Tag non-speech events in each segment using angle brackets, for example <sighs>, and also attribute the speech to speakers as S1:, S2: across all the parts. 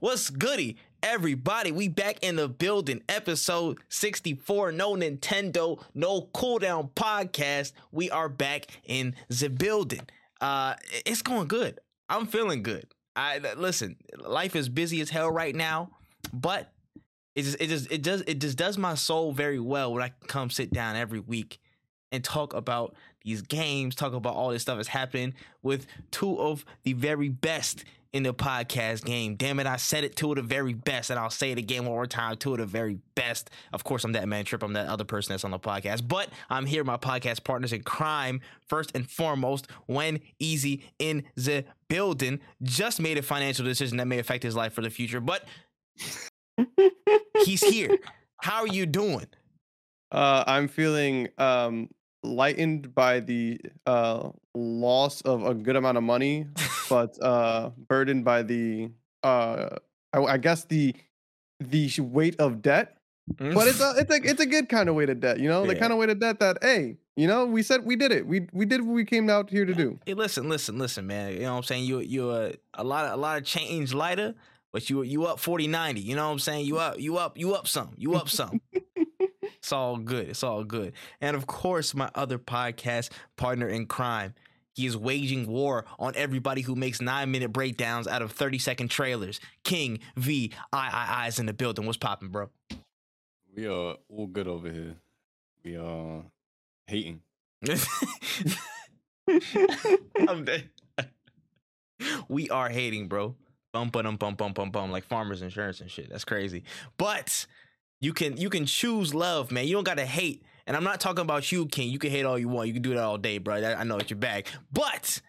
S1: What's goody? Everybody, we back in the building. Episode 64. No Nintendo, no cooldown podcast. We are back in the building. Uh it's going good. I'm feeling good. I listen, life is busy as hell right now, but it just it just it does it just does my soul very well when I come sit down every week and talk about these games, talk about all this stuff that's happening with two of the very best in the podcast game. Damn it, I said it to the very best, and I'll say it again one more time. Of the very best. Of course, I'm ThatManTripp. I'm that other person that's on the podcast, but I'm here, my podcast partners in crime. First and foremost, when easy in the building, just made a financial decision that may affect his life for the future, but he's here. How are you doing?
S2: Uh, I'm feeling um, lightened by the uh, loss of a good amount of money, but <laughs> uh, burdened by the uh, I, I guess the the weight of debt. But it's a it's a it's a good kind of weight of debt, you know, the
S1: Yeah.
S2: kind of weight of debt that hey, you know, we said we did it. We we did what we came out here to do.
S1: Hey, listen, listen, listen, man. You know what I'm saying? You you a a lot of a lot of change lighter, but you you up 40 90. You know what I'm saying? You up you up you up some. You up some. <laughs> it's all good. It's all good. And of course, my other podcast partner in crime. He is waging war on everybody who makes nine minute breakdowns out of 30 second trailers. King V I I I's in the building. What's popping, bro?
S3: We are all good over here. We are hating. <laughs>
S1: I'm dead. <laughs> we are hating, bro. Bum bum bum bum bum bum like farmers insurance and shit. That's crazy. But you can you can choose love, man. You don't gotta hate. And I'm not talking about you, King. You can hate all you want. You can do that all day, bro. I know it's your bag. But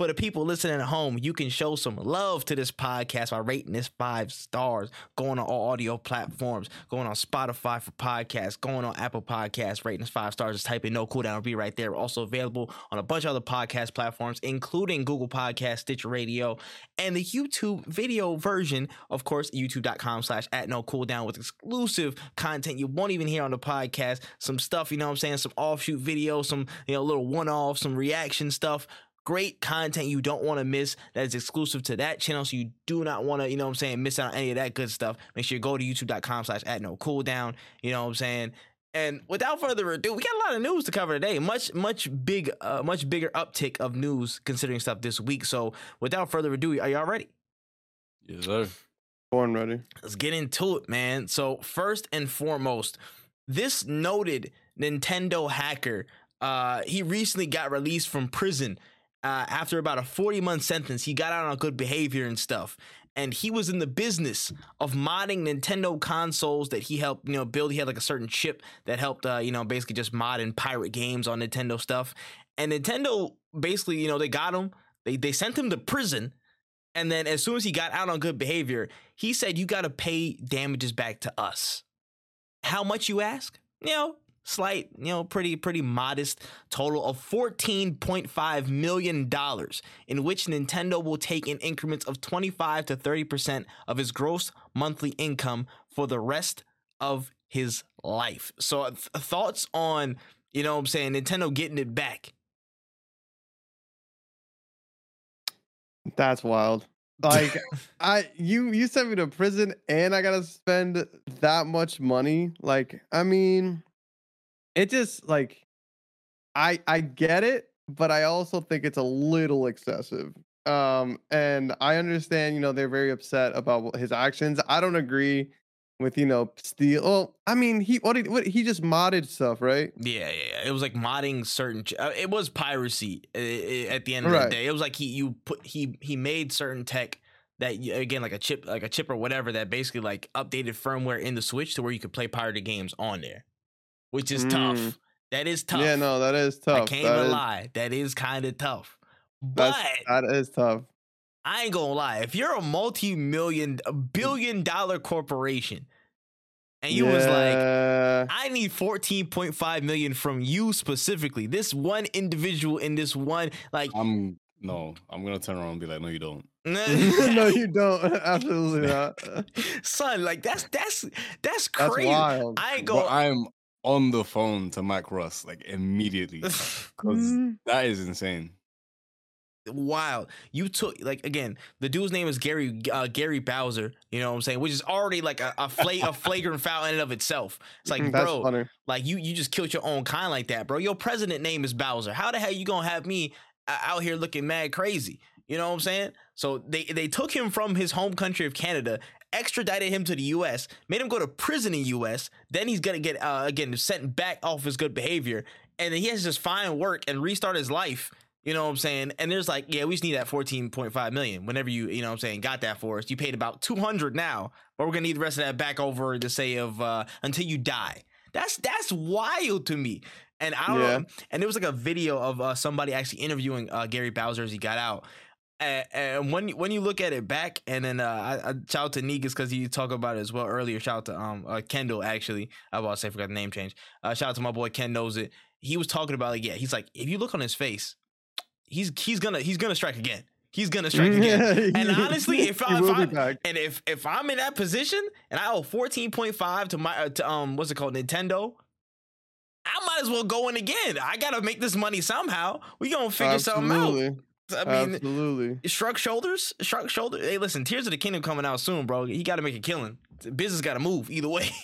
S1: for the people listening at home, you can show some love to this podcast by rating this five stars, going on all audio platforms, going on Spotify for podcasts, going on Apple Podcasts, rating us five stars. Just type in no cooldown, it'll be right there. Also available on a bunch of other podcast platforms, including Google Podcast, Stitcher Radio, and the YouTube video version, of course, youtube.com slash at no cooldown with exclusive content you won't even hear on the podcast. Some stuff, you know what I'm saying? Some offshoot videos, some, you know, little one-off, some reaction stuff. Great content you don't want to miss that is exclusive to that channel. So you do not want to, you know what I'm saying, miss out on any of that good stuff. Make sure you go to youtube.com slash at no cooldown. You know what I'm saying? And without further ado, we got a lot of news to cover today. Much, much big, uh, much bigger uptick of news considering stuff this week. So without further ado, are y'all ready?
S3: Yes, sir.
S2: Born ready.
S1: Let's get into it, man. So first and foremost, this noted Nintendo hacker, uh, he recently got released from prison uh, after about a 40 month sentence. He got out on good behavior and stuff. And he was in the business of modding Nintendo consoles that he helped, you know, build. He had like a certain chip that helped, uh, you know, basically just mod and pirate games on Nintendo stuff. And Nintendo basically, you know, they got him. They they sent him to prison. And then as soon as he got out on good behavior, he said, You got to pay damages back to us. How much you ask? You know, slight, you know, pretty, pretty modest total of $14.5 million, in which Nintendo will take in increments of 25 to 30% of his gross monthly income for the rest of his life. So, uh, th- uh, thoughts on, you know what I'm saying, Nintendo getting it back?
S2: That's wild. Like <laughs> I you you sent me to prison and I gotta spend that much money. Like, I mean, it just like I I get it, but I also think it's a little excessive. Um, and I understand, you know, they're very upset about his actions. I don't agree with, you know, steal. Well, I mean, he what, he what he just modded stuff, right?
S1: Yeah, yeah, yeah. It was like modding certain. Ch- uh, it was piracy at the end of
S2: Right.
S1: the day. It was like he you put he he made certain tech that again like a chip like a chip or whatever that basically like updated firmware in the Switch to where you could play pirated games on there, which is
S2: Mm.
S1: tough. That is tough.
S2: Yeah, no, that is tough.
S1: I can't
S2: That
S1: even
S2: is-
S1: lie. That is kind of tough. But
S2: That's, tough.
S1: I ain't gonna lie. If you're a multi-million, a billion-dollar corporation, and you was like, I need 14.5 million from you specifically. This one individual in this one, like,
S3: I'm no. I'm gonna turn around and be like, no, you don't. <laughs> <laughs>
S2: no, you don't. <laughs> Absolutely not.
S1: son, like that's that's that's
S2: That's
S1: crazy.
S2: wild.
S1: I ain't
S3: Bro,
S1: go.
S3: I'm on the phone to Mike Ross like immediately <laughs> because
S2: Mm.
S3: that is insane.
S1: wild. You took like again, the dude's name is Gary uh, Gary Bowser. You know what I'm saying? Which is already like a a, fla- a <laughs> flagrant foul in and of itself. It's like, <laughs>
S2: That's
S1: bro,
S2: funny.
S1: like you you just killed your own kind like that, bro. Your president name is Bowser. How the hell you gonna have me uh, out here looking mad crazy? You know what I'm saying? So they they took him from his home country of Canada, extradited him to the U.S., made him go to prison in U.S. Then he's gonna get uh, again sent back off his good behavior, and then he has to just find work and restart his life. You know what I'm saying? And there's like, yeah, we just need that 14.5 million. Whenever you, you know what I'm saying, got that for us. You paid about 200 now, but we're gonna need the rest of that back over to say of uh until you die. That's that's wild to me. And I don't
S2: Yeah.
S1: know. And there was like a video of uh, somebody actually interviewing uh, Gary Bowser as he got out. And, and when you- when you look at it back, and then uh, I, I shout out to Negus because you talk about it as well earlier. Shout out to um uh, Kendall actually. I was about to say I forgot the name change. Uh, shout out to my boy Ken knows it. He was talking about like yeah, he's like if you look on his face, he's he's gonna he's gonna strike again. He's gonna strike again. <laughs> And honestly, if I, if
S2: I'm
S1: and if if I'm in that position and I owe 14.5 to my uh, to um what's it called Nintendo, I might as well go in again. I gotta make this money somehow. We gonna figure something out. I mean,
S2: Absolutely.
S1: shrug shoulders, shrug shoulders. Hey, listen, Tears of the Kingdom coming out soon, bro. He got to make a killing. Business got to move either way. <laughs>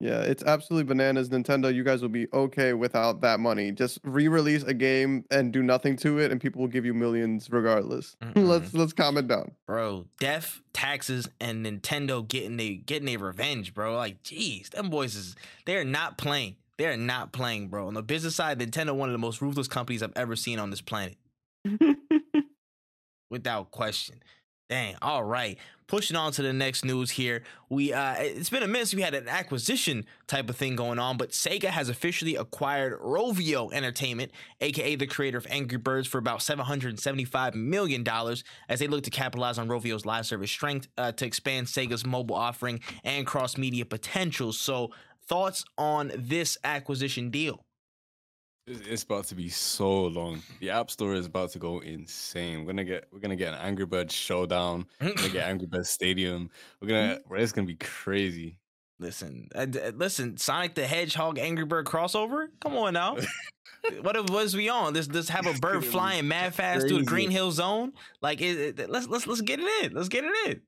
S2: Yeah, it's absolutely bananas. Nintendo, you guys will be okay without that money. Just re-release a game and do nothing to it, and people will give you millions regardless. <laughs> let's let's calm it down.
S1: bro. Death, taxes, and Nintendo getting they getting their revenge, bro. Like, jeez, them boys is they're not playing. They're not playing, bro. On the business side, Nintendo one of the most ruthless companies I've ever seen on this planet, <laughs> without question. Dang. All right. Pushing on to the next news here. We uh it's been a minute since we had an acquisition type of thing going on, but Sega has officially acquired Rovio Entertainment, aka the creator of Angry Birds, for about $775 million as they look to capitalize on Rovio's live service strength uh, to expand Sega's mobile offering and cross-media potential. So thoughts on this acquisition deal?
S3: It's about to be so long. The App Store is about to go insane. We're gonna get we're gonna get an Angry Birds showdown. We're gonna get <clears throat> Angry Birds Stadium. We're gonna it's gonna be crazy.
S1: Listen, uh, uh, listen, Sonic the Hedgehog Angry Bird crossover? Come on now. <laughs> what was we on? This this have a bird flying mad fast through the. Green Hill Zone? Like it, it- let's let's let's get it in. Let's get it in.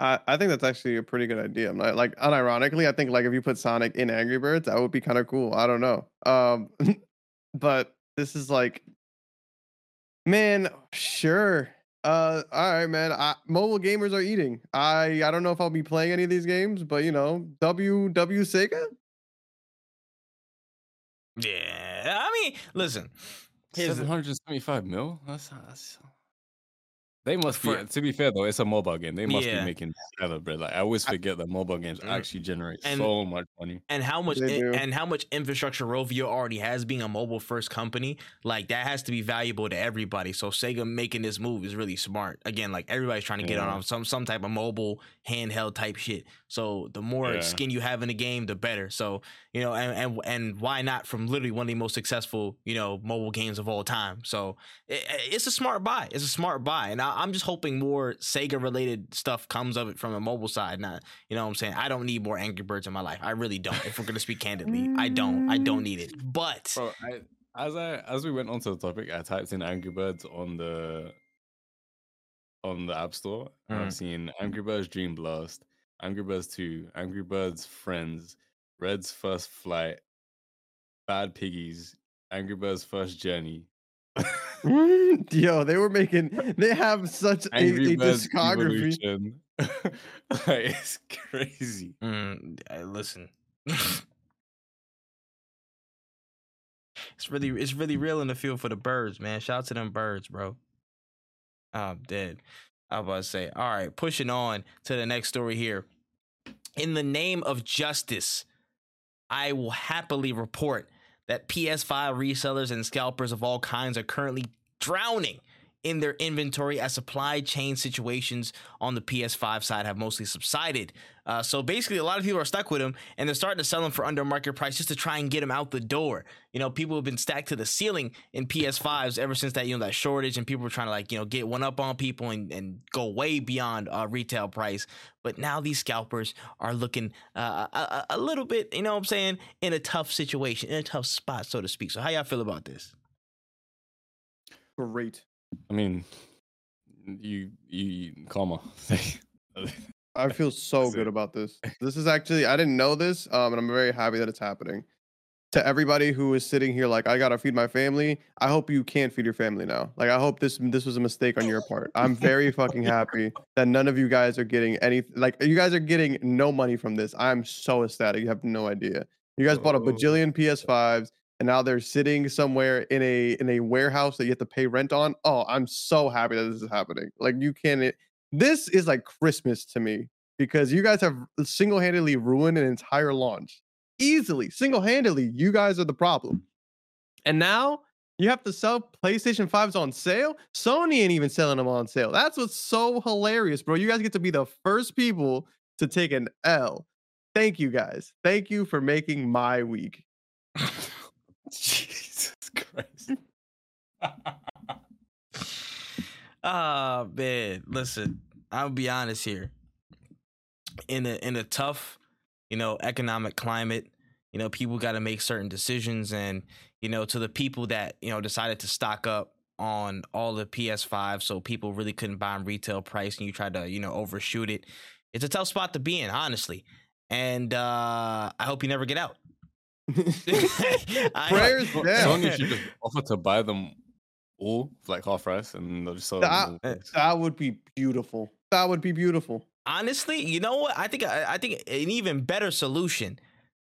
S2: I, I think that's actually a pretty good idea. I'm not, like unironically, I think like if you put Sonic in Angry Birds, that would be kind of cool. I don't know. Um, <laughs> but this is like, man, sure. Uh, all right, man. I, mobile gamers are eating. I I don't know if I'll be playing any of these games, but you know, W W Sega.
S1: Yeah. I mean, listen. Here's
S3: Seven hundred seventy-five mil. That's, that's they must be.
S1: For-
S3: to be fair though, it's a mobile game. They must
S1: Yeah.
S3: be making hella bread. Like I always forget that mobile games
S1: Mm.
S3: actually generate
S1: And-
S3: so much money.
S1: and how much in- and how much infrastructure Rovio already has being a mobile first company, like that has to be valuable to everybody. So Sega making this move is really smart. Again, like everybody's trying to get
S3: Yeah.
S1: on some some type of mobile handheld type shit. So the more
S3: Yeah.
S1: skin you have in the game, the better. So you know, and and and why not from literally one of the most successful you know mobile games of all time. So it, it's a smart buy. It's a smart buy, and I, I'm just hoping more Sega related stuff comes of it from a mobile side. Not you know what I'm saying. I don't need more Angry Birds in my life. I really don't. If we're gonna speak candidly, I don't. I don't need it. But
S3: Bro, I, as I as we went onto the topic, I typed in Angry Birds on the on the App Store.
S1: Mm.
S3: I've seen Angry Birds Dream Blast, Angry Birds 2, Angry Birds Friends, Red's First Flight, Bad Piggies, Angry Birds First Journey, <laughs>
S2: Yo, they were making. They have such a,
S3: Angry
S2: a
S3: Birds
S2: discography. <laughs>
S3: It's crazy.
S1: mm, uh, listen. <laughs> It's really, it's really real in the field for the birds, man. Shout out to them birds, bro. I'm dead. I was about to say, all right, pushing on to the next story here. In the name of justice, I will happily report that PS5 resellers and scalpers of all kinds are currently drowning in their inventory as supply chain situations on the PS5 side have mostly subsided. Uh, so basically, a lot of people are stuck with them and they're starting to sell them for under market price just to try and get them out the door. You know, people have been stacked to the ceiling in PS5s ever since that, you know, that shortage and people were trying to like, you know, get one up on people and, and go way beyond uh, retail price. But now these scalpers are looking uh, a, a, a little bit, you know what I'm saying, in a tough situation, in a tough spot, so to speak. So how y'all feel about this?
S2: great.
S3: I mean, you you karma. <laughs>
S2: I feel so
S3: That's
S2: good
S3: it.
S2: about this. <laughs> This is actually I didn't know this, um, and I'm very happy that it's happening. To everybody who is sitting here like I gotta feed my family, I hope you can't feed your family now. Like I hope this this was a mistake on your part. I'm very fucking happy that none of you guys are getting any like you guys are getting no money from this. I'm so ecstatic. You have no idea. You guys bought a
S3: Oh.
S2: bajillion PS5s and now they're sitting somewhere in a in a warehouse that you have to pay rent on. Oh, I'm so happy that this is happening. Like you can't this is like Christmas to me because you guys have single-handedly ruined an entire launch. Easily, single-handedly, you guys are the problem. And now you have to sell PlayStation 5s on sale. Sony ain't even selling them on sale. That's what's so hilarious, bro. You guys get to be the first people to take an L. Thank you guys. Thank you for making my week. <laughs> <laughs>
S3: Jesus Christ. <laughs>
S1: Ah man, listen, I'll be honest here. In a in a tough, you know, economic climate, you know, people got to make certain decisions, and you know, to the people that you know decided to stock up on all the PS5, so people really couldn't buy them retail price, and you tried to you know overshoot it. It's a tough spot to be in, honestly, and uh I hope you never get out. I-
S2: Prayers
S3: So-
S2: down.
S3: Sony should just offer to buy them all for like half price and they'll just sell them.
S2: That-
S3: all
S1: uh.
S2: That would be beautiful. That would be beautiful.
S1: honestly, you know what? I think I, I think an even better solution.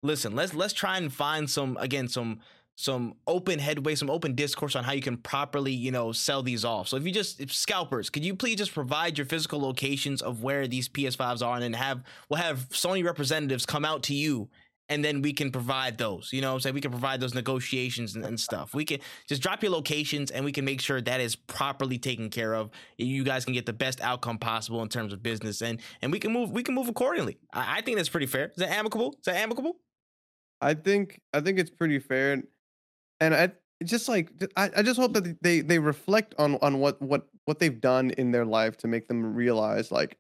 S1: Listen, let's let's try and find some again some some open headway, some open discourse on how you can properly, you know, sell these off. So if you just if scalpers, could you please just provide your physical locations of where these PS5s are and then have we'll have Sony representatives come out to you and then we can provide those. You know I'm saying? We can provide those negotiations and, and stuff. We can just drop your locations and we can make sure that is properly taken care of. You guys can get the best outcome possible in terms of business and and we can move we can move accordingly. I, I think that's pretty fair. Is that amicable? Is that amicable?
S2: I think I think it's pretty fair, and- and I just like I, I just hope that they they reflect on on what what what they've done in their life to make them realize like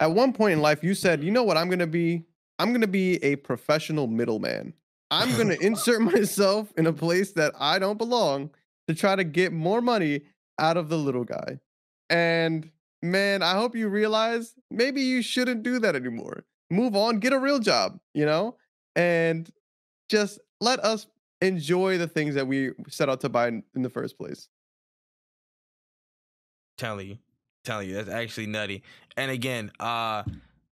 S2: at one point in life you said you know what I'm gonna be I'm gonna be a professional middleman. I'm gonna <laughs> insert myself in a place that I don't belong to try to get more money out of the little guy. And man, I hope you realize maybe you shouldn't do that anymore. Move on, get a real job, you know? And just let us enjoy the things that we set out to buy in, in the first place.
S1: telling you telling you that's actually nutty and again uh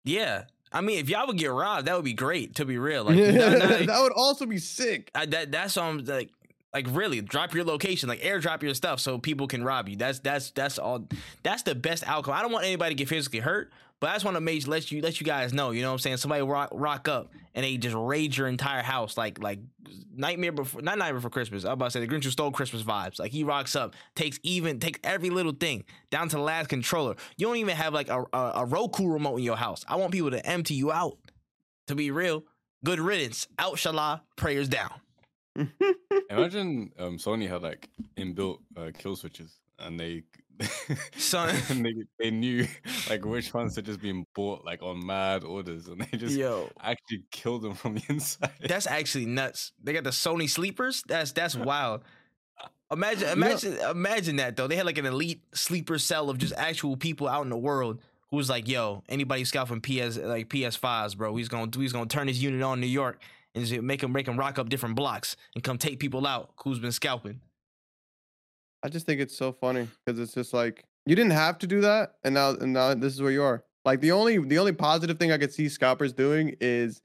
S1: yeah i mean if y'all would get robbed that would be great to be real like <laughs> not- not-
S2: that would also be sick.
S1: I, that that's um like like really drop your location like airdrop your stuff so people can rob you. That's that's that's all that's the best outcome. I don't want anybody to get physically hurt but i just want to make let you let you guys know you know what i'm saying? Somebody rock, rock up and they just raid your entire house like like nightmare before not nightmare before christmas i was about to say the grinch who stole christmas vibes. Like he rocks up takes even takes every little thing down to the last controller. You don't even have like a, a, a roku remote in your house. I want people to empty you out. To be real good riddance. Out shallah prayers down
S3: Imagine um, Sony had like inbuilt uh, kill switches and they
S1: Son- <laughs>
S3: and they, they knew like which ones had just been bought like on mad orders and they just
S1: Yo,
S3: actually killed them from the <laughs> inside.
S1: that's actually nuts. They got the Sony sleepers. That's that's <laughs> wild. Imagine, imagine, imagine that though. They had like an elite sleeper cell of just actual people out in the world who was like, "Yo, anybody scalping PS like PS5s, bro? He's gonna he's gonna turn his unit on New York and just make him make him rock up different blocks and come take people out who's been scalping."
S2: I just think it's so funny because it's just like you didn't have to do that, and now and now this is where you are. Like the only the only positive thing I could see scalpers doing is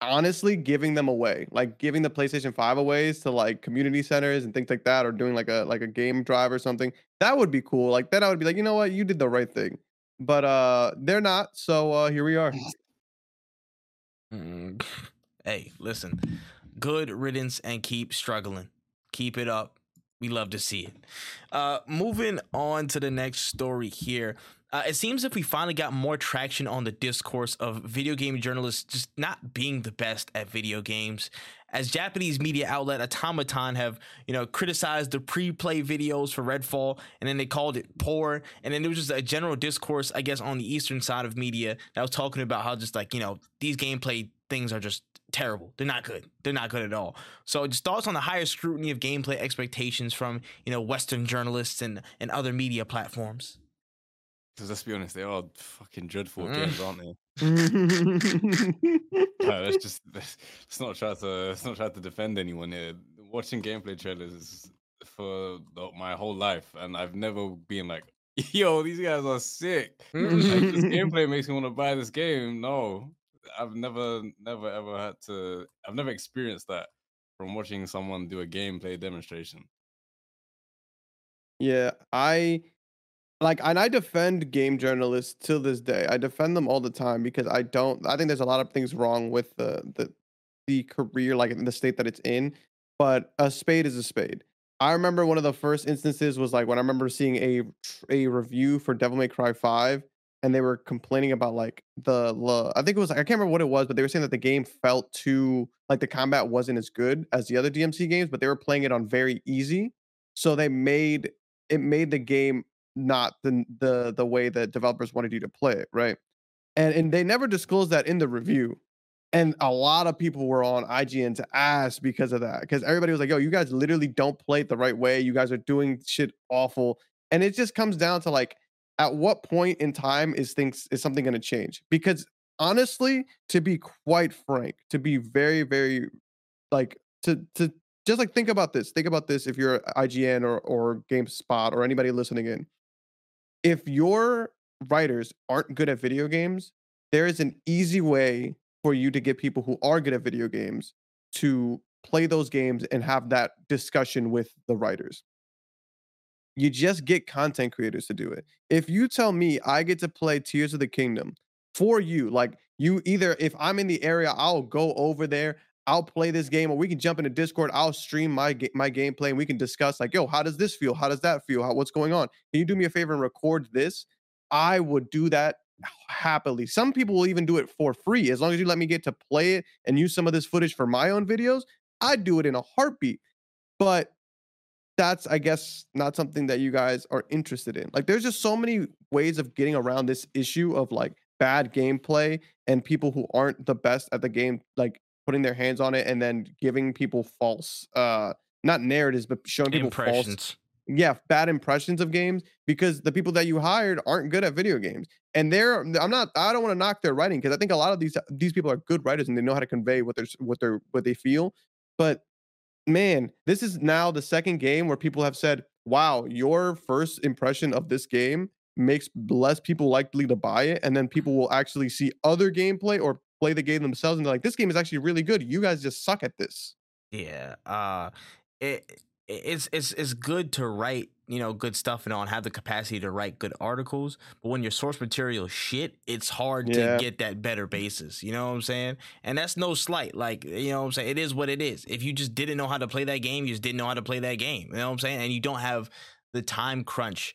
S2: honestly giving them away, like giving the PlayStation Five away to like community centers and things like that, or doing like a like a game drive or something. That would be cool. Like then I would be like, you know what, you did the right thing. But uh they're not, so uh here we are. <laughs> <laughs>
S1: Hey, listen. Good riddance and keep struggling. Keep it up. We love to see it. Uh, moving on to the next story here. Uh, it seems if we finally got more traction on the discourse of video game journalists just not being the best at video games. As Japanese media outlet Automaton have, you know, criticized the pre-play videos for Redfall, and then they called it poor. And then there was just a general discourse, I guess, on the eastern side of media that was talking about how just like, you know, these gameplay things are just terrible. They're not good. They're not good at all. So just thoughts on the higher scrutiny of gameplay expectations from you know Western journalists and and other media platforms.
S3: Because let's be honest, they are fucking dreadful
S1: Mm.
S3: games, aren't they? <laughs> No, let's just let's, let's not try to let's not try to defend anyone here. Watching gameplay trailers for the, my whole life, and I've never been like, <laughs> "Yo, these guys are sick." Like, this gameplay makes me want to buy this game. No, I've never, never, ever had to. I've never experienced that from watching someone do a gameplay demonstration.
S2: Yeah, I like and I defend game journalists till this day. I defend them all the time because I don't I think there's a lot of things wrong with the the the career like in the state that it's in, but a spade is a spade. I remember one of the first instances was like when I remember seeing a a review for Devil May Cry 5 and they were complaining about like the I think it was I can't remember what it was, but they were saying that the game felt too like the combat wasn't as good as the other DMC games, but they were playing it on very easy. So they made it made the game not the the the way that developers wanted you to play it, right? And and they never disclosed that in the review. And a lot of people were on IGN's ass because of that. Because everybody was like, yo, you guys literally don't play it the right way. You guys are doing shit awful. And it just comes down to like, at what point in time is things is something gonna change? Because honestly, to be quite frank, to be very, very like to to just like think about this. Think about this if you're IGN or or GameSpot or anybody listening in. If your writers aren't good at video games, there is an easy way for you to get people who are good at video games to play those games and have that discussion with the writers. You just get content creators to do it. If you tell me I get to play Tears of the Kingdom for you, like you either if I'm in the area, I'll go over there, I'll play this game, or we can jump into Discord. I'll stream my my gameplay, and we can discuss like, yo, how does this feel? How does that feel? How, what's going on? Can you do me a favor and record this? I would do that happily. Some people will even do it for free as long as you let me get to play it and use some of this footage for my own videos. I'd do it in a heartbeat. But that's I guess not something that you guys are interested in. Like there's just so many ways of getting around this issue of like bad gameplay and people who aren't the best at the game like putting their hands on it and then giving people false uh not narratives but showing people false yeah bad impressions of games because the people that you hired aren't good at video games. And they're i'm not i don't want to knock their writing because i think a lot of these these people are good writers and they know how to convey what they're what they're what they feel. But man this is now the second game where people have said wow your first impression of this game makes less people likely to buy it and then people will actually see other gameplay or play the game themselves and they're like this game is actually really good you guys just suck at this
S1: Yeah. Uh it it's it's it's good to write, you know, good stuff and all and have the capacity to write good articles, but when your source material shit, it's hard
S2: Yeah.
S1: to get that better basis. You know what I'm saying? And that's no slight. Like, you know what I'm saying? It is what it is. If you just didn't know how to play that game, you just didn't know how to play that game. You know what I'm saying? And you don't have the time crunch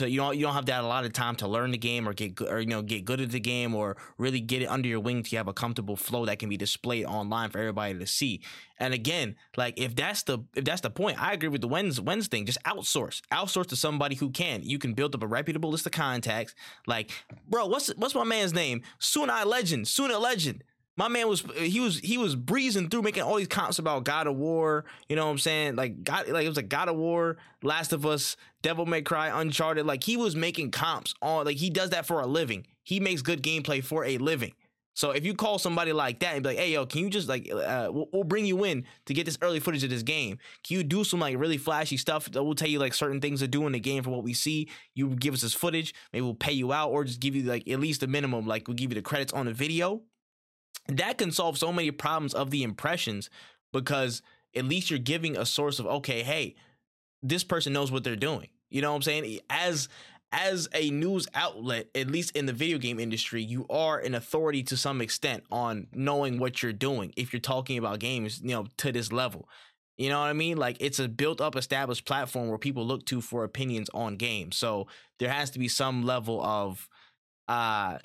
S1: to you don't you don't have that a lot of time to learn the game or get or you know get good at the game or really get it under your wing to have a comfortable flow that can be displayed online for everybody to see. And again, like if that's the if that's the point, I agree with the Wens Wens thing. Just outsource, outsource to somebody who can. You can build up a reputable list of contacts. Like, bro, what's what's my man's name? Sunai Legend, Suna Legend. My man was he was he was breezing through making all these comps about God of War. You know what I'm saying? Like God, like it was like God of War, Last of Us, Devil May Cry, Uncharted. Like he was making comps on like he does that for a living. He makes good gameplay for a living. So if you call somebody like that and be like, "Hey, yo, can you just like, uh, we'll, we'll bring you in to get this early footage of this game? Can you do some like really flashy stuff will tell you like certain things to do in the game for what we see? You give us this footage, maybe we'll pay you out, or just give you like at least the minimum, like we'll give you the credits on the video. That can solve so many problems of the impressions because at least you're giving a source of okay, hey, this person knows what they're doing. You know what I'm saying? As as a news outlet, at least in the video game industry, you are an authority to some extent on knowing what you're doing if you're talking about games, you know, to this level. You know what I mean? Like it's a built up established platform where people look to for opinions on games. So there has to be some level of uh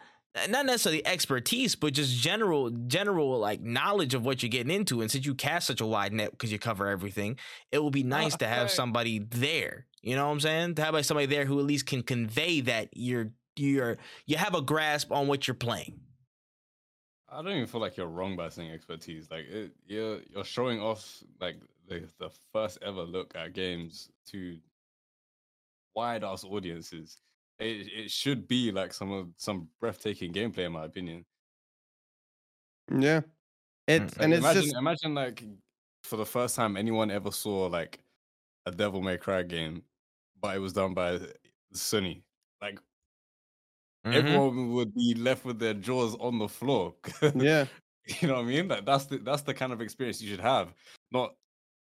S1: not necessarily expertise, but just general general like knowledge of what you're getting into. And since you cast such a wide net because you cover everything, it will be oh, nice to have
S3: okay.
S1: somebody there. You know what I'm saying? To have like somebody there who at least can convey that you're you're you have a grasp on what you're playing.
S3: I don't even feel like you're wrong by saying expertise. Like it, you're you're showing off like the the first ever look at games to wide ass audiences. It it should be like some of some breathtaking gameplay, in my opinion.
S2: Yeah. It's
S3: Like,
S2: and it's
S3: imagine
S2: just
S3: imagine like for the first time anyone ever saw like a Devil May Cry game, but it was done by Sony. Like
S1: Mhm.
S3: everyone would be left with their jaws on the floor.
S2: yeah. <laughs>
S3: You know what I mean? Like that's the that's the kind of experience you should have. Not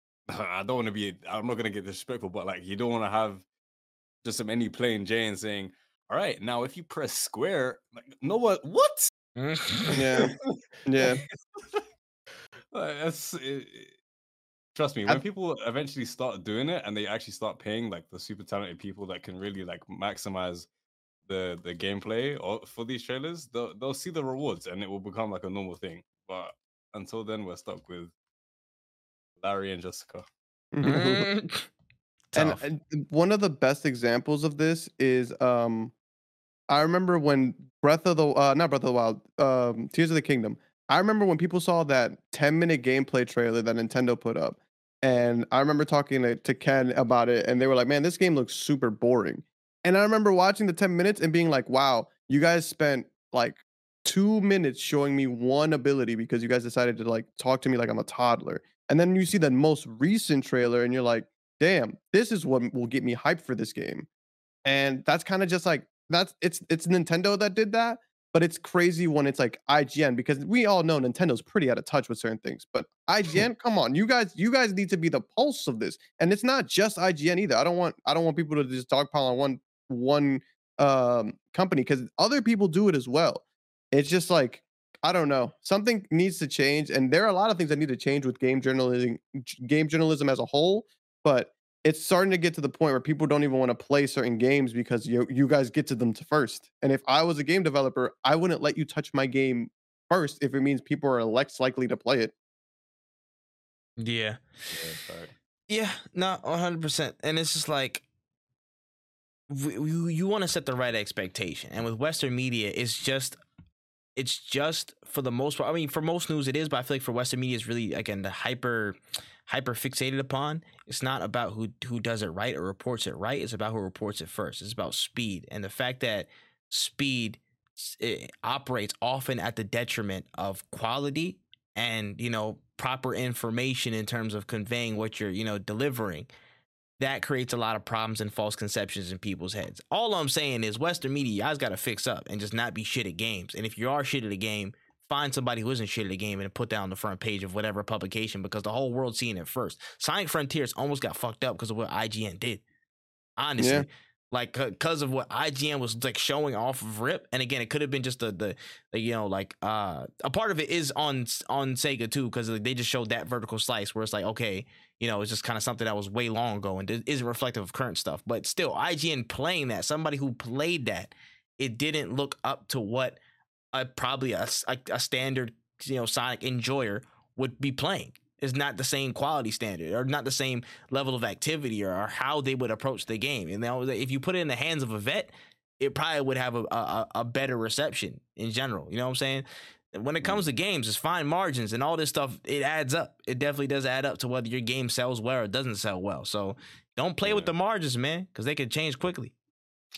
S3: <laughs> I don't want to be I'm not gonna get disrespectful, but like you don't want to have just some any plain Jane saying, All right, now if you press square, like no what what?
S2: Yeah. Yeah. <laughs>
S3: Like, that's it, it- trust me, when
S2: I've-
S3: people eventually start doing it and they actually start paying like the super talented people that can really like maximize the the gameplay or for these trailers, they'll they'll see the rewards and it will become like a normal thing. But until then, we're stuck with Larry and Jessica. <laughs>
S1: Mm. <laughs>
S2: And,
S1: Tough.
S2: and one of the best examples of this is um I remember when Breath of the uh not Breath of the Wild, um Tears of the Kingdom. I remember when people saw that 10 minute gameplay trailer that Nintendo put up. And I remember talking to, to Ken about it, and they were like, Man, this game looks super boring. And I remember watching the 10 minutes and being like, Wow, you guys spent like two minutes showing me one ability because you guys decided to like talk to me like I'm a toddler. And then you see the most recent trailer, and you're like, damn, this is what will get me hyped for this game. And that's kind of just like that's it's it's Nintendo that did that, but it's crazy when it's like IGN because we all know Nintendo's pretty out of touch with certain things. But <laughs> IGN, come on, you guys, you guys need to be the pulse of this. And it's not just IGN either. I don't want I don't want people to just dogpile on one one um company because other people do it as well. It's just like I don't know. Something needs to change, and there are a lot of things that need to change with game journalism, game journalism as a whole. But it's starting to get to the point where people don't even want to play certain games because you you guys get to them first. And if I was a game developer, I wouldn't let you touch my game first if it means people are less likely to play it.
S1: yeah.
S3: Yeah,
S1: not one hundred percent. And it's just like you you want to set the right expectation, and with Western media, it's just it's just for the most part. I mean, for most news, it is, but I feel like for Western media, it's really again the hyper hyper fixated upon. It's not about who who does it right or reports it right. It's about who reports it first. It's about speed, and the fact that speed operates often at the detriment of quality and you know proper information in terms of conveying what you're you know delivering that creates a lot of problems and false conceptions in people's heads. All i'm saying is western media guys got to fix up and just not be shit at games. And if you are shit at a game find somebody who isn't shit at a game and put that on the front page of whatever publication because the whole world's seeing it first. Sonic frontiers almost got fucked up because of what ign did. Honestly.
S2: Yeah.
S1: Like because of what IGN was like showing off of Rip, and again, it could have been just the, the the you know like uh a part of it is on on Sega too because they just showed that vertical slice where it's like okay you know it's just kind of something that was way long ago and isn't reflective of current stuff, but still IGN playing that somebody who played that it didn't look up to what a probably a a standard you know Sonic enjoyer would be playing. Is not the same quality standard or not the same level of activity or, or how they would approach the game. And now, if you put it in the hands of a vet, it probably would have a, a, a better reception in general. You know what I'm saying? When it comes to games, it's fine margins and all this stuff. It adds up. It definitely does add up to whether your game sells well or doesn't sell well. So don't play with the margins, man, because they could change quickly.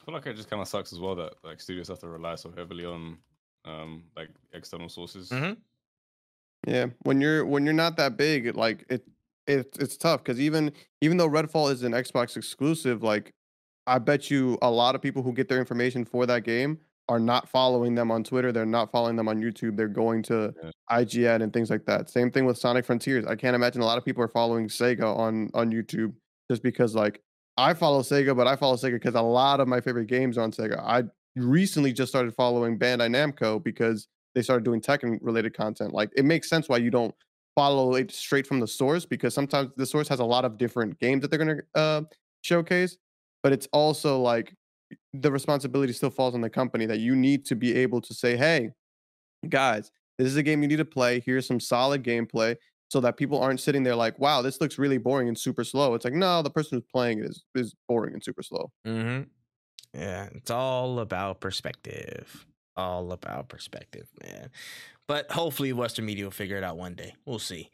S3: I feel like it just kind of sucks as well that like studios have to rely so heavily on um like external sources.
S1: Mhm.
S2: Yeah, when you're when you're not that big, like it, it it's tough because even even though Redfall is an Xbox exclusive, like I bet you a lot of people who get their information for that game are not following them on Twitter. They're not following them on YouTube. They're going to
S3: Yeah.
S2: IGN and things like that. Same thing with Sonic Frontiers. I can't imagine a lot of people are following Sega on on YouTube just because like I follow Sega, but I follow Sega because a lot of my favorite games are on Sega. I recently just started following Bandai Namco because they started doing Tekken related content. Like it makes sense why you don't follow it straight from the source because sometimes the source has a lot of different games that they're going to uh, showcase, but it's also like the responsibility still falls on the company that you need to be able to say, hey, guys, this is a game you need to play. Here's some solid gameplay so that people aren't sitting there like, wow, this looks really boring and super slow. It's like, no, the person who's playing it is, is boring and super slow.
S1: Mm-hmm. Yeah, it's all about perspective. All about perspective, man. But hopefully, Western media will figure it out one day. We'll see.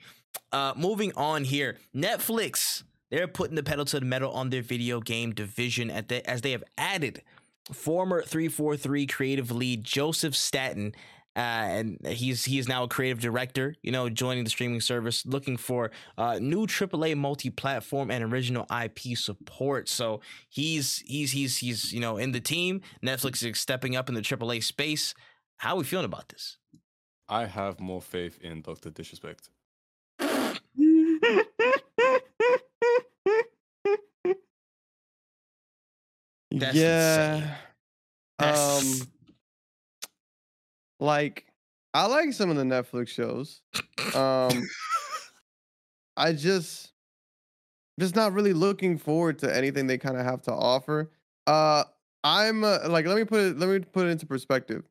S1: Uh, moving on here, Netflix. They're putting the pedal to the metal on their video game division at the, as they have added former 343 creative lead Joseph Staten uh, and he's he is now a creative director. You know, joining the streaming service, looking for uh, new AAA multi-platform and original IP support. So he's he's he's he's you know in the team. Netflix is stepping up in the AAA space. How are we feeling about this?
S3: I have more faith in Doctor Disrespect. <laughs>
S1: That's
S2: yeah.
S1: insane. That's-
S2: Um, like I like some of the Netflix shows. Um, <laughs> I just just not really looking forward to anything they kind of have to offer. Uh, I'm uh, like let me put it let me put it into perspective.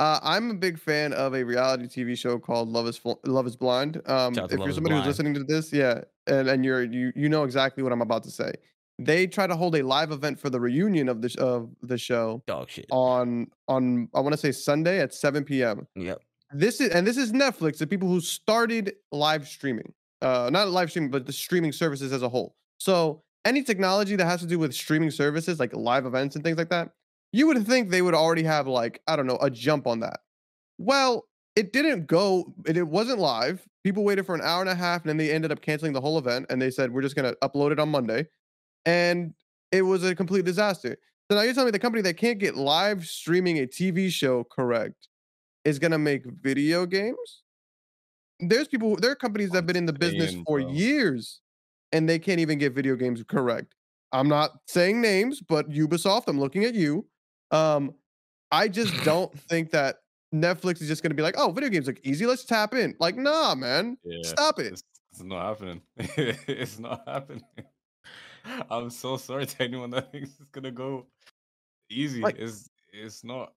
S2: Uh, I'm a big fan of a reality TV show called Love is Fl- Love is Blind. Um,
S1: Shout out to
S2: if
S1: Love
S2: you're somebody who's listening to this, yeah, and and you're you you know exactly what I'm about to say. They try to hold a live event for the reunion of the of the show
S1: Dog shit.
S2: on on I want to say Sunday at 7 p.m.
S1: Yep.
S2: This is and this is Netflix, the people who started live streaming. Uh not live streaming, but the streaming services as a whole. So any technology that has to do with streaming services like live events and things like that, you would think they would already have like, I don't know, a jump on that. Well, it didn't go, it, it wasn't live. People waited for an hour and a half and then they ended up canceling the whole event and they said, we're just gonna upload it on Monday. And it was a complete disaster. So now you're telling me the company that can't get live streaming a TV show correct is gonna make video games? There's people, there are companies that have been in the business for years and they can't even get video games correct. I'm not saying names, but Ubisoft, I'm looking at you. Um, I just <laughs> don't think that Netflix is just gonna be like, oh, video games look easy, let's tap in. Like, nah, man.
S3: Yeah,
S2: Stop it.
S3: It's, <laughs> it's not happening. it's not happening. <laughs> I'm so sorry to anyone that <laughs> thinks it's gonna go easy.
S2: Like-
S3: it's it's not.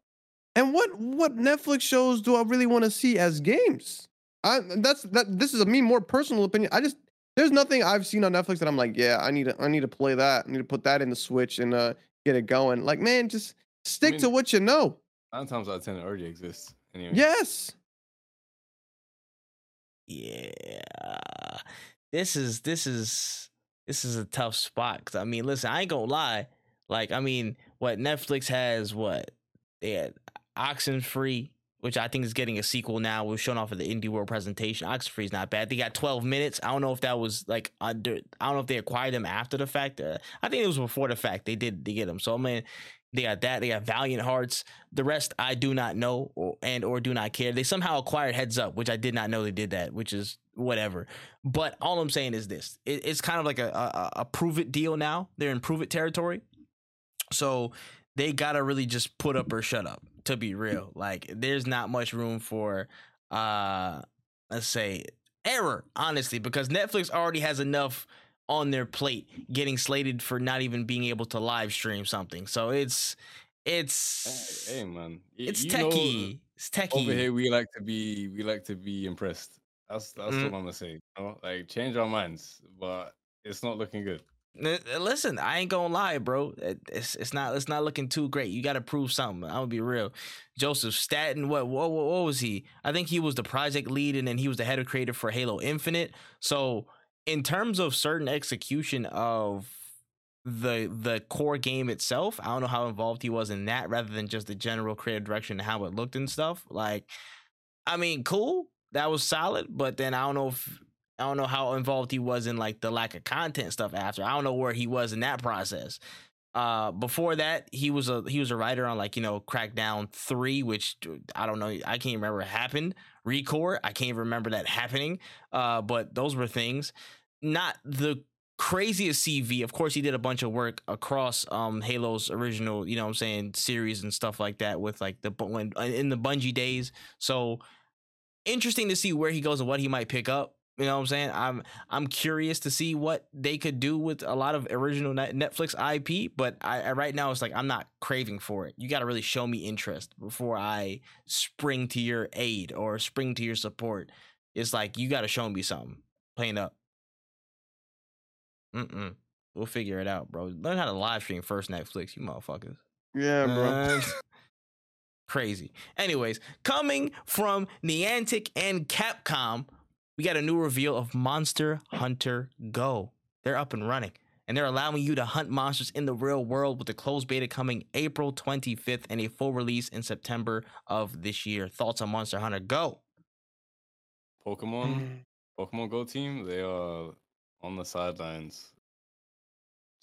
S2: And what what Netflix shows do I really want to see as games? I that's that this is a me more personal opinion. I just there's nothing I've seen on Netflix that I'm like, yeah, I need to I need to play that. I need to put that in the Switch and uh get it going. Like, man, just stick to
S3: mean-
S2: what you know.
S3: Nine times out of ten, it already exists. Anyway.
S2: Yes.
S1: Yeah. This is this is this is a tough spot. 'cause, I mean, listen, I ain't gonna lie. Like, I mean, what Netflix has what they had Oxenfree, which I think is getting a sequel now. Was shown off at the Indie World presentation. Oxenfree is not bad. They got 12 minutes. I don't know if that was like under. I don't know if they acquired them after the fact. Uh, I think it was before the fact. They did they get them. So I mean, they got that. They got Valiant Hearts. The rest I do not know or, and or do not care. They somehow acquired Heads Up, which I did not know they did that. Which is whatever. But all I'm saying is this: it, it's kind of like a, a a prove it deal now. They're in prove it territory. So they gotta really just put up or shut up. To be real, like there's not much room for, uh, let's say error, honestly, because Netflix already has enough on their plate getting slated for not even being able to live stream something. So it's it's
S3: Hey, hey, man.
S1: it's
S3: you know,
S1: techie. it's techie.
S3: over here, we like to be we like to be impressed. That's that's
S1: Mm.
S3: all I'm gonna say. You know? Like change our minds, but it's not looking good.
S1: Uh, Listen, I ain't gonna lie, bro. It's it's not it's not looking too great. You got to prove something. I'm gonna be real. Joseph Staten, what, what what what was he? I think he was the project lead, and then he was the head of creative for Halo Infinite. So in terms of certain execution of the the core game itself, I don't know how involved he was in that, rather than just the general creative direction and how it looked and stuff. Like, I mean, cool. That was solid, but then I don't know if I don't know how involved he was in like the lack of content stuff after. I don't know where he was in that process. Uh, before that, he was a he was a writer on like you know Crackdown three, which I don't know. I can't remember happened. Recore, I can't remember that happening. Uh, but those were things. Not the craziest CV. Of course, he did a bunch of work across um Halo's original, you know, what I'm saying series and stuff like that with like the when in the Bungie days. So interesting to see where he goes and what he might pick up. You know what I'm saying? I'm I'm curious to see what they could do with a lot of original Netflix IP, but I, I right now it's like I'm not craving for it. You got to really show me interest before I spring to your aid or spring to your support. It's like you got to show me something. Plain up. Mm-mm. We'll figure it out, bro. Learn how to live stream first Netflix, you motherfuckers.
S2: Yeah, bro. <laughs>
S1: Crazy. Anyways, coming from Niantic and Capcom, we got a new reveal of Monster Hunter Go. They're up and running, and they're allowing you to hunt monsters in the real world with the closed beta coming April 25th and a full release in September of this year. Thoughts on Monster Hunter Go?
S3: Pokemon, mm. Pokemon Go team, they are on the sidelines,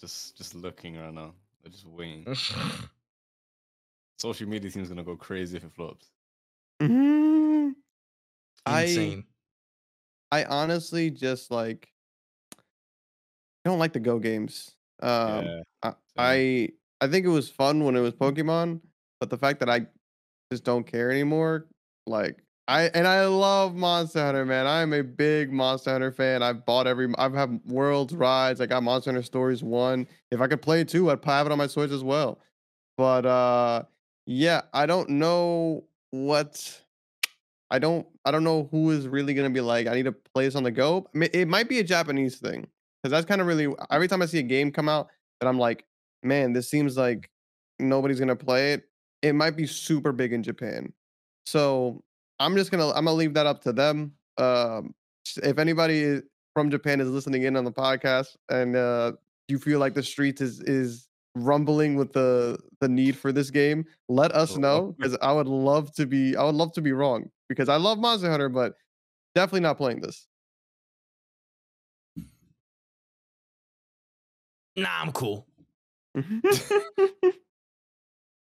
S3: just just looking right now. They're just waiting. <laughs> Social media team's gonna go crazy if it flops.
S2: Mhm. I
S1: Insane.
S2: I honestly just like I don't like the Go games. Um,
S3: yeah,
S2: I, I I think it was fun when it was Pokemon, but the fact that I just don't care anymore, like I and I love Monster Hunter, man. I am a big Monster Hunter fan. I've bought every I've had Worlds rides. I got Monster Hunter Stories one. If I could play two, I'd have it on my Switch as well. But uh, yeah, I don't know what. I don't I don't know who is really gonna be like. I need to play this on the go. It might be a Japanese thing because that's kind of really every time I see a game come out that I'm like, man, this seems like nobody's gonna play it. It might be super big in Japan, so I'm just gonna I'm gonna leave that up to them. Um, if anybody from Japan is listening in on the podcast and uh, you feel like the streets is is rumbling with the the need for this game, let us
S3: Oh.
S2: oh know because I would love to be I would love to be wrong because I love Monster Hunter, but definitely not playing this.
S1: Nah, I'm cool. <laughs> <laughs>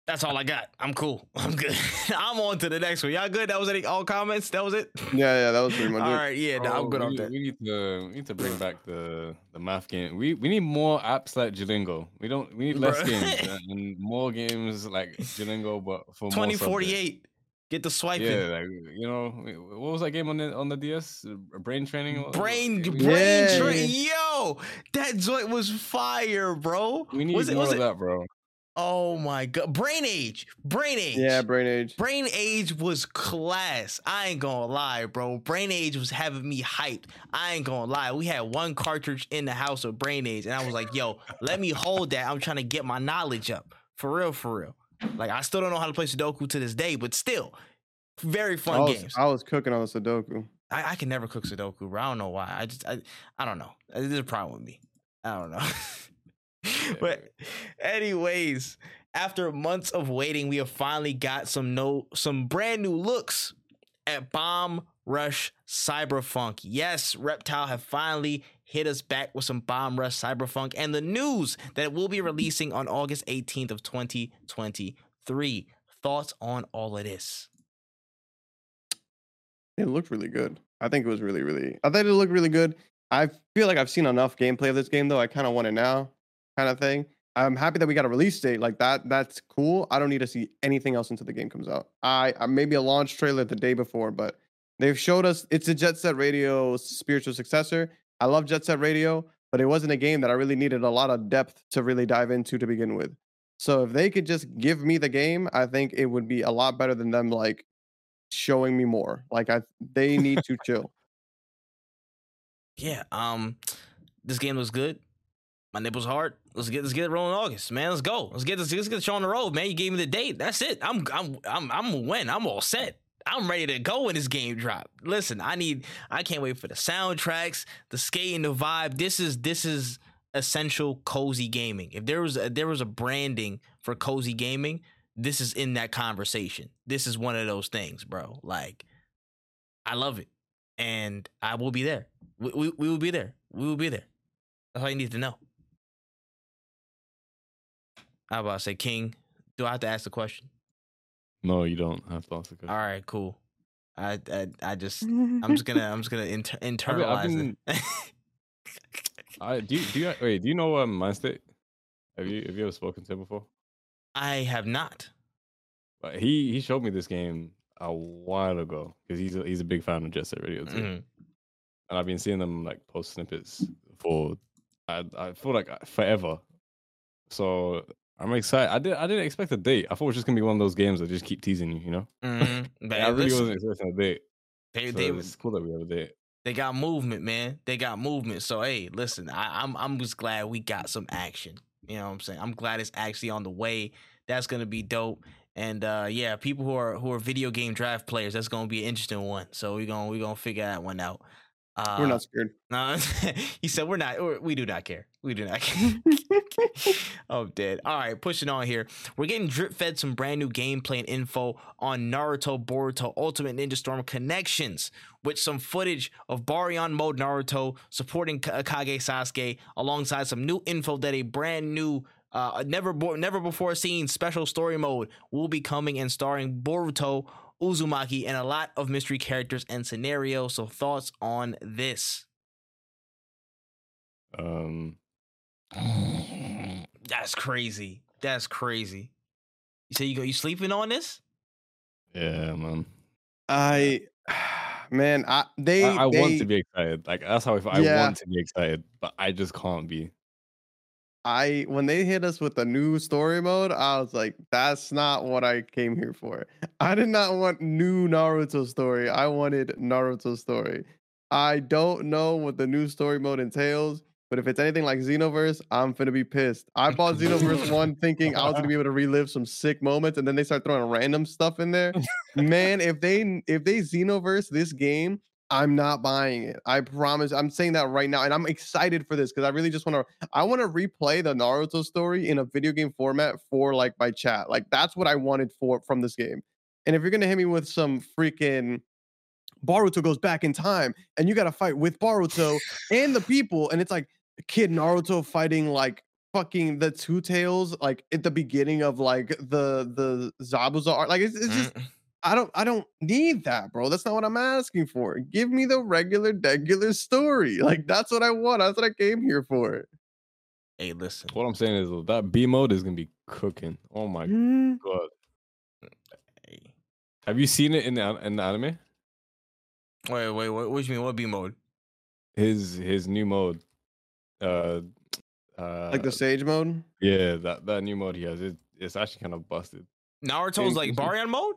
S1: That's all I got. I'm cool. <laughs> I'm good. <laughs> I'm on to the next one. Y'all good? That was any all comments? That was it?
S2: yeah, yeah, that was pretty much <laughs>
S1: all
S2: it.
S1: right, yeah, nah, I'm
S3: Oh,
S1: good
S3: we,
S1: on that.
S3: we need to we need to bring back the the math game. We we need more apps like Jilingo. We don't we need less
S1: Bruh.
S3: games and- and more games like Jilingo, but for more
S1: 2048. Get the swiping.
S3: Yeah, like you know, what was that game on the on the DS? Uh, Brain training.
S1: Brain, brain
S2: Yeah.
S1: train. Yo, that joint was fire, bro.
S3: We need
S1: was it,
S3: more
S1: was
S3: of
S1: it?
S3: that, bro.
S1: Oh my god, brain age, brain age.
S2: Yeah, Brain Age.
S1: Brain Age was class. I ain't gonna lie, bro. Brain Age was having me hyped. I ain't gonna lie. We had one cartridge in the house of Brain Age, and I was like, yo, let me hold that. I'm trying to get my knowledge up. For real, for real. Like, I still don't know how to play Sudoku to this day, but still, very
S2: I
S1: fun
S2: was,
S1: games.
S2: I was cooking on the Sudoku.
S1: I, I can never cook Sudoku, bro. I don't know why. I just, I, I don't know. There's a problem with me. I don't know. <laughs> <laughs> but, anyways, after months of waiting, we have finally got some no, some brand new looks at Bomb Rush Cyberfunk. Yes, Reptile have finally hit us back with some Bomb Rush Cyberfunk and the news that it will be releasing on August 18th of 2023. Thoughts on all of this?
S2: It looked really good. I think it was really, really. I think it looked really good. I feel like I've seen enough gameplay of this game, though. I kind of want it now, kind of thing. I'm happy that we got a release date like that. That's cool. I don't need to see anything else until the game comes out. I, I maybe a launch trailer the day before, but they've showed us it's a Jet Set Radio spiritual successor. I love Jet Set Radio, but it wasn't a game that I really needed a lot of depth to really dive into to begin with. So if they could just give me the game, I think it would be a lot better than them like showing me more. Like I they need to <laughs> chill.
S1: Yeah, um, this game looks good. My nipples hard. Let's get let's get it rolling in August, man. Let's go. Let's get this. Let's get the show on the road, man. You gave me the date. That's it. I'm I'm I'm I'm win. I'm all set. I'm ready to go when this game drop. Listen, I need. I can't wait for the soundtracks, the skating, the vibe. This is this is essential cozy gaming. If there was a, there was a branding for cozy gaming, this is in that conversation. This is one of those things, bro. Like, I love it, and I will be there. We, we, we will be there. We will be there. That's all you need to know. I about to say, King, do I have to ask the question?
S3: No, you don't have to ask the question.
S1: All right, cool. I I, I just I'm just gonna I'm just gonna inter- <laughs> internalize
S3: been-
S1: it. <laughs>
S3: I do. You, do you wait? Do you know um, Mindstate? Have you have you ever spoken to him before?
S1: I have not.
S3: But he he showed me this game a while ago because he's a, he's a big fan of Jet Set Radio too,
S1: Mhm.
S3: and I've been seeing them like post snippets for I I feel like uh, forever. So I'm excited. I did I didn't expect a date. I thought it was just gonna be one of those games that just keep teasing you. You know,
S1: Mhm. <laughs> But
S3: I really wasn't expecting a date.
S1: they,
S3: So
S1: they,
S3: it's cool that we have a date.
S1: they got movement, man. They got movement. So hey, listen, I, I'm I'm just glad we got some action. You know what I'm saying? I'm glad it's actually on the way. That's gonna be dope. And uh, yeah, people who are who are video game draft players, that's gonna be an interesting one. So we're gonna we're gonna figure that one out. Uh,
S2: We're not scared.
S1: no, <laughs> he said we're not. we're- We do not care. We do not care. <laughs> I'm dead. All right, pushing on here. We're getting drip fed some brand new gameplay and info on Naruto Boruto Ultimate Ninja Storm connections with some footage of Baryon mode Naruto supporting Ka- Kage Sasuke alongside some new info that a brand new uh, never bo- never before seen special story mode will be coming and starring Boruto, Uzumaki, and a lot of mystery characters and scenarios. So thoughts on this?
S3: Um, <sighs>
S1: That's crazy. That's crazy. You say you go you sleeping on this?
S3: yeah, man.
S2: I, <sighs> man, I they
S3: I, I want to be excited. Like that's how I feel. I want to be excited, but I just can't be.
S2: I when they hit us with the new story mode, I was like, that's not what I came here for. <laughs> I did not want new Naruto story. I wanted Naruto story. I don't know what the new story mode entails, but if it's anything like Xenoverse, I'm finna be pissed. I bought Xenoverse 1 <laughs> thinking I was gonna be able to relive some sick moments, and then they start throwing random stuff in there. Man, if they if they Xenoverse this game, I'm not buying it. I promise. I'm saying that right now, and I'm excited for this because I really just want to. I want to replay the Naruto story in a video game format for like my chat. Like that's what I wanted for from this game. And if you're gonna hit me with some freaking Boruto goes back in time, and you got to fight with Boruto and the people, and it's like Kid Naruto fighting like fucking the Two Tails, like at the beginning of like the the Zabuza art. Like it's, it's just
S1: Mm,
S2: I don't I don't need that, bro. That's not what I'm asking for. Give me the regular, regular story. Like that's what I want. That's what I came here for.
S1: Hey, listen.
S3: What I'm saying is that B mode is gonna be cooking. Oh my
S2: Mm,
S3: god!
S1: Hey.
S3: Have you seen it in the an- in the anime?
S1: Wait, wait, what, what do you mean? What B mode?
S3: His his new mode. Uh, uh,
S2: Like the Sage mode.
S3: yeah, that that new mode he has. It, it's actually kind of busted.
S1: Naruto's like
S3: Inclusive.
S1: Baryon mode?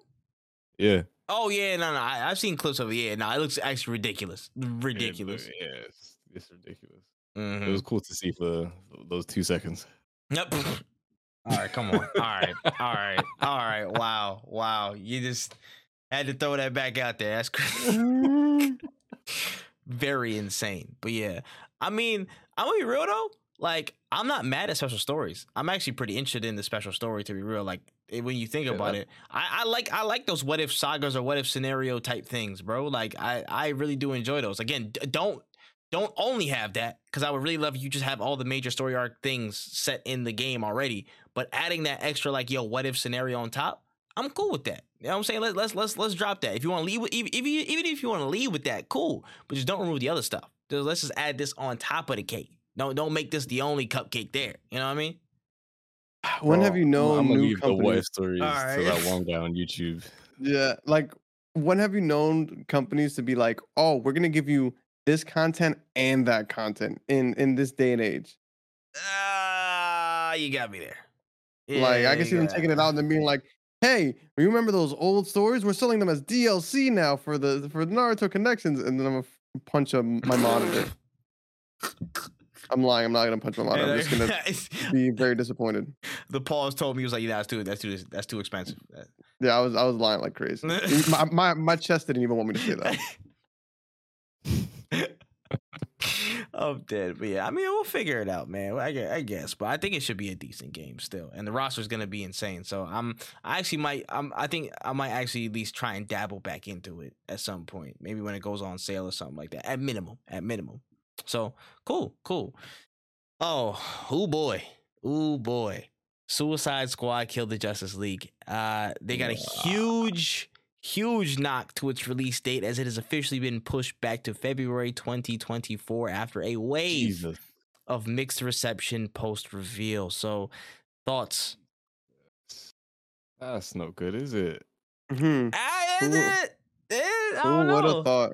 S3: Yeah,
S1: Oh yeah, no, no. I, I've seen clips of it. Yeah, no, it looks actually ridiculous. Ridiculous.
S3: Yeah, it's, it's ridiculous.
S1: Mhm.
S3: It was cool to see for those two seconds.
S1: Yep. All right, come on. All right, all right, all right. Wow, wow. You just had to throw that back out there. That's crazy. <laughs> Very insane. But yeah, I mean, I'm gonna be real though. Like, I'm not mad at special stories. I'm actually pretty interested in the special story. To be real, like Eh, when you think about it, I, I like I like those what if sagas or what if scenario type things, bro. Like, I I really do enjoy those. Again, d- don't don't only have that because I would really love you just have all the major story arc things set in the game already. But adding that extra like yo, what if scenario on top, I'm cool with that. You know what I'm saying? Let, let's let's let's drop that. If you want to leave with even even even if you want to leave with that, cool. But just don't remove the other stuff. Just, let's just add this on top of the cake. Don't don't make this the only cupcake there. You know what I mean?
S2: When have you
S3: I'm-
S2: known
S3: I'm gonna
S2: new
S3: leave the what
S2: companies?
S3: if stories
S1: Alright.
S3: to that <laughs> one guy on YouTube.
S2: Yeah, like when have you known companies to be like, oh, we're gonna give you this content and that content in in this day and age?
S1: Ah, you got me there.
S2: like I can see them
S1: Yeah.
S2: taking it out and then being like, "Hey, you remember those old stories? We're selling them as DLC now for the for the Naruto connections." And then I'm gonna f- punch a, my monitor. <laughs> I'm lying. I'm not gonna punch my monitor. I'm just gonna <laughs> be very disappointed.
S1: the pause told me he was like, yeah, that's too that's too that's too expensive.
S2: Yeah, I was I was lying like crazy. <laughs> my, my my chest didn't even want me to say that. <laughs>
S1: I'm dead, but yeah, I mean, we'll figure it out, man. I guess, I guess, but I think it should be a decent game still, and the roster's gonna be insane. So I'm, I actually might, I'm, I think I might actually at least try and dabble back into it at some point, maybe when it goes on sale or something like that. At minimum, at minimum. So cool, cool. Oh, oh boy, oh boy. Suicide Squad killed the Justice League. Uh, they got a huge, huge knock to its release date as it has officially been pushed back to February 2024 after a wave
S3: Jesus.
S1: of mixed reception post reveal. So, thoughts?
S3: That's not good, is it?
S2: Mhm.
S1: Ah, is
S2: Who-
S1: it? Eh, I
S2: Who
S1: don't
S2: would
S1: know.
S2: have thought?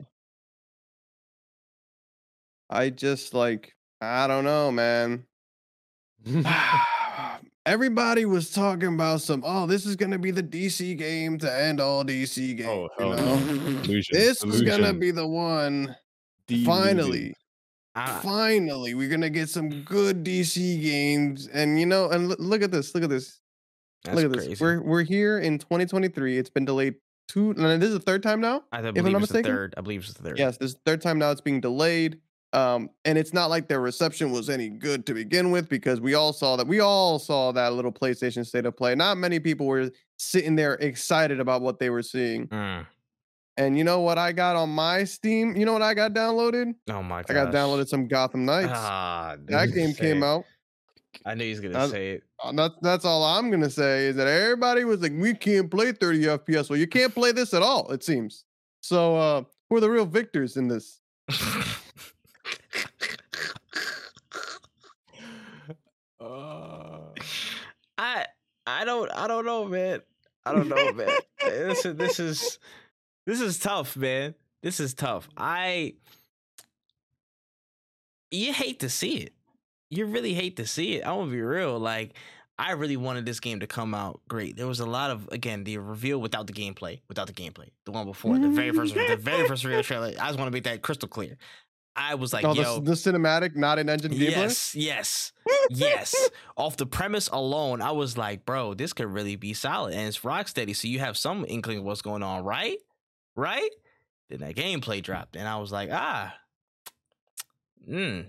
S2: I just like I don't know, man. <laughs> <sighs> Everybody was talking about some. Oh, this is gonna be the DC game to end all DC oh, games.
S3: oh,
S2: you
S3: hell
S2: know?
S3: no.
S2: This is gonna be the one.
S3: Delusion.
S2: Finally,
S1: I-
S2: finally, we're gonna get some good DC games. And you know, and l- look at this. Look at this.
S1: That's
S2: Look at this. We're we're here in 2023. It's been delayed two. And this is the third time now.
S1: I
S2: I'm
S1: believe
S2: not
S1: it's the
S2: mistaken?
S1: third. I believe it's the third.
S2: Yes, this is the third time now it's being delayed. Um, and it's not like their reception was any good to begin with because we all saw that we all saw that little PlayStation State of Play. Not many people were sitting there excited about what they were seeing.
S1: Mm.
S2: And you know what I got on my Steam? You know what I got downloaded?
S1: Oh my god.
S2: I got downloaded some Gotham Knights.
S1: Ah,
S2: that game came
S1: it.
S2: out.
S1: I knew he was gonna
S2: That's-
S1: say it.
S2: Uh, That's that's all I'm gonna say is that everybody was like, we can't play 30 FPS. Well, you can't play this at all, it seems. So uh who are the real victors in this? <laughs>
S3: Uh,
S1: I I don't I don't know, man. I don't know, man. <laughs> this is this is this is tough, man. This is tough. I you hate to see it. You really hate to see it. I'm gonna be real. Like I really wanted this game to come out great. There was a lot of again the reveal without the gameplay, without the gameplay. The one before, the very first, the very first real trailer. I just want to make that crystal clear. I was like,
S2: oh,
S1: yo,
S2: the, the cinematic, not an engine.
S1: Yes, yes, <laughs> yes. Off the premise alone, I was like, bro, this could really be solid. And it's Rocksteady, so you have some inkling of what's going on, right? Right? Then that gameplay dropped, and I was like, ah, hmm.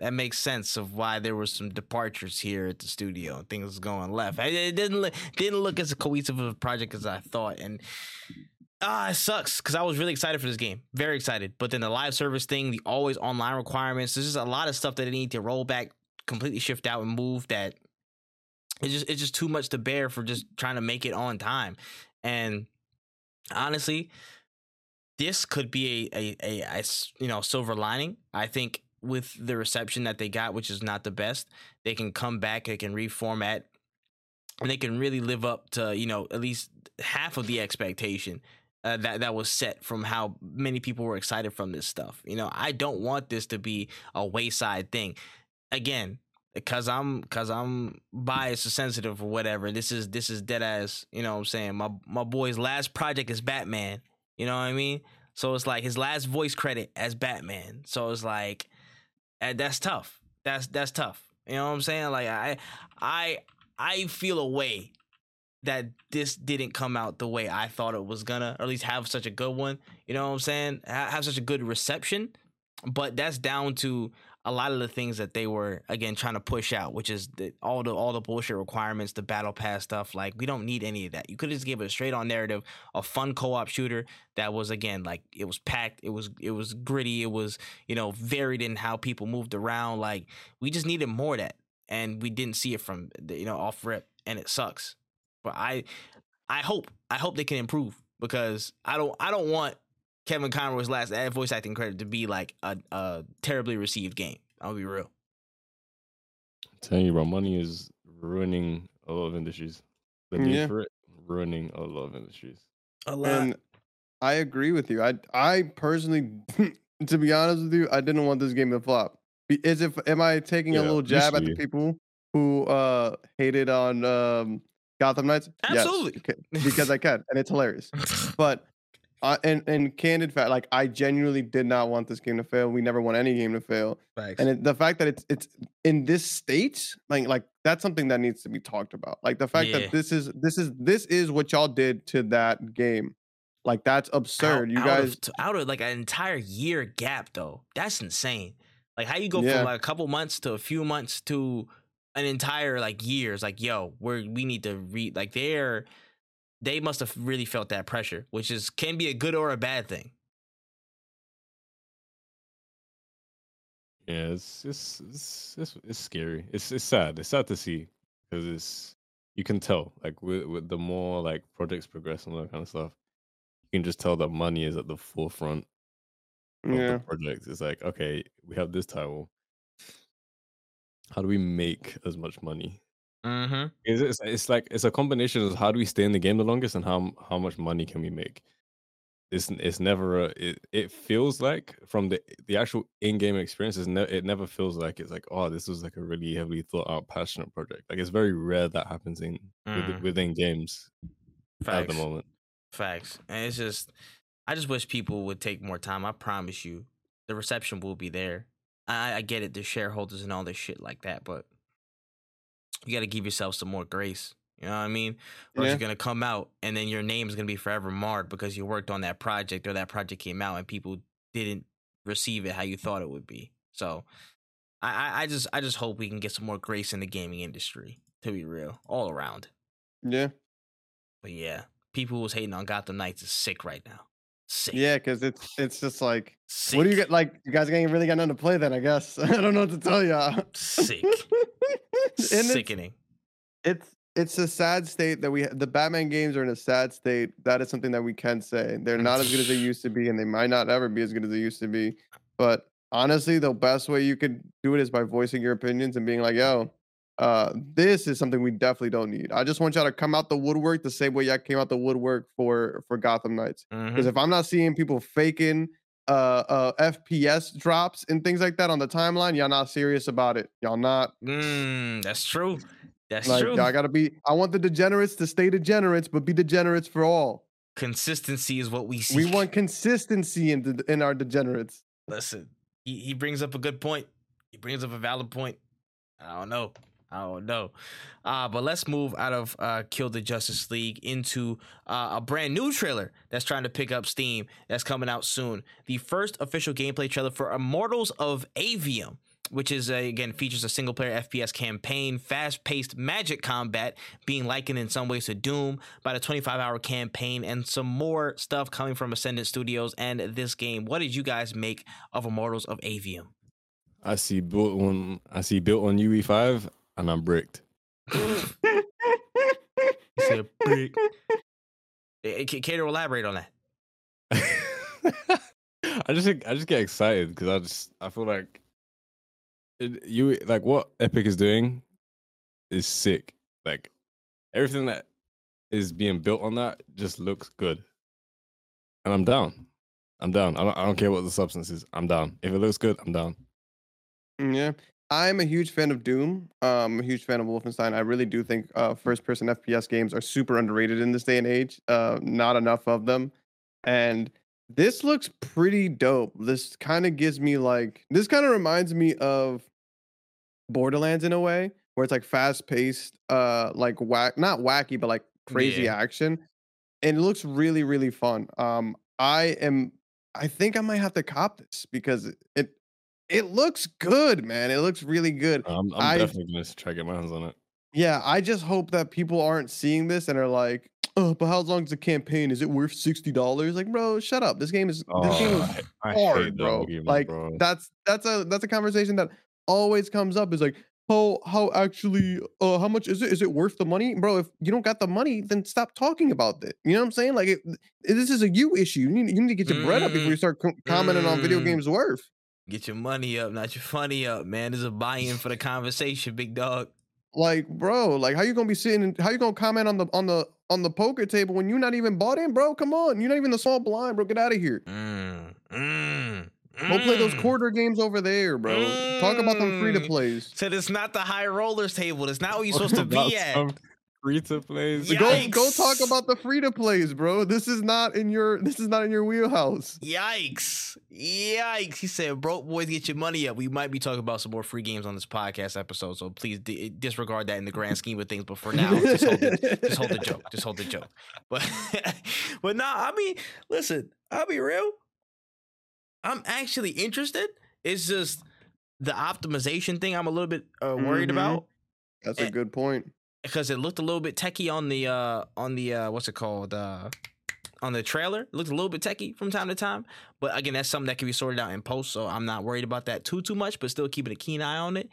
S1: That makes sense of why there were some departures here at the studio and things going left. It- It didn't look, didn't look as cohesive of a project as I thought, and ah, it sucks because I was really excited for this game, very excited. But then the live service thing, the always online requirements, there's just a lot of stuff that they need to roll back, completely shift out and move. That it's just it's just too much to bear for just trying to make it on time. And honestly, this could be a a you know silver lining. I think with the reception that they got, which is not the best, they can come back, they can reformat, and they can really live up to you know at least half of the expectation uh, that that was set from how many people were excited from this stuff. You know, I don't want this to be a wayside thing. Again, because I'm because I'm biased or sensitive or whatever. This is this is dead ass. You know what I'm saying? My my boy's last project is Batman. You know what I mean? So it's like his last voice credit as Batman. So it's like uh, that's tough. That's that's tough. You know what I'm saying? Like I I I feel a way that this didn't come out the way I thought it was gonna, or at least have such a good one. You know what I'm saying? Have such a good reception, but that's down to a lot of the things that they were again trying to push out, which is the, all the all the bullshit requirements, the battle pass stuff. Like we don't need any of that. You could just give a straight on narrative, a fun co-op shooter that was again like it was packed, it was it was gritty, it was you know varied in how people moved around. Like we just needed more of that, and we didn't see it from you know off rip, and it sucks. But I I hope I hope they can improve because I don't I don't want Kevin Conroy's last voice acting credit to be like a, a terribly received game. I'll be real.
S3: telling you, bro, money is ruining a lot of industries. The need
S2: Yeah.
S3: for it, ruining a lot of industries.
S1: A
S2: And I agree with you. I I personally, <laughs> to be honest with you, I didn't want this game to flop. Is if am I taking a little jab at the people who uh hated on um Gotham Knights? Yes,
S1: Absolutely.
S2: beca- <laughs> because I can, and it's hilarious. But uh, and and candid fact, like I genuinely did not want this game to fail. We never want any game to fail.
S1: Facts.
S2: And it, the fact that it's it's in this state, like like that's something that needs to be talked about. Like the fact
S1: Yeah.
S2: that this is this is this is what y'all did to that game. Like that's absurd. you
S1: out
S2: guys
S1: of, out of like an entire year gap though. That's insane. Like how you go
S2: Yeah.
S1: from like a couple months to a few months to an entire like years. Like yo, we're we need to read. Like they're they must have really felt that pressure, which is can be a good or a bad thing.
S3: Yeah, it's it's it's it's, it's scary. It's it's sad. It's sad to see because it's you can tell like with with the more like projects progress and all that kind of stuff, you can just tell that money is at the forefront of
S2: yeah.
S3: the project. It's like okay, we have this title. How do we make as much money?
S1: Mm-hmm.
S3: It's, it's, it's like it's a combination of how do we stay in the game the longest and how how much money can we make. It's it's never a, it it feels like from the the actual in game experience is ne- it never feels like it's like oh this was like a really heavily thought out passionate project. Like it's very rare that happens in
S1: Mm.
S3: with, within games at
S1: Facts.
S3: the moment.
S1: Facts. And it's just, I just wish people would take more time. I promise you, the reception will be there. I, I get it, the shareholders and all this shit like that, but you got to give yourself some more grace. You know what I mean? Or
S2: Yeah.
S1: it's gonna come out and then your name is gonna be forever marred because you worked on that project or that project came out and people didn't receive it how you thought it would be. So I, I, I just I just hope we can get some more grace in the gaming industry, to be real, all around.
S2: Yeah.
S1: But yeah, people who was hating on Gotham Knights is sick right now. Sick.
S2: Yeah, because it's it's just like,
S1: Sick.
S2: what do you get? Like, you guys ain't really got nothing to play then, I guess. <laughs> I don't know what to tell y'all.
S1: Sick. <laughs>
S2: and it's,
S1: Sickening.
S2: it's it's a sad state that we the Batman games are in a sad state. That is something that we can say. They're not as good as they <sighs> used to be, and they might not ever be as good as they used to be. But honestly, the best way you could do it is by voicing your opinions and being like, "Yo, uh, this is something we definitely don't need." I just want y'all to come out the woodwork the same way y'all came out the woodwork for for Gotham Knights. Because if I'm not seeing people faking uh, uh FPS drops and things like that on the timeline, y'all not serious about it. Y'all not
S1: Mm, that's true. That's
S2: like
S1: true.
S2: y'all gotta be. I want the degenerates to stay degenerates, but be degenerates for all.
S1: Consistency is what we seek.
S2: We want consistency in the, in our degenerates.
S1: Listen, he, he brings up a good point. He brings up a valid point. I don't know. I don't know. Uh, but let's move out of uh, Kill the Justice League into uh, a brand new trailer that's trying to pick up steam that's coming out soon. The first official gameplay trailer for Immortals of Aveum, which is uh, again features a single player FPS campaign, fast paced magic combat being likened in some ways to Doom, about a 25 hour campaign, and some more stuff coming from Ascendant Studios and this game. What did you guys make of Immortals of Aveum?
S3: I see built on I see built on UE5 and I'm bricked.
S1: He said, "Brick." Cater, elaborate on that. <laughs>
S3: I just I just get excited because I just I feel like it, you like what Epic is doing is sick. Like everything that is being built on that just looks good, and I'm down. I'm down. I don't, I don't care what the substance is. I'm down. If it looks good, I'm down.
S2: Mm, Yeah. I'm a huge fan of Doom. Um, I'm a huge fan of Wolfenstein. I really do think uh, first person FPS games are super underrated in this day and age. Uh, not enough of them. And this looks pretty dope. This kind of gives me like, this kind of reminds me of Borderlands in a way, where it's like fast paced, uh, like whack, not wacky, but like crazy
S1: Yeah.
S2: action. And it looks really, really fun. Um, I am, I think I might have to cop this because it, it looks good, man. It looks really good.
S3: I'm, I'm
S2: I-
S3: definitely gonna try to get my hands on it.
S2: Yeah, I just hope that people aren't seeing this and are like, "Oh, but how long is the campaign? Is it worth sixty dollars?" Like, bro, shut up. This game is this game
S3: Oh,
S2: is
S3: I, I
S2: hard,
S3: hate
S2: bro.
S3: bro.
S2: Like,
S3: bro.
S2: that's that's a that's a conversation that always comes up. Is like, how how actually uh how much is it? Is it worth the money, bro? If you don't got the money, then stop talking about it. You know what I'm saying? Like, it, this is a you issue. You need, you need to get your bread up before you start co- commenting on video
S1: Mm.
S2: games worth.
S1: Get your money up, not your funny up, man. There's a buy-in for the conversation, big dog.
S2: Like, bro, like how you gonna be sitting and how you gonna comment on the on the on the poker table when you're not even bought in, bro? Come on, you're not even the small blind, bro. Get out of here.
S1: Mm, mm,
S2: Go play those
S1: mm.
S2: quarter games over there, bro. Talk about them free to
S1: Mm.
S2: plays.
S1: Said it's not the high rollers table. It's not where you're <laughs> supposed to be at.
S3: Free to plays.
S1: Yeah.
S2: Go go talk about the free to plays, bro. This is not in your this is not in your wheelhouse.
S1: Yikes. Yikes. He said, broke boys, get your money up. We might be talking about some more free games on this podcast episode, so please di- disregard that in the grand scheme of things. But for now, just hold the, just hold the <laughs> joke. Just hold the joke. But, <laughs> but nah, I mean, listen, I'll be real. I'm actually interested. It's just the optimization thing I'm a little bit uh, worried
S2: Mhm.
S1: about
S2: That's a
S1: Eh,
S2: good point.
S1: Because it looked a little bit techie on the uh on the uh what's it called uh on the trailer. It looked a little bit techie from time to time. But again that's something that can be sorted out in post so i'm not worried about that too too much but still keeping a keen eye on it.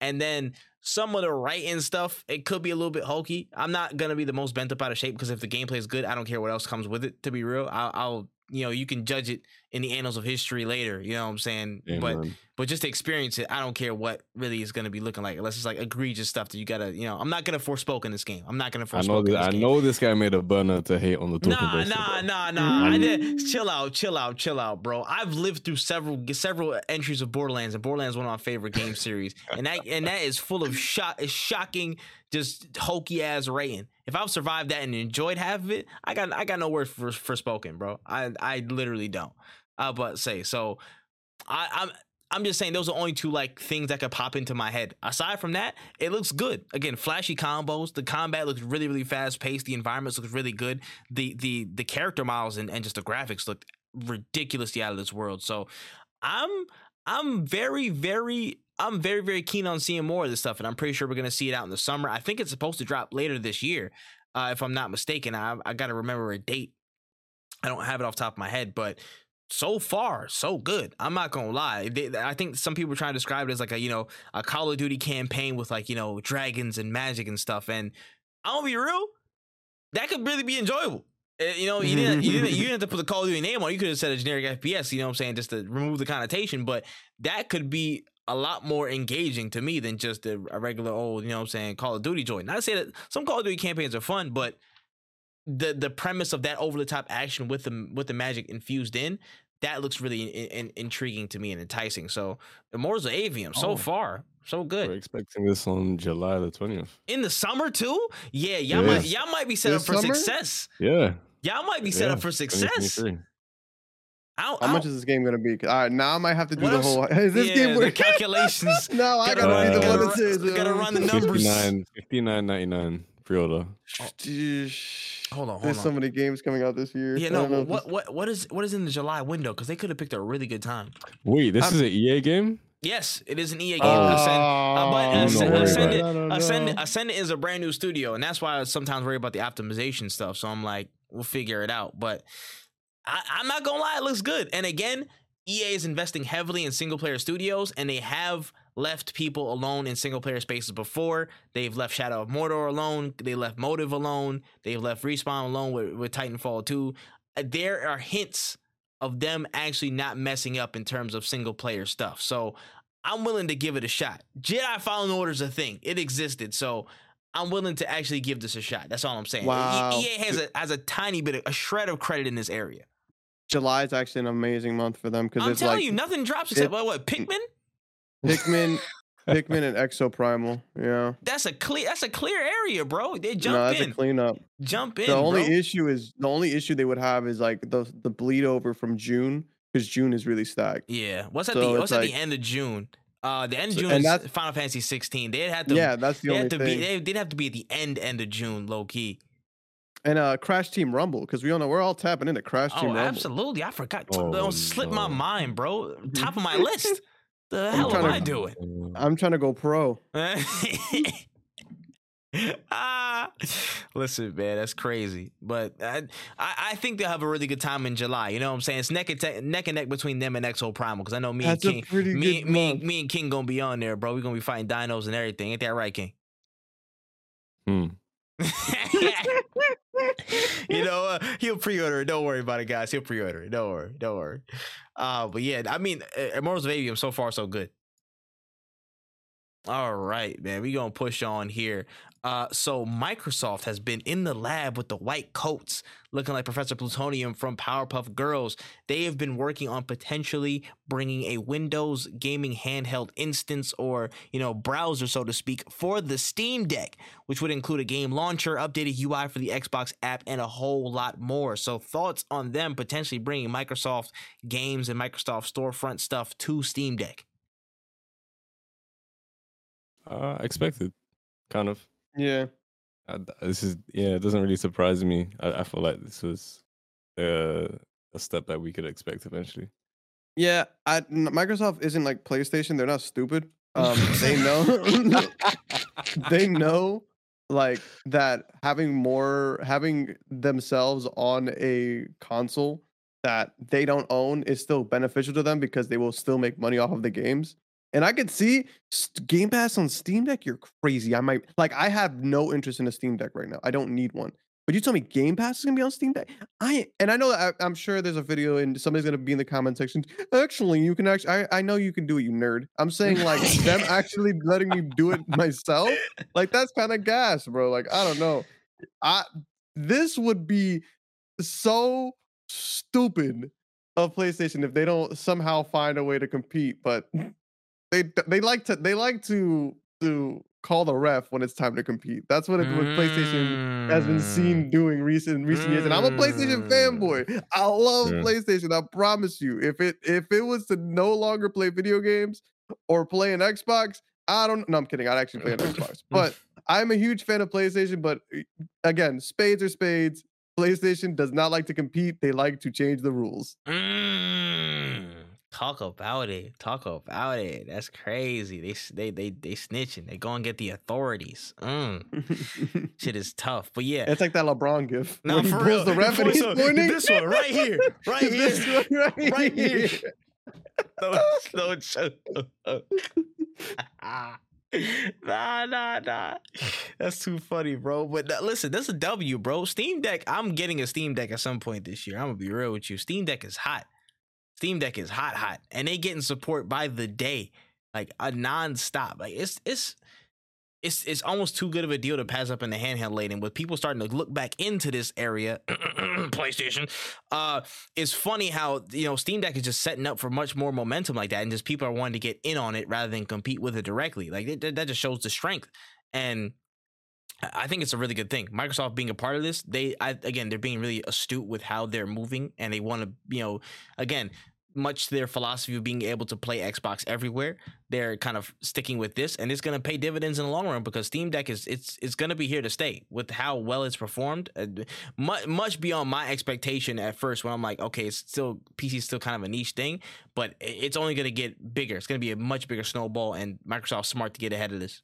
S1: And then some of the writing stuff it could be a little bit hokey. I'm not gonna be the most bent up out of shape because if the gameplay is good i don't care what else comes with it to be real. I'll, I'll you know you can judge it in the annals of history later you know what i'm saying
S3: Yeah,
S1: but but just to experience it, I don't care what really is going to be looking like, unless it's like egregious stuff that you gotta, you know. I'm not gonna forspoke in this game. I'm not gonna
S3: I know
S1: in
S3: this,
S1: this
S3: I
S1: game.
S3: know this guy made a burner to hate on the talking
S1: Nah,
S3: Boys
S1: nah,
S3: today.
S1: nah, nah. Mm-hmm.
S3: I
S1: did. Chill out, chill out, chill out, bro. I've lived through several several entries of Borderlands, and Borderlands one of my favorite game series, and that and that is full of shock, is shocking, just hokey ass rating. If I've survived that and enjoyed half of it, I got I got no words for Forspoken, bro. I I literally don't. Uh, but say so. I, I'm I'm just saying those are only two like things that could pop into my head. Aside from that, it looks good. Again, flashy combos. The combat looks really, really fast paced. The environments look really good. The the the character models and, and just the graphics look ridiculously out of this world. So I'm I'm very, very I'm very, very keen on seeing more of this stuff, and I'm pretty sure we're gonna see it out in the summer. I think it's supposed to drop later this year, uh, if I'm not mistaken. I I gotta remember a date. I don't have it off top of my head, but so far so good. I'm not gonna lie. They, I think some people are trying to describe it as like a you know a Call of Duty campaign with like you know dragons and magic and stuff. And gonna be real, that could really be enjoyable. Uh, You know, you didn't, you didn't you didn't have to put the Call of Duty name on. You could have said a generic FPS. You know what I'm saying, just to remove the connotation. But that could be a lot more engaging to me than just a, a regular old, you know what I'm saying, Call of Duty joint. Not to say that some Call of Duty campaigns are fun, but the the premise of that over the top action with the with the magic infused in that looks really in, in, intriguing to me and enticing. So, Immortals of Aveum, so
S3: Oh.
S1: far, so good.
S3: We're expecting this on July the twentieth.
S1: In the summer too? Yeah, y'all might y'all might be set
S2: This
S1: up for
S2: summer?
S1: success.
S3: Yeah,
S1: Y'all might be set
S3: yeah,
S1: up for success.
S3: 2023.
S1: I don't,
S2: How
S1: I
S2: much
S1: don't-
S2: is this game gonna be? All right, now I might have to do
S1: What
S2: the
S1: else?
S2: whole. <laughs> Is this
S1: yeah,
S2: game
S1: the
S2: worth?
S1: calculations? <laughs>
S2: no, I
S1: Gotta
S2: gotta
S3: run-
S2: be the one
S1: run-
S2: that says.
S1: gotta run the numbers.
S3: 59 59.99 pre-order.
S1: Hold on, hold on.
S2: There's
S1: on.
S2: so many games coming out this year.
S1: yeah, no.
S2: know
S1: What
S2: this-
S1: what what is what is in the July window? Because they could have picked a really good time.
S3: Wait, this
S2: I'm-
S3: is an EA game?
S1: Yes, it is an EA game.
S3: Oh.
S1: Ascend, uh, but
S3: I'm
S1: Ascend,
S3: not
S1: Ascendant,
S2: it. I
S1: Ascendant. Ascendant is a brand new studio, and that's why I sometimes worry about the optimization stuff. So I'm like, we'll figure it out. But I, I'm not gonna lie, it looks good. And again, EA is investing heavily in single player studios, and they have left people alone in single player spaces before. They've left Shadow of Mordor alone. They left Motive alone. They've left Respawn alone with, with Titanfall 2. Uh, There are hints of them actually not messing up in terms of single player stuff. So I'm willing to give it a shot. Jedi Fallen Order is a thing. It existed. So I'm willing to actually give this a shot. That's all I'm saying.
S2: Wow.
S1: EA has a has a tiny bit of a shred of credit in this area.
S2: July is actually an amazing month for them because
S1: I'm telling
S2: like
S1: you, nothing drops except
S2: it-
S1: what, what Pikmin.
S2: Pikmin, <laughs> Pikmin and Exoprimal. Yeah,
S1: That's a clear. That's a clear area, bro. They jump no,
S2: that's
S1: in,
S2: a cleanup.
S1: jump in.
S2: The only
S1: bro.
S2: issue is the only issue they would have is like the the bleed over from June because June is really stacked.
S1: yeah. What's at
S2: So
S1: the What's at the end of June? Uh, the end of June
S2: and
S1: is Final Fantasy 16. They'd have to.
S2: yeah, that's the
S1: They
S2: only
S1: had to
S2: thing.
S1: be. They did have to be at the end end of June, low key.
S2: And uh, Crash Team Rumble because we all know we're all tapping into Crash Team
S1: Oh,
S2: Rumble.
S1: absolutely. I forgot.
S3: Oh,
S1: Don't slip my mind, bro. <laughs> Top of my list. The hell am
S2: to-
S1: I doing?
S2: I'm trying to go pro. <laughs>
S1: ah, listen, man, that's crazy. But I, I, I think they'll have a really good time in July. You know what I'm saying? It's neck and, te- neck and neck between them and Exoprimal because I know me
S2: That's
S1: and King,
S2: pretty
S1: me, me,
S2: month.
S1: me and King gonna be on there, bro. We gonna be fighting dinos and everything. Ain't that right, King?
S3: Hmm. <laughs> <laughs>
S1: you know, uh, he'll pre-order it. Don't worry about it, guys. He'll pre-order it. Don't worry. Don't worry. Uh, but yeah, I mean, Immortals of Aveum so far so good. All right, man. We gonna push on here. Uh, so Microsoft has been in the lab with the white coats, looking like Professor Plutonium from Powerpuff Girls. They have been working on potentially bringing a Windows gaming handheld instance, or you know, browser, so to speak, for the Steam Deck, which would include a game launcher, updated UI for the Xbox app, and a whole lot more. So, thoughts on them potentially bringing Microsoft games and Microsoft storefront stuff to Steam Deck?
S3: Uh, expected, kind of.
S2: Yeah,
S3: Uh, th- this is yeah. It doesn't really surprise me. I, I feel like this was uh, a step that we could expect eventually.
S2: yeah. I, Microsoft isn't like PlayStation. They're not stupid. Um, they know. <laughs> they know like that having more having themselves on a console that they don't own is still beneficial to them because they will still make money off of the games. And I could see Game Pass on Steam Deck. You're crazy. I might like. I have no interest in a Steam Deck right now. I don't need one. But you tell me Game Pass is gonna be on Steam Deck? I and I know that I, I'm sure there's a video and somebody's gonna be in the comment section. Actually, you can actually. I, I know you can do it, you nerd. I'm <laughs> saying like them actually letting me do it myself. Like that's kind of gas, bro. Like I don't know. I this would be so stupid of PlayStation if they don't somehow find a way to compete. But they they like to they like to to call the ref when it's time to compete. That's what, it, what PlayStation has been
S1: Mm.
S2: seen doing recent in recent years. And I'm a PlayStation fanboy. I love
S3: Yeah.
S2: PlayStation. I promise you. If it if it was to no longer play video games or play an Xbox, I don't. No, I'm kidding. I'd actually play an Xbox. But <laughs> I'm a huge fan of PlayStation. But uh, again, spades are spades. PlayStation does not like to compete. They like to change the rules.
S1: Mm. Talk about it. Talk about it. That's crazy. They s- they they they snitching. They go and get the authorities. Mm. <laughs> Shit is tough. But yeah.
S2: it's like that LeBron gif.
S1: No,
S2: when
S1: for real.
S2: the ref and he's pointing.
S1: This one right here. Right <laughs>
S2: This
S1: here.
S2: one right,
S1: Right here.
S2: here. <laughs>
S1: No, no joke. nah, nah, nah. That's too funny, bro. But uh, listen, that's a W, bro. Steam Deck. I'm getting a Steam Deck at some point this year. I'm gonna be real with you. Steam Deck is hot. Steam Deck is hot, hot, and they getting support by the day, like a nonstop. Like it's it's it's it's almost too good of a deal to pass up in the handheld lane. And with people starting to look back into this area, <clears throat> PlayStation, uh, it's funny how you know Steam Deck is just setting up for much more momentum like that, and just people are wanting to get in on it rather than compete with it directly. Like it, that just shows the strength, and I think it's a really good thing. Microsoft being a part of this, they I, again they're being really astute with how they're moving, and they want to you know again much their philosophy of being able to play Xbox everywhere, they're kind of sticking with this, and it's going to pay dividends in the long run because Steam Deck is it's it's going to be here to stay with how well it's performed, much much beyond my expectation at first. When I'm like, okay, it's still PC is still kind of a niche thing, but it's only going to get bigger. It's going to be a much bigger snowball, and Microsoft's smart to get ahead of this.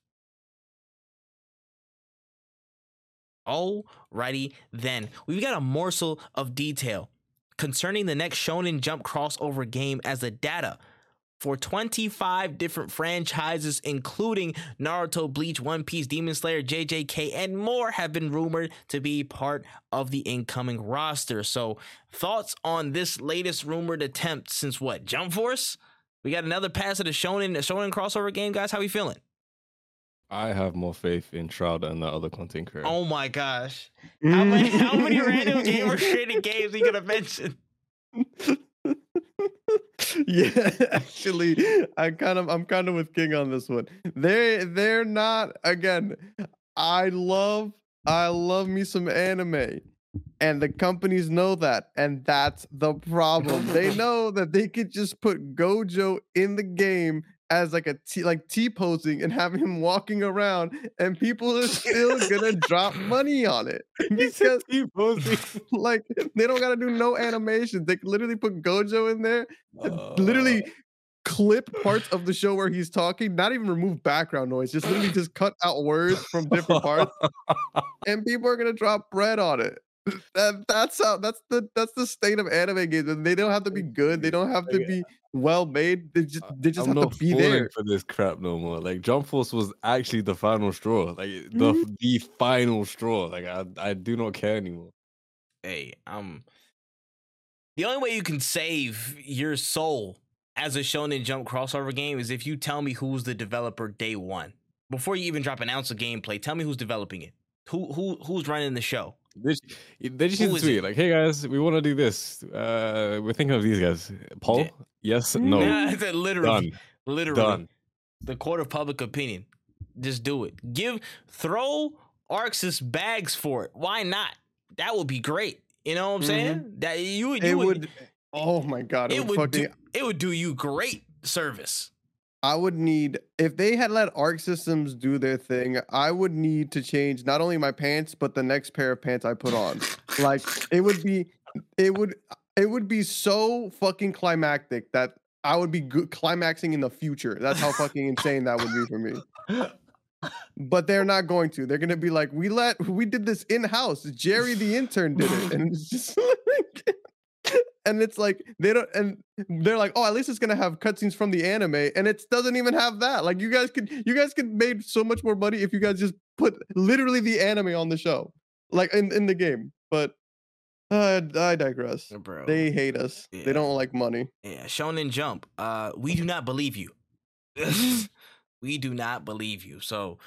S1: Alrighty then. We've got a morsel of detail concerning the next Shonen Jump crossover game as the data for 25 different franchises, including Naruto, Bleach, One Piece, Demon Slayer, JJK, and more, have been rumored to be part of the incoming roster. So, thoughts on this latest rumored attempt since what? Jump Force? We got another pass at a Shonen, Shonen crossover game, guys. How are we feeling?
S3: I have more faith in Shroud and the other content creator.
S1: Oh my gosh. How many, how many random <laughs> gamer created games are you gonna mention? <laughs>
S2: yeah, actually, I kind of I'm kind of with King on this one. They they're not again. I love I love me some anime. And the companies know that, and that's the problem. they <laughs> know that they could just put Gojo in the game as like a t like T posing and have him walking around, and people are still gonna drop money on it <laughs> because <laughs> like they don't gotta do no animations. They can literally put Gojo in there, and literally clip parts of the show where he's talking, not even remove background noise, just literally just <laughs> cut out words from different parts, and people are gonna drop bread on it. That, that's how that's the that's the state of anime games. They don't have to be good. They don't have to be well made. They just they just
S3: I'm
S2: have
S3: not
S2: to be there.
S3: for this crap no more. Like Jump Force was actually the final straw. Like the
S2: Mhm.
S3: the final straw. Like I I do not care anymore.
S1: hey, um, the only way you can save your soul as a Shonen Jump crossover game is if you tell me who's the developer day one before you even drop an ounce of gameplay. Tell me who's developing it. Who who who's running the show?
S3: They just, they just need to
S1: is
S3: tweet like, "Hey guys, we want to do this. Uh, we're thinking of these guys. Paul,
S1: Yeah.
S3: yes,
S2: Mm.
S3: no,
S1: Nah, literally,
S3: done,
S1: literally,
S3: done."
S1: the court of public opinion. Just do it. Give throw Arc Sys bags for it. Why not? That would be great. You know what I'm saying? That you would. You
S2: It
S1: would.
S2: would. Oh my god! It,
S1: it
S2: would,
S1: would
S2: fucking.
S1: do. It would do you great service.
S2: I would need if they had let Arc Systems do their thing. I would need to change not only my pants but the next pair of pants I put on. like it would be, it would, it would be so fucking climactic that I would be climaxing in the future. That's how fucking insane that would be for me. But they're not going to. They're gonna be like, we let, we did this in house. Jerry the intern did it, and it's just. <laughs> Like, and it's like they don't and they're like oh at least it's gonna have cutscenes from the anime and it doesn't even have that like you guys could you guys could made so much more money if you guys just put literally the anime on the show like in, in the game but uh, i digress
S1: Bro.
S2: they hate us
S1: Yeah.
S2: they don't like money
S1: Yeah, Shonen Jump. Uh, we do not believe you. <laughs> we do not believe you. So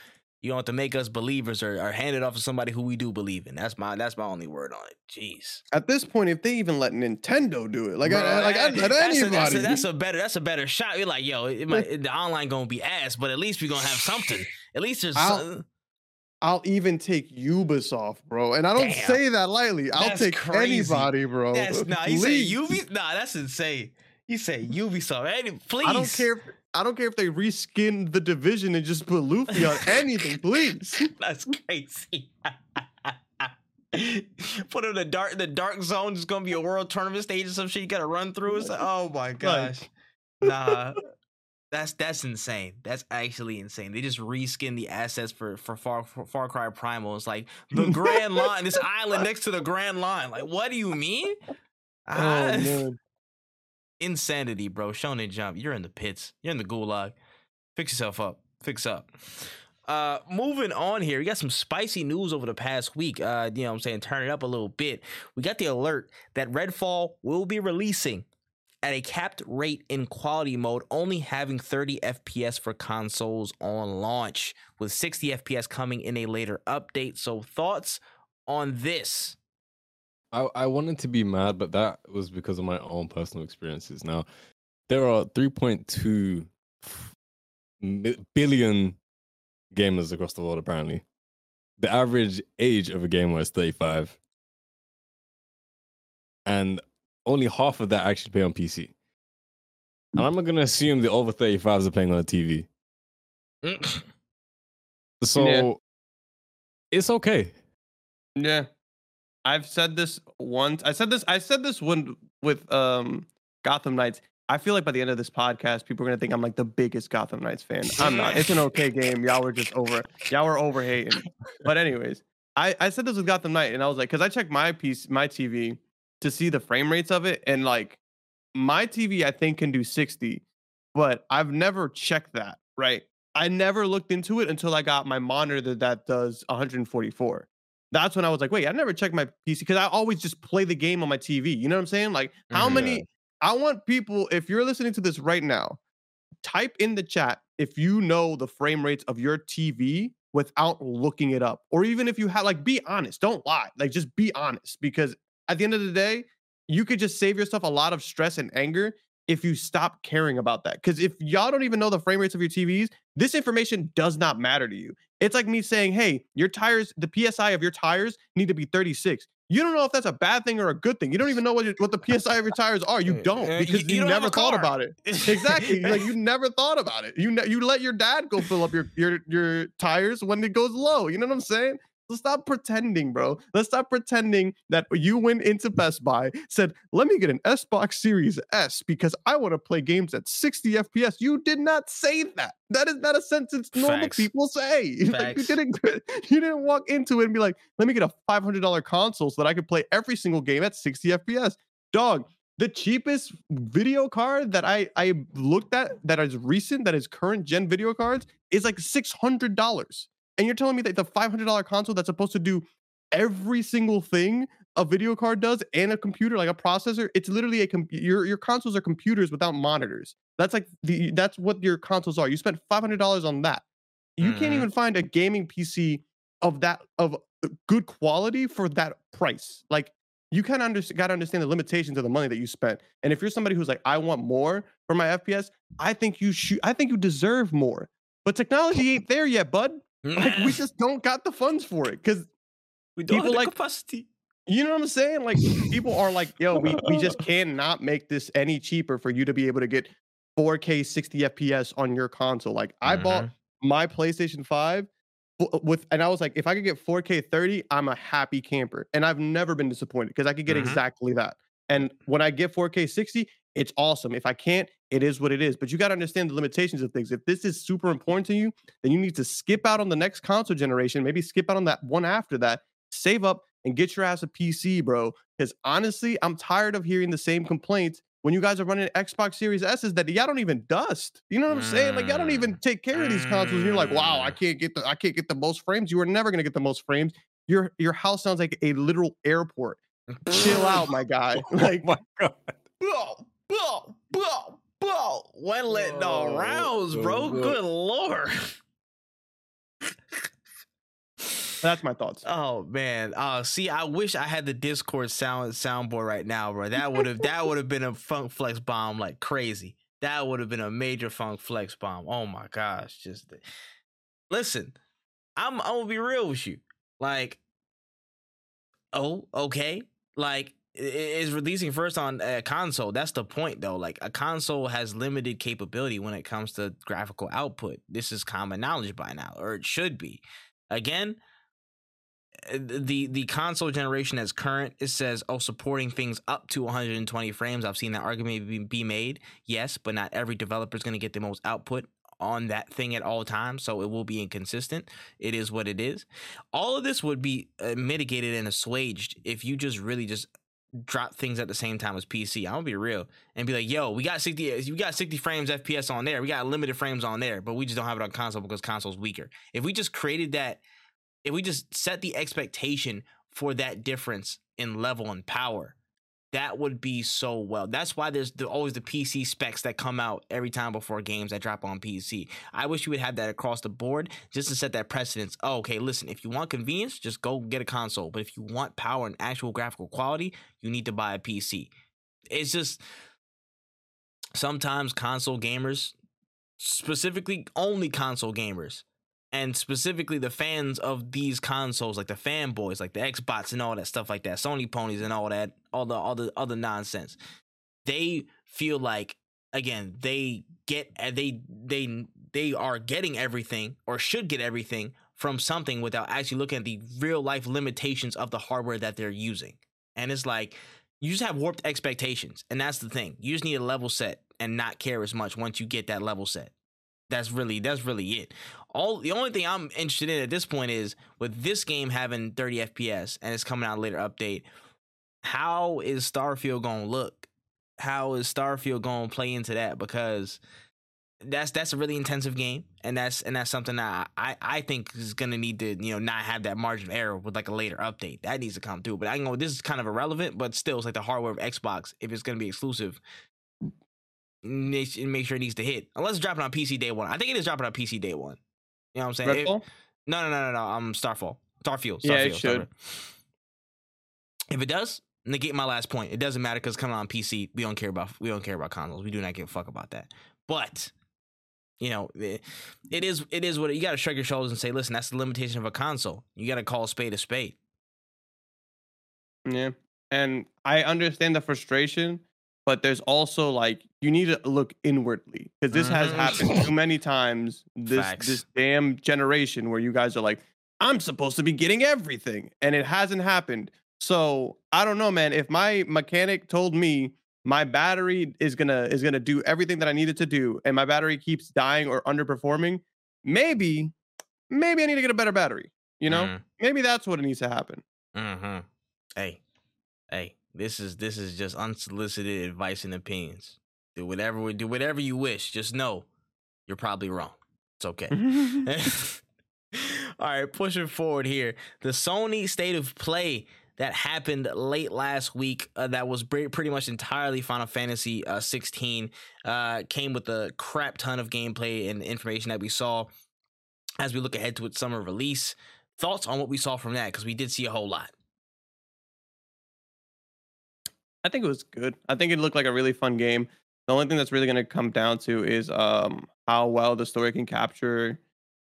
S1: you don't have to make us believers or, or hand it off to somebody who we do believe in. That's my that's my only word on it. Jeez.
S2: at this point if they even let nintendo do it like
S1: Bro,
S2: I, like I, let
S1: that's, a,
S2: anybody
S1: that's, a, that's a better that's a better shot. You're like, yo, it might, the online gonna be ass, but at least we're gonna have something. At least there's
S2: I'll-
S1: some-
S2: I'll even take Ubisoft, bro. And I don't
S1: Damn.
S2: say that lightly. I'll
S1: That's
S2: take
S1: crazy.
S2: anybody, bro.
S1: that's nah. You say
S2: Please.
S1: Ubi? Nah, that's insane. You say Ubisoft? Any, please.
S2: I don't care. If, I don't care if they reskin the division and just put Luffy on <laughs> anything, please.
S1: That's crazy. <laughs> Put him in the dark the dark zone. It's gonna be a world tournament stage or some shit. You gotta run through. It's like, oh my gosh, nah. That's that's insane. That's actually insane. They just reskin the assets for for Far for Far Cry Primal. It's like the <laughs> Grand Line, this island next to the Grand Line. Like, what do you mean?
S2: oh
S1: Ah,
S2: man.
S1: Insanity, bro. Shonen Jump. You're in the pits. You're in the gulag. Fix yourself up. Fix up. Uh, moving on here, we got some spicy news over the past week. Uh, you know I'm saying? Turn it up a little bit. We got the alert that Redfall will be releasing at a capped rate in quality mode, only having 30 FPS for consoles on launch, with 60 FPS coming in a later update. So, thoughts on this?
S3: I, I wanted to be mad, but that was because of my own personal experiences. Now, there are 3.2 billion gamers across the world, apparently. The average age of a gamer is 35. And only half of that actually play on PC. And I'm not going to assume the over 35s are playing on a TV.
S1: Mm.
S3: So it's okay.
S2: Yeah. I've said this once. I said this. I said this when with um Gotham Knights. I feel like by the end of this podcast, people are gonna think I'm like the biggest Gotham Knights fan. I'm not. It's an okay game. Y'all were just over. Y'all were over hating. But anyways, I I said this with Gotham Knight, and I was like, because I checked my piece, my TV to see the frame rates of it, and like my TV, I think can do 60, but I've never checked that. Right. I never looked into it until I got my monitor that does 144 that's when I was like, wait, I never checked my PC because I always just play the game on my TV. You know what I'm saying? Like, how
S1: Mhm.
S2: many? I want people, if you're listening to this right now, type in the chat if you know the frame rates of your TV without looking it up. Or even if you have, like, be honest, don't lie. Like, just be honest because at the end of the day, you could just save yourself a lot of stress and anger if you stop caring about that. Because if y'all don't even know the frame rates of your TVs, this information does not matter to you. It's like me saying, hey, your tires, the PSI of your tires need to be 36. You don't know if that's a bad thing or a good thing. You don't even know what, your- what the <laughs> PSI of your tires are. You
S1: Uh,
S2: don't
S1: uh,
S2: because
S1: you-
S2: you,
S1: you don't
S2: never thought about it. <laughs> Exactly. like you <laughs> never thought about it. You you let your dad go fill up your your your tires when it goes low. You know what I'm saying? So stop pretending, bro. Let's stop pretending that you went into Best Buy, said, "Let me get an Xbox Series S because I want to play games at 60 FPS." You did not say that. That is not a sentence normal
S1: Facts.
S2: people say. <laughs> Like, you didn't <laughs> you didn't walk into it and be like, "Let me get a $500 console so that I could play every single game at 60 FPS." Dog, the cheapest video card that I I looked at that is recent, that is current gen video cards, is like six hundred dollars. And you're telling me that the five hundred dollar console that's supposed to do every single thing a video card does and a computer like a processor, it's literally a com- your your consoles are computers without monitors. That's like the that's what your consoles are. You spent five hundred dollars on that. You
S1: Mhm.
S2: can't even find a gaming PC of that of good quality for that price. Like you kind of under, got to understand the limitations of the money that you spent. And if you're somebody who's like, I want more for my FPS, I think you should. I think you deserve more. But technology <laughs> ain't there yet, bud. Like we <laughs> just don't got the funds for it because
S1: we don't
S2: people
S1: have the
S2: like-
S1: capacity.
S2: you know what I'm saying. Like people are like, <laughs> yo, we we just cannot make this any cheaper for you to be able to get 4K 60 FPS on your console. Like I bought my PlayStation 5 with and I was like, if I could get 4K 30, I'm a happy camper. And I've never been disappointed because I could get
S1: Mhm.
S2: exactly that. And when I get 4K 60, it's awesome. If I can't, it is what it is. But you got to understand the limitations of things. If this is super important to you, then you need to skip out on the next console generation, maybe skip out on that one after that, save up and get your ass a PC, bro. Because honestly, I'm tired of hearing the same complaints when you guys are running Xbox Series S's that y'all don't even dust. You know what I'm saying? Like y'all don't even take care of these consoles. And you're like, wow, I
S1: Mm.
S2: can't get the I can't get the most frames. You are never gonna get the most frames. Your your house sounds like a literal airport. Chill <laughs> out, my guy. <laughs> Like
S3: oh my god.
S1: Bow, bow, bow. When letting all
S3: Oh,
S1: rounds, bro.
S3: oh.
S1: Good lord.
S2: that's my thoughts.
S1: Oh man. Uh see, I wish I had the Discord sound soundboard right now, bro. That would have that would have been a funk flex bomb like crazy. That would have been a major funk flex bomb. Oh my gosh. Just the- listen, I'm I'm gonna be real with you. Like, oh, okay. Like is releasing first on a console. That's the point though. Like a console has limited capability when it comes to graphical output. This is common knowledge by now, or it should be. Again, eh, the the console generation as current it says oh supporting things up to 120 frames i've seen that argument be, be made yes but not every developer is going to get the most output on that thing at all times, so it will be inconsistent. It is what it is. All of this would be uh, mitigated and assuaged if you just really just drop things at the same time as PC. I'm gonna be real and be like, yo, we got 60, we got 60 frames FPS on there. We got limited frames on there, but we just don't have it on console because console's weaker. If we just created that, if we just set the expectation for that difference in level and power, that would be so well. That's why there's the, always the PC specs that come out every time before games that drop on PC. I wish you would have that across the board just to set that precedence. Oh, okay, listen, if you want convenience, just go get a console. But if you want power and actual graphical quality, you need to buy a PC. It's just sometimes console gamers, specifically only console gamers, and specifically the fans of these consoles, like the fanboys, like the Xbox and all that stuff like that, Sony ponies and all that, all the all the other nonsense. They feel like again they get uh, they they they are getting everything or should get everything from something without actually looking at the real life limitations of the hardware that they're using. And it's like you just have warped expectations, and that's the thing. You just need a level set and not care as much once you get that level set. That's really that's really it. All the only thing I'm interested in at this point is with this game having 30 FPS and it's coming out later update. How is Starfield gonna look? How is Starfield gonna play into that? Because that's that's a really intensive game, and that's and that's something that I I think is gonna need to you know not have that margin of error with like a later update. That needs to come through. But I know this is kind of irrelevant, but still, it's like the hardware of Xbox. If it's gonna be exclusive, make sure it needs to hit. Unless it's dropping on PC day one. I think it is dropping on PC day one. You know what I'm saying? It, no, no, no, no, no. Um, Starfall, Starfield. Starfield
S2: yeah, it should. Starfield.
S1: If it does, negate my last point. It doesn't matter because coming on PC, we don't care about we don't care about consoles. We do not give a fuck about that. But you know, it, it is it is what you got to shrug your shoulders and say, listen, that's the limitation of a console. You got to call a spade a spade.
S2: Yeah, and I understand the frustration but there's also like you need to look inwardly because this has mm-hmm. happened too <laughs> many times this Facts. this damn generation where you guys are like i'm supposed to be getting everything and it hasn't happened so i don't know man if my mechanic told me my battery is gonna is gonna do everything that i needed to do and my battery keeps dying or underperforming maybe maybe i need to get a better battery you know mm. maybe that's what needs to happen
S1: mm-hmm. hey hey this is this is just unsolicited advice and opinions. Do whatever do whatever you wish. Just know you're probably wrong. It's okay. <laughs> <laughs> All right, pushing forward here. The Sony State of Play that happened late last week uh, that was pretty much entirely Final Fantasy uh, 16 uh, came with a crap ton of gameplay and information that we saw as we look ahead to its summer release. Thoughts on what we saw from that because we did see a whole lot.
S2: I think it was good. I think it looked like a really fun game. The only thing that's really going to come down to is um, how well the story can capture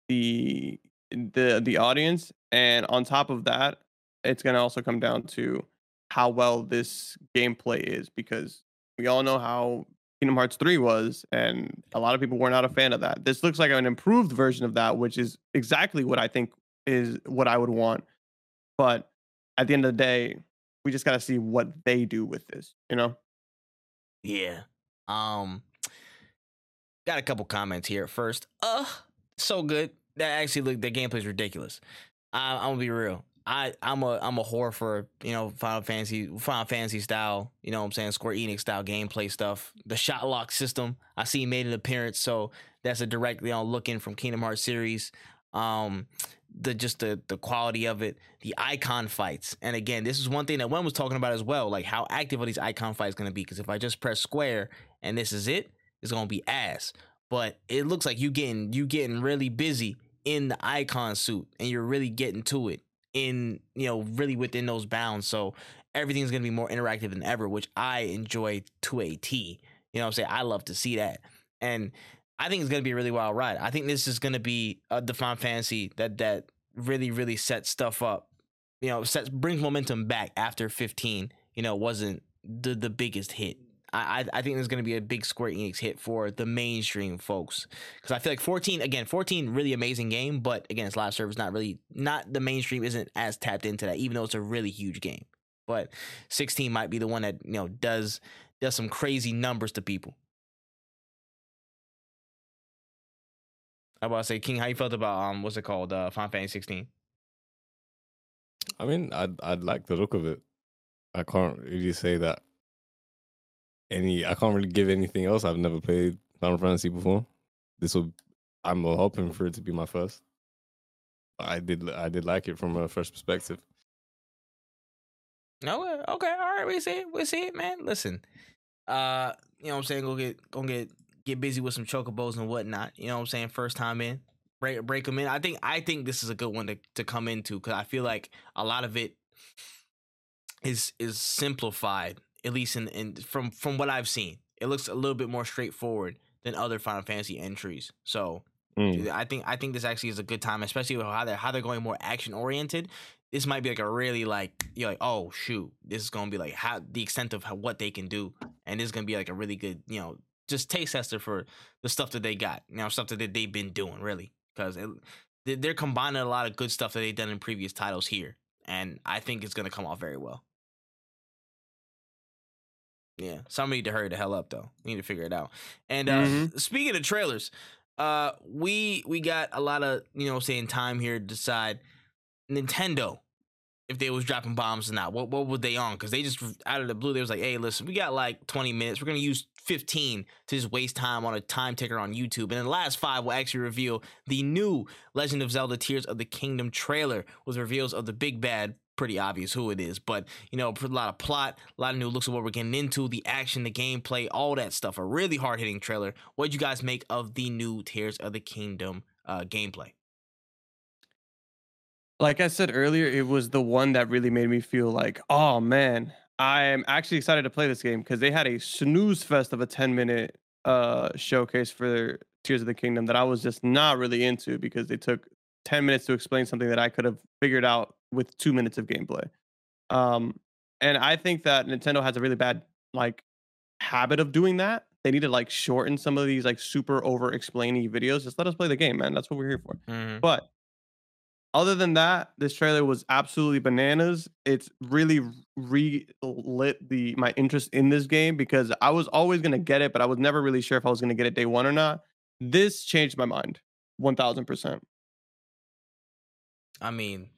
S2: the the the audience, and on top of that, it's going to also come down to how well this gameplay is because we all know how Kingdom Hearts 3 was, and a lot of people were not a fan of that. This looks like an improved version of that, which is exactly what I think is what I would want. But at the end of the day, we just got to see what they do with this, you know?
S1: Yeah. Um, got a couple comments here. First, uh, so good. That actually look the gameplay is ridiculous. I, I'm gonna be real. I I'm a I'm a whore for you know Final Fantasy Final Fantasy style you know what I'm saying Square Enix style gameplay stuff. The shot lock system I see made an appearance, so that's a directly on look in from Kingdom Hearts series. Um, the just the the quality of it, the Eikon fights, and again, this is one thing that Wen was talking about as well, like how active are these Eikon fights going to be? Because if I just press square and this is it, it's to be ass. But it looks like you getting you getting really busy in the Eikon suit, and you're really getting to it in you know really within those bounds. So everything's to be more interactive than ever, which I enjoy to a T. You know, what I'm saying I love to see that, and I think it's gonna be a really wild ride. I think this is gonna be uh, a Final Fantasy that that really really sets stuff up. You know, sets brings momentum back after 15. You know, wasn't the the biggest hit. I, I think there's going to be a big Square Enix hit for the mainstream folks because I feel like 14 again 14 really amazing game but again it's live service not really not the mainstream isn't as tapped into that even though it's a really huge game but 16 might be the one that you know does does some crazy numbers to people. I about to say King how you felt about um what's it called uh Final Fantasy 16
S3: I mean, I'd I'd like the look of it. I can't really say that any. I can't really give anything else. I've never played Final Fantasy before. This will. I'm hoping for it to be my first. I did. I did like it from a first perspective.
S1: Okay, okay, all right, we see it, we see it, man. Listen, uh, you know what I'm saying? Go get, go get, get busy with some chocobos and whatnot. You know what I'm saying? First time in, break, break them in. I think, I think this is a good one to to come into because I feel like a lot of it is is simplified, at least in, in from from what I've seen. It looks a little bit more straightforward than other Final Fantasy entries. So
S3: Mm.
S1: I think I think this actually is a good time, especially with how they're how they're going more action oriented. This might be like a really like you're like oh shoot, this is gonna be like how the extent of how, what they can do, and this is gonna be like a really good you know just taste tester for the stuff that they got, you know stuff that they've been doing really because they're combining a lot of good stuff that they've done in previous titles here, and I think it's gonna come off very well. Yeah, somebody need to hurry the hell up though. We need to figure it out. And uh,
S2: Mhm.
S1: speaking of trailers, uh, we we got a lot of you know saying time here to decide Nintendo if they was dropping bombs or not. What what were they on? Because they just out of the blue they was like, hey, listen, we got like twenty minutes. We're gonna use fifteen to just waste time on a time ticker on YouTube, and then the last five will actually reveal the new Legend of Zelda: Tears of the Kingdom trailer with reveals of the big bad. Pretty obvious who it is, but you know, a lot of plot, a lot of new looks of what we're getting into, the action, the gameplay, all that stuff. A really hard hitting trailer. What would you guys make of the new Tears of the Kingdom uh, gameplay?
S2: like I said earlier, it was the one that really made me feel like, oh man, I am actually excited to play this game because they had a snooze fest of a 10 minute uh showcase for Tears of the Kingdom that I was just not really into because they took 10 minutes to explain something that I could have figured out with two minutes of gameplay. Um, and I think that Nintendo has a really bad like habit of doing that. They need to like shorten some of these like super over explaining videos. Just let us play the game, man. That's what we're here for.
S1: Mm-hmm.
S2: But other than that, this trailer was absolutely bananas. It's really relit the my interest in this game because I was always gonna get it, but I was never really sure if I was gonna get it day one or not. This changed my mind, one thousand percent.
S1: I mean,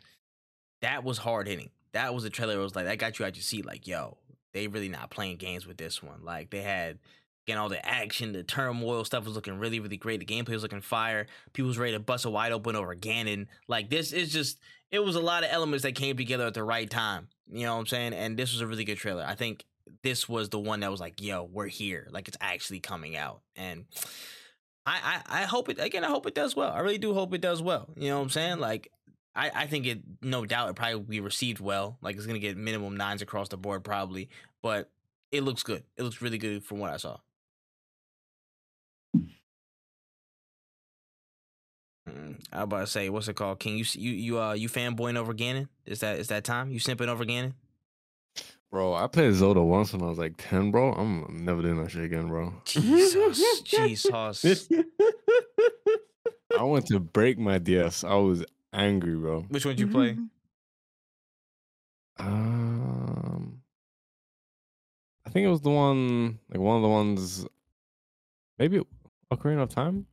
S1: that was hard hitting. That was a trailer. That was like that got you out your seat. Like, yo, they really not playing games with this one. Like they had again all the action, the turmoil stuff was looking really, really great. The gameplay was looking fire. People was ready to bust a wide open over Ganon. Like this is just it was a lot of elements that came together at the right time. You know what I'm saying? And this was a really good trailer. I think this was the one that was like, yo, we're here. Like it's actually coming out. And I, I, I hope it again, I hope it does well. I really do hope it does well. You know what I'm saying? Like I, I think it no doubt it probably will be received well. Like it's gonna get minimum nines across the board probably, but it looks good. It looks really good from what I saw. I about to say, what's it called? King, you you you uh you fanboying over Ganon? Is that is that time? You simping over Ganon?
S3: Bro, I played Zelda once when I was like 10, bro. I'm never doing that shit again, bro.
S1: Jesus, Jesus. <laughs>
S3: I went to break my DS. I was angry, bro.
S1: Which one did you play?
S3: Um, I think it was the one, like one of the ones, maybe Ocarina of Time.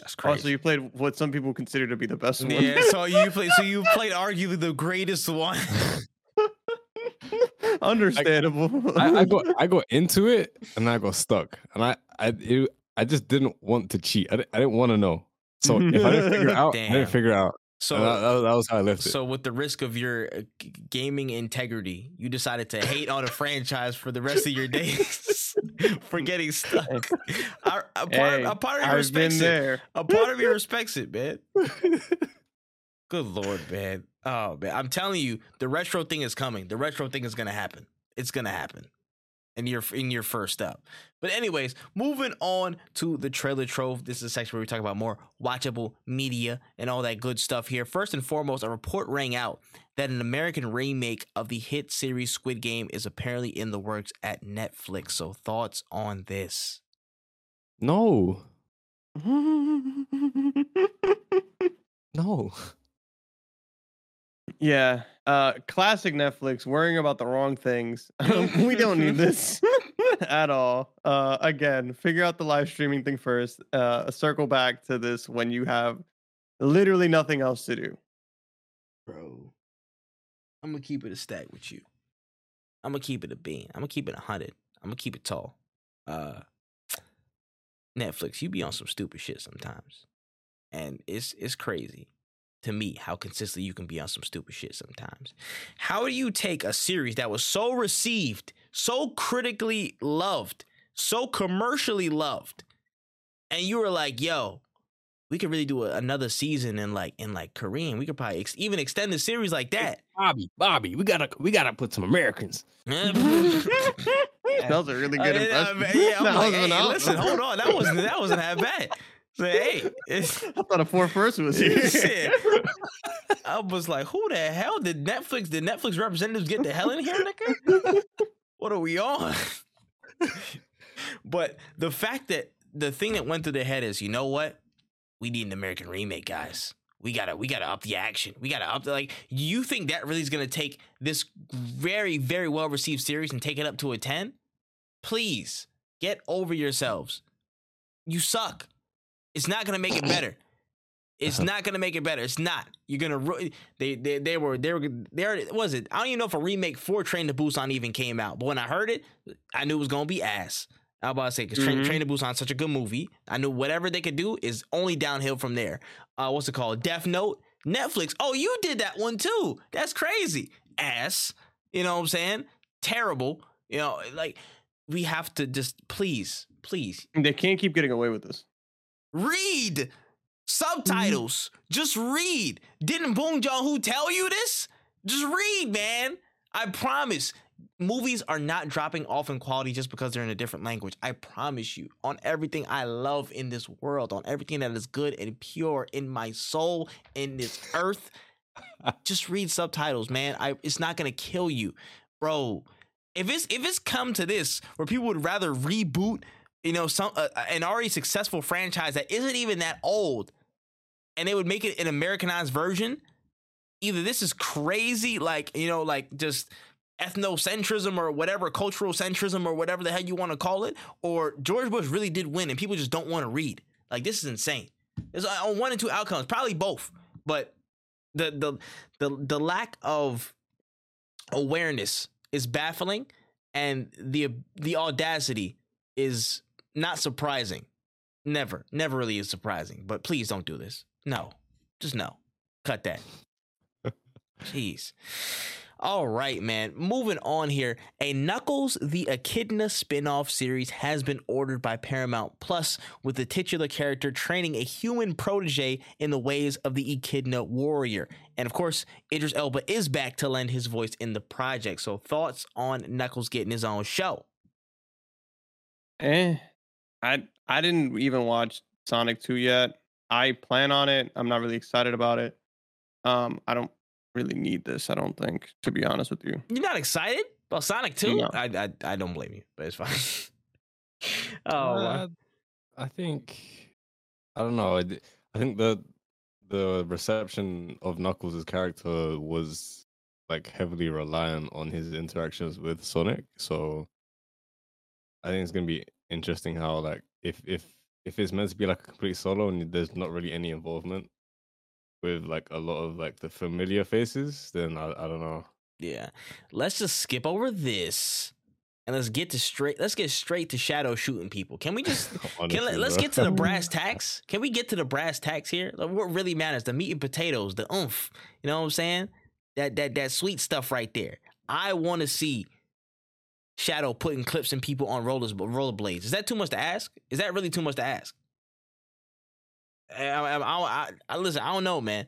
S1: That's
S2: Also,
S1: crazy.
S2: you played what some people consider to be the best one.
S1: yeah, so you played. so you <laughs> played arguably the greatest one. <laughs> <laughs>
S2: Understandable.
S3: I, I go, I go into it and I go stuck, and I, I, it, I just didn't want to cheat. I, di- I didn't want to know. So if I didn't figure it <laughs> out, I didn't figure it out.
S1: So
S3: that, that, that was how I left it.
S1: So, with the risk of your uh, gaming integrity, you decided to hate on a franchise for the rest of your <laughs> days <laughs> for getting stuck. A, a part,
S2: Hey,
S1: a part of me respects
S2: been
S1: it. A part of me respects it, man. Good lord, man. Oh man, I'm telling you, the retro thing is coming. The retro thing is gonna happen. It's gonna happen. And you're in your first up. But anyways, moving on to the trailer trove. This is a section where we talk about more watchable media and all that good stuff here. First and foremost, a report rang out that an American remake of the hit series Squid Game is apparently in the works at Netflix. So thoughts on this?
S3: No. <laughs> No.
S2: Yeah. Uh classic Netflix worrying about the wrong things. <laughs> Um, we don't need this <laughs> at all. Uh again, figure out the live streaming thing first. Uh circle back to this when you have literally nothing else to do.
S1: Bro. I'm gonna keep it a stack with you. I'm gonna keep it a bean. I'm gonna keep it a hundred. I'm gonna keep it tall. Uh Netflix, you be on some stupid shit sometimes. And it's it's crazy to me how consistently you can be on some stupid shit sometimes. How do you take a series that was so received, so critically loved, so commercially loved, and you were like, "Yo, we could really do a, another season in like in like Korean. We could probably ex- even extend the series like that."
S3: Bobby, Bobby, we gotta we gotta put some Americans. <laughs>
S2: That <laughs> was a really good
S1: I mean, uh,
S2: impression.
S1: yeah, I'm like, <laughs> hey, listen, hold on, that wasn't that wasn't that bad. <laughs> Hey,
S2: I thought a four first was here. <laughs>
S1: Shit. <laughs> I was like, who the hell did Netflix? Did Netflix representatives get the hell in here, nigga? What are we on? but the fact that the thing that went through their head is, you know what? We need an American remake, guys. We gotta, we gotta up the action. We gotta up the like. You think that really is gonna take this very, very well received series and take it up to a ten? Please get over yourselves. You suck. It's not gonna make it better. It's not gonna make it better. It's not. You're gonna ru- they they they were they were they already was it. I don't even know if a remake for Train to Busan even came out. But when I heard it, I knew it was gonna be ass. I was about to say because Train,
S2: Mhm.
S1: Train to Busan such a good movie. I knew whatever they could do is only downhill from there. Uh, what's it called? Death Note. Netflix. Oh, you did that one too. That's crazy. Ass. You know what I'm saying? Terrible. You know, like we have to just please, please
S2: They can't keep getting away with this.
S1: Read subtitles. Mm-hmm. Just read. Didn't Bong Joon Ho tell you this? Just read, man. I promise. Movies are not dropping off in quality just because they're in a different language. I promise you. On everything I love in this world, on everything that is good and pure in my soul, in this earth, <laughs> just read subtitles, man. I it's not gonna kill you, bro. If it's if it's come to this where people would rather reboot you know some uh, an already successful franchise that isn't even that old and they would make it an americanized version either this is crazy like you know like just ethnocentrism or whatever cultural centrism or whatever the hell you want to call it or george bush really did win and people just don't want to read. Like this is insane. There's uh, one and two outcomes probably both but the the the, the lack of awareness is baffling and the the audacity is not surprising. Never, never really is surprising. But please don't do this. No, just no. Cut that. <laughs> Jeez. All right, man. Moving on here. A Knuckles the Echidna spin-off series has been ordered by Paramount Plus with the titular character training a human protege in the ways of the Echidna warrior. And of course, Idris Elba is back to lend his voice in the project. So thoughts on Knuckles getting his own show?
S2: Eh. I I didn't even watch Sonic 2 yet. I plan on it. I'm not really excited about it. Um, I don't really need this, I don't think, to be honest with you.
S1: You're not excited about Sonic 2?
S2: No.
S1: I, I I don't blame you, but it's fine. <laughs> oh,
S3: Uh, I think I don't know. I think the the reception of Knuckles' character was like heavily reliant on his interactions with Sonic. So I think it's gonna be interesting how like if if if it's meant to be like a complete solo and there's not really any involvement with like a lot of like the familiar faces, then I, I don't know.
S1: yeah. Let's just skip over this and let's get to straight. Let's get straight to shadow shooting people. Can we just? <laughs> Can, let, us
S3: bro.
S1: get to the <laughs> brass tacks. Can we get to the brass tacks here? Like, what really matters? The meat and potatoes, the oomph. You know what I'm saying? That that that sweet stuff right there. I want to see Shadow putting clips in people on rollers rollerblades. Is that too much to ask? Is that really too much to ask? I, I, I, I, I listen. I don't know, man.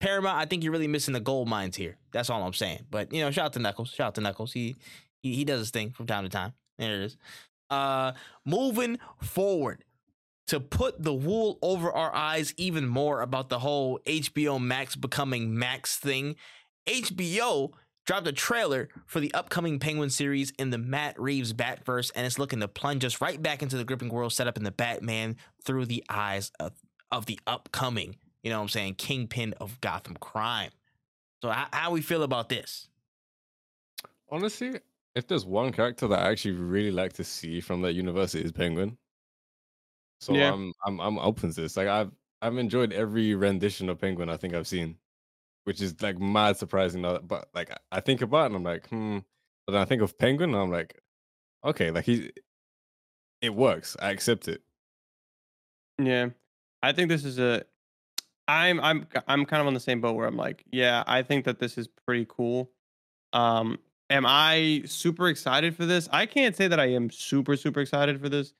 S1: Paramount, I think you're really missing the gold mines here. That's all I'm saying. But you know, shout out to Knuckles. Shout out to Knuckles. He he, he does his thing from time to time. There it is. Uh, moving forward to put the wool over our eyes even more about the whole HBO Max becoming Max thing. HBO dropped a trailer for the upcoming Penguin series in the Matt Reeves Batverse, and it's looking to plunge us right back into the gripping world set up in the Batman through the eyes of, of the upcoming, you know what I'm saying, kingpin of Gotham crime. So how, how we feel about this?
S3: Honestly, if there's one character that I actually really like to see from that universe, it is Penguin. So
S2: Yeah.
S3: I'm I'm I'm open to this. Like I've I've enjoyed every rendition of Penguin I think I've seen, which is like mad surprising. But like I- I think about it and I'm like, hmm. But then I think of Penguin and I'm like, okay, like he, it works. I accept it.
S2: Yeah, I think this is a. I'm I'm I'm kind of on the same boat where I'm like, yeah, I think that this is pretty cool. Um, am I super excited for this? I can't say that I am super super excited for this,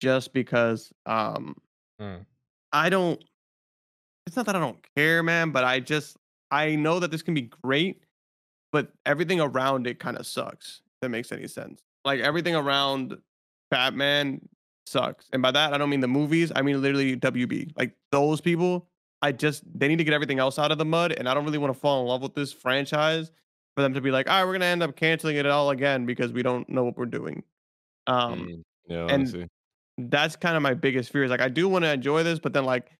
S2: just because um,
S1: Mm.
S2: I don't. It's not that I don't care, man, but I just I know that this can be great, but everything around it kind of sucks. If that makes any sense. Like everything around Batman sucks. And by that, I don't mean the movies. I mean literally WB. Like those people, I just they need to get everything else out of the mud. And I don't really want to fall in love with this franchise for them to be like, all right, we're gonna end up canceling it all again because we don't know what we're doing. Um,
S3: Mm, yeah,
S2: and-
S3: honestly.
S2: that's kind of my biggest fear. Is like I do want to enjoy this, but then like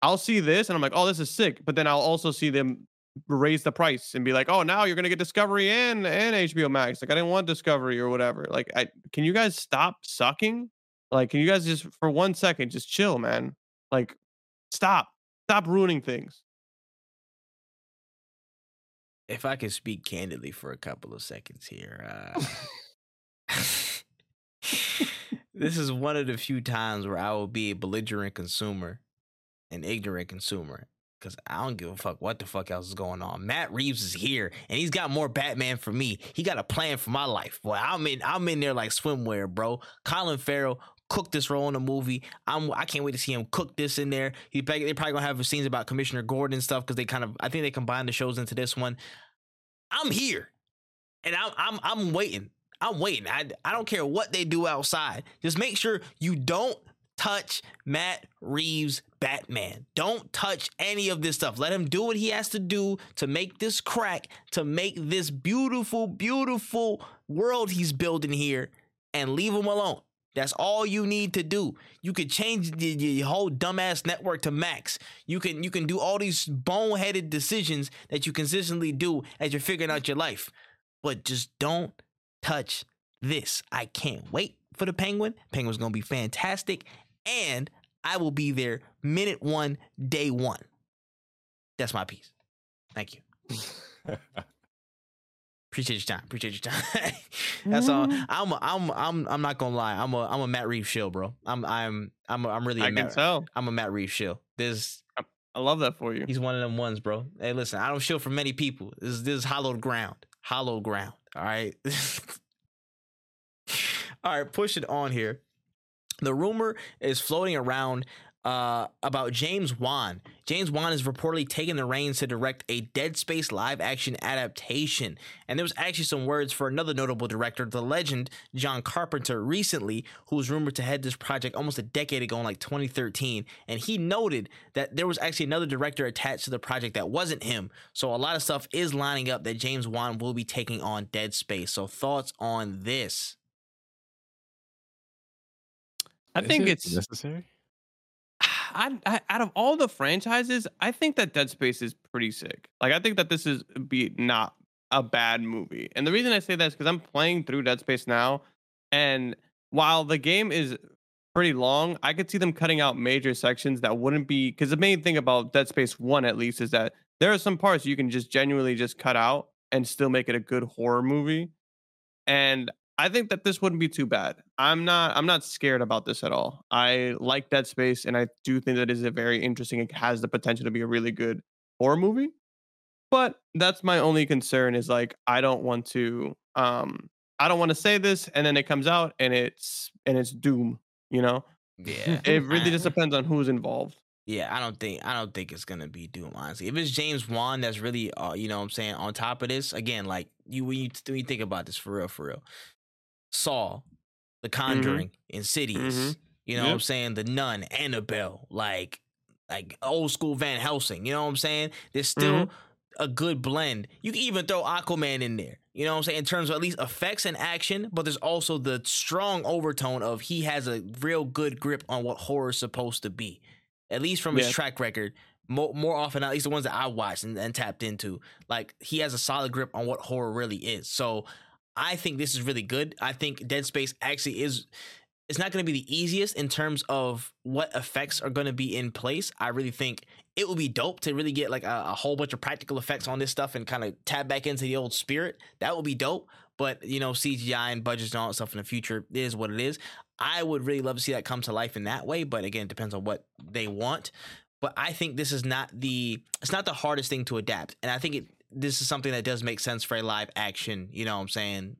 S2: I'll see this and I'm like, oh, this is sick. But then I'll also see them raise the price and be like, oh, now you're gonna get Discovery and and HBO Max. Like I didn't want Discovery or whatever. Like, I can you guys stop sucking? Like, can you guys just for one second just chill, man? Like, stop, stop ruining things.
S1: If I could speak candidly for a couple of seconds here, uh, <laughs> this is one of the few times where I will be a belligerent consumer, an ignorant consumer, because I don't give a fuck what the fuck else is going on. Matt Reeves is here, and he's got more Batman for me. He got a plan for my life. Boy, I'm in, I'm in there like swimwear, bro. Colin Farrell cooked this role in the movie. I'm, I can't wait to see him cook this in there. He, they probably gonna have scenes about Commissioner Gordon and stuff because they kind of, I think they combined the shows into this one. I'm here, and I'm, I'm, I'm waiting. I'm waiting. I, I don't care what they do outside. Just make sure you don't touch Matt Reeves Batman. Don't touch any of this stuff. Let him do what he has to do to make this crack, to make this beautiful, beautiful world he's building here, and leave him alone. That's all you need to do. You could change the, the whole dumbass network to max. You can you can do all these boneheaded decisions that you consistently do as you're figuring out your life. But just don't touch this. I can't wait for the Penguin. Penguin's gonna be fantastic, and I will be there minute one, day one. That's my piece. Thank you. <laughs> Appreciate your time. Appreciate your time. <laughs> That's all. Mm-hmm. I'm a, I'm I'm I'm not gonna lie. I'm a I'm a Matt Reeves shill, bro. I'm I'm I'm a, I'm really a
S2: I can
S1: Matt,
S2: tell.
S1: I'm a Matt Reeves shill. This
S2: I love that for you.
S1: he's one of them ones, bro. Hey, listen, I don't shill for many people. This this is hollowed ground. Hollowed ground. All right. <laughs> all right, push it on here. The rumor is floating around uh, about James Wan. James Wan is reportedly taking the reins to direct a Dead Space live action adaptation. And there was actually some words for another notable director, the legend John Carpenter, recently, who was rumored to head this project almost a decade ago in like 2013. And he noted that there was actually another director attached to the project that wasn't him. So a lot of stuff is lining up that James Wan will be taking on Dead Space. So thoughts on this?
S2: I
S3: Is
S2: think
S3: it
S2: it's
S3: necessary. <sighs>
S2: I, I, out of all the franchises, I think that Dead Space is pretty sick. Like, I think that this is be not a bad movie. And the reason I say that is because I'm playing through Dead Space now, and while the game is pretty long, I could see them cutting out major sections that wouldn't be because the main thing about Dead Space One, at least, is that there are some parts you can just genuinely just cut out and still make it a good horror movie. And I think that this wouldn't be too bad. I'm not I'm not scared about this at all. I like Dead Space and I do think that it is a very interesting it has the potential to be a really good horror movie. But that's my only concern is like I don't want to um I don't want to say this and then it comes out and it's and it's doom, you know?
S1: Yeah.
S2: It really just <laughs> depends on who's involved.
S1: Yeah, I don't think I don't think it's gonna be Doom. Honestly, if it's James Wan that's really, uh, you know, what I'm saying on top of this again, like you when you when you think about this for real, for real, Saw, The Conjuring, Insidious.
S2: Mhm.
S1: You know what I'm saying? The Nun, Annabelle, like like old school Van Helsing. You know what I'm saying? There's still a good blend. You can even throw Aquaman in there. You know what I'm saying? In terms of at least effects and action, but there's also the strong overtone of he has a real good grip on what horror is supposed to be. At least from his track record. More, more often, at least the ones that I watched and, and tapped into, like he has a solid grip on what horror really is. So I think this is really good. I think Dead Space actually is it's not going to be the easiest in terms of what effects are going to be in place. I really think it would be dope to really get like a, a whole bunch of practical effects on this stuff and kind of tap back into the old spirit. That would be dope. But you know, CGI and budgets and all that stuff in the future is what it is. I would really love to see that come to life in that way. But again, it depends on what they want. But I think this is not the it's not the hardest thing to adapt. And I think it this is something that does make sense for a live action, you know what I'm saying?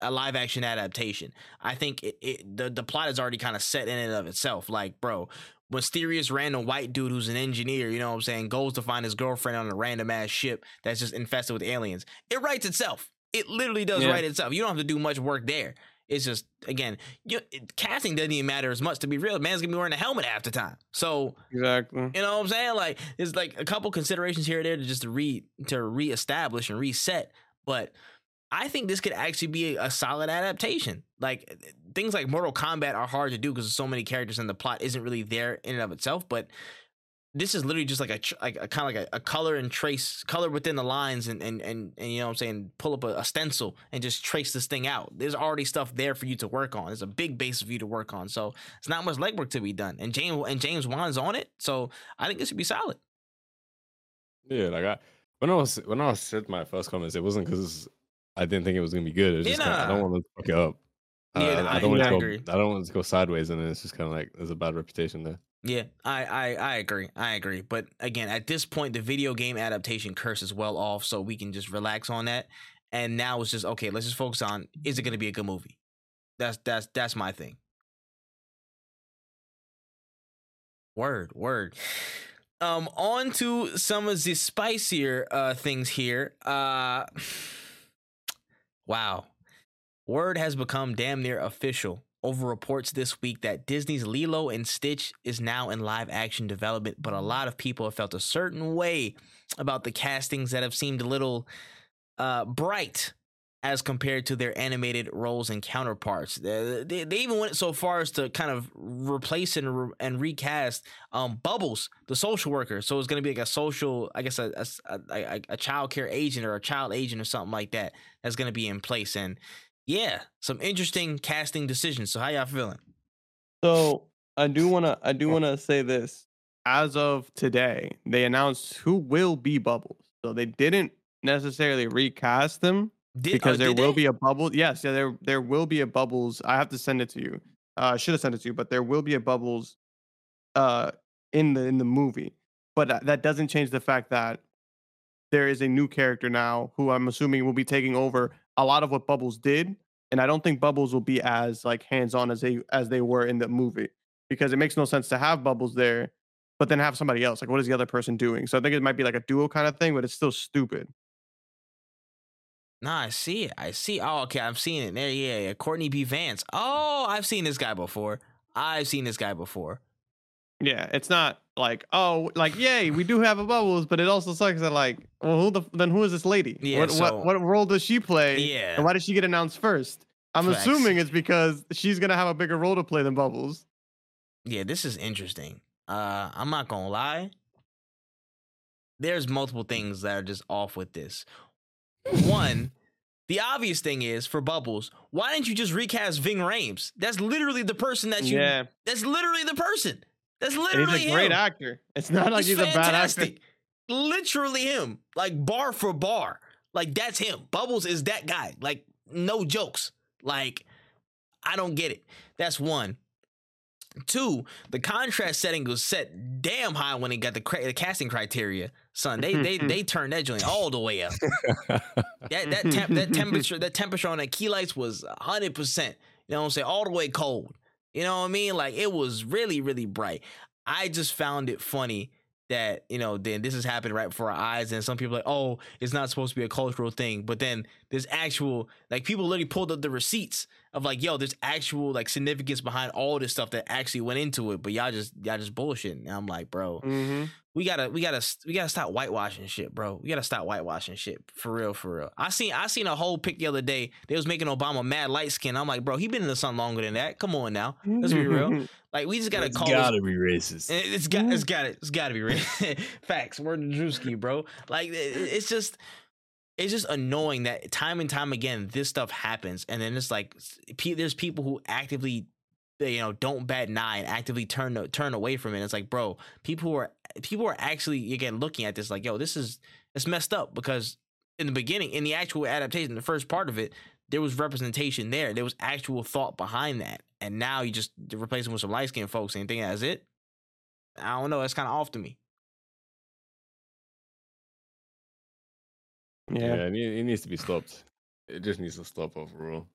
S1: A live action adaptation. I think it, it the, the plot is already kind of set in and of itself. Like, bro, mysterious random white dude who's an engineer, you know what I'm saying, goes to find his girlfriend on a random ass ship that's just infested with aliens. It writes itself. It literally does
S2: Yeah.
S1: write itself. You don't have to do much work there. It's just again, you, it- casting doesn't even matter as much to be real. Man's gonna be wearing a helmet half the time. So
S2: Exactly.
S1: you know what I'm saying? Like there's like a couple considerations here and there to just to re to reestablish and reset. But I think this could actually be a, a solid adaptation. Like eh, things like Mortal Kombat are hard to do because so many characters and the plot isn't really there in and of itself. But this is literally just like a like a kind of like a, a color and trace color within the lines and and and, and you know what I'm saying pull up a, a stencil and just trace this thing out. There's already stuff there for you to work on. There's a big base for you to work on. So it's not much legwork to be done. And James and James Wan's on it. So I think this should be solid.
S3: Yeah, like I when I was when I said my first comments, it wasn't because I didn't think it was gonna be good. It's
S1: Yeah,
S3: just kinda, I don't want to fuck it up. Uh,
S1: Yeah,
S3: I,
S1: I-
S3: don't want to go. I don't want to go sideways, and then it's just kind of like there's a bad reputation there.
S1: Yeah, I, I I agree. I agree. But again, at this point, the video game adaptation curse is well off, so we can just relax on that. And now it's just okay. Let's just focus on is it going to be a good movie? That's that's that's my thing. Word, word. Um, on to some of the spicier uh things here. Uh, <sighs> wow. Word has become damn near official over reports this week that Disney's Lilo and Stitch is now in live action development, but a lot of people have felt a certain way about the castings that have seemed a little uh, bright as compared to their animated roles and counterparts. They, they, they even went so far as to kind of replace and re- and recast um, Bubbles, the social worker. So it's going to be like a social, I guess, a, a, a, a child care agent or a child agent or something like that that's going to be in place. And yeah, some interesting casting decisions. So how y'all feeling?
S2: So I do wanna I do wanna say this. As of today, they announced who will be Bubbles. So they didn't necessarily recast them
S1: Did,
S2: because
S1: uh,
S2: there
S1: did
S2: will
S1: they?
S2: be a Bubbles. Yes, yeah, there there will be a Bubbles. I have to send it to you. Uh, I should have sent it to you, but there will be a Bubbles, uh, in the in the movie. But that doesn't change the fact that there is a new character now who I'm assuming will be taking over a lot of what Bubbles did. And I don't think Bubbles will be as like hands on as they as they were in the movie because it makes no sense to have Bubbles there, but then have somebody else. Like, what is the other person doing? So I think it might be like a duo kind of thing, but it's still stupid.
S1: Nah, I see it. I see. Oh, okay. I'm seeing it there. Yeah, yeah. Courtney B. Vance. Oh, I've seen this guy before. I've seen this guy before.
S2: Yeah, it's not like oh, like yay, we do have a Bubbles, but it also sucks that like, well, who the then who is this lady?
S1: Yeah,
S2: what,
S1: so-
S2: what what role does she play?
S1: Yeah.
S2: And why did she get announced first? I'm
S1: Facts.
S2: assuming it's because she's gonna have a bigger role to play than Bubbles.
S1: Yeah, this is interesting. Uh, I'm not gonna lie. There's multiple things that are just off with this. One, the obvious thing is for Bubbles, why didn't you just recast Ving Rhames? That's literally the person that you.
S2: yeah,
S1: That's literally the person. That's literally
S2: he's a great
S1: him.
S2: actor. It's not like he's, a bad actor.
S1: Literally him. Like bar for bar. Like that's him. Bubbles is that guy. Like no jokes. Like I don't get it. That's one. Two, the contrast setting was set damn high when they got the, cra- the casting criteria. Son, they they they <laughs> turned that joint all the way up. That that temp, that temperature that temperature on that key lights was hundred percent. You know what I'm saying? All the way cold. You know what I mean? Like it was really really bright. I just found it funny that you know then this is happening right before our eyes and some people like oh it's not supposed to be a cultural thing but then there's actual like people literally pulled up the receipts of like, yo, there's actual like significance behind all this stuff that actually went into it, but y'all just y'all just bullshitting. And I'm like, bro,
S2: hmm
S1: we gotta we gotta we gotta stop whitewashing shit, bro. We gotta stop whitewashing shit for real, for real. I seen I seen a whole pic the other day. They was making Obama mad light skin. I'm like, bro, he been in the sun longer than that. Come on now, let's be real. <laughs> Like we just gotta
S3: It's
S1: call.
S3: gotta be racist.
S1: it- It's got it's got it. It's got to be real. <laughs> Facts. Word to Drewski, bro. Like it- it's just it's just annoying that time and time again this stuff happens, and then it's like there's people who actively you know don't bat and actively turn turn away from it. It's like, bro, people who are people are actually again looking at this like, yo, this is it's messed up because in the beginning, in the actual adaptation, the first part of it, there was representation there. There was actual thought behind that. And now you just replace them with some light skinned folks and think that's it. I don't know. That's kind of off to me.
S3: Yeah,
S2: yeah.
S3: it, need- it needs to be stopped. It just needs to stop overall.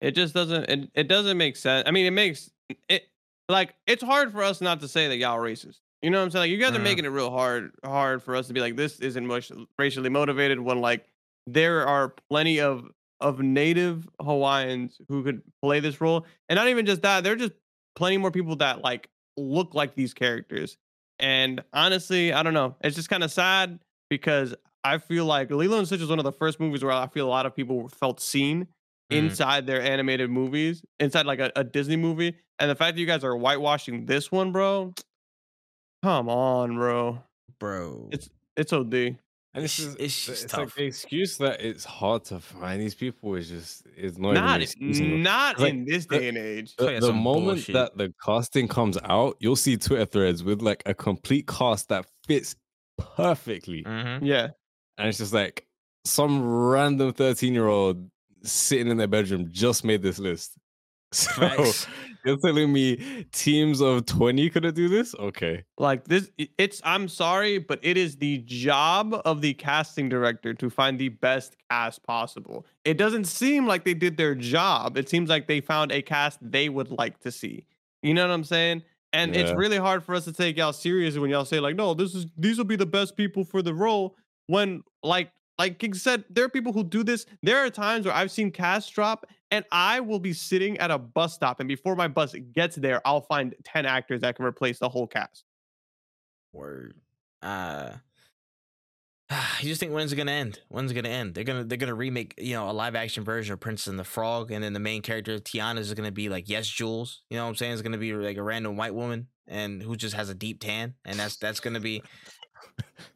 S2: It just doesn't. It, it doesn't make sense. I mean, it makes it like it's hard for us not to say that y'all racist. You know what I'm saying? Like you guys are
S1: Mhm.
S2: making it real hard hard for us to be like this isn't much racially motivated when like there are plenty of of native Hawaiians who could play this role, and not even just that. There are just plenty more people that like look like these characters. And honestly, I don't know. It's just kind of sad because I feel like Lilo and Stitch is one of the first movies where I feel a lot of people felt seen
S1: Mhm.
S2: inside their animated movies, inside like a, a Disney movie. And the fact that you guys are whitewashing this one, bro, come on, bro.
S1: Bro.
S2: It's it's OD.
S3: And
S1: It's-
S3: this is
S1: it's
S3: it's,
S1: just
S3: like the excuse that it's hard to find these people is just it's not,
S2: Not
S3: even an
S2: not
S3: Like,
S2: in this
S3: the-
S2: day and age.
S1: Tell
S3: The, the moment
S1: bullshit.
S3: that the casting comes out, you'll see Twitter threads with like a complete cast that fits perfectly.
S1: Mhm.
S2: Yeah.
S3: And it's just like some random 13 year old sitting in their bedroom just made this list. <laughs> So
S1: Facts.
S3: you're telling me teams of 20 couldn't do this? Okay.
S2: Like this it's I'm sorry, but it is the job of the casting director to find the best cast possible. It doesn't seem like they did their job. It seems like they found a cast they would like to see. You know what I'm saying? And it's really hard for us to take y'all serious when y'all say like, "No, this is these will be the best people for the role." When like like King said, there are people who do this. There are times where I've seen cast drop, and I will be sitting at a bus stop, and before my bus gets there, I'll find ten actors that can replace the whole cast.
S1: Word. Uh <sighs> you just think when's it gonna end? When's it gonna end? They're gonna they're gonna remake, you know, a live action version of Princess and the Frog, and then the main character Tiana is gonna be like Yes Jules. You know what I'm saying? It's gonna be like a random white woman and who just has a deep tan, and that's that's gonna be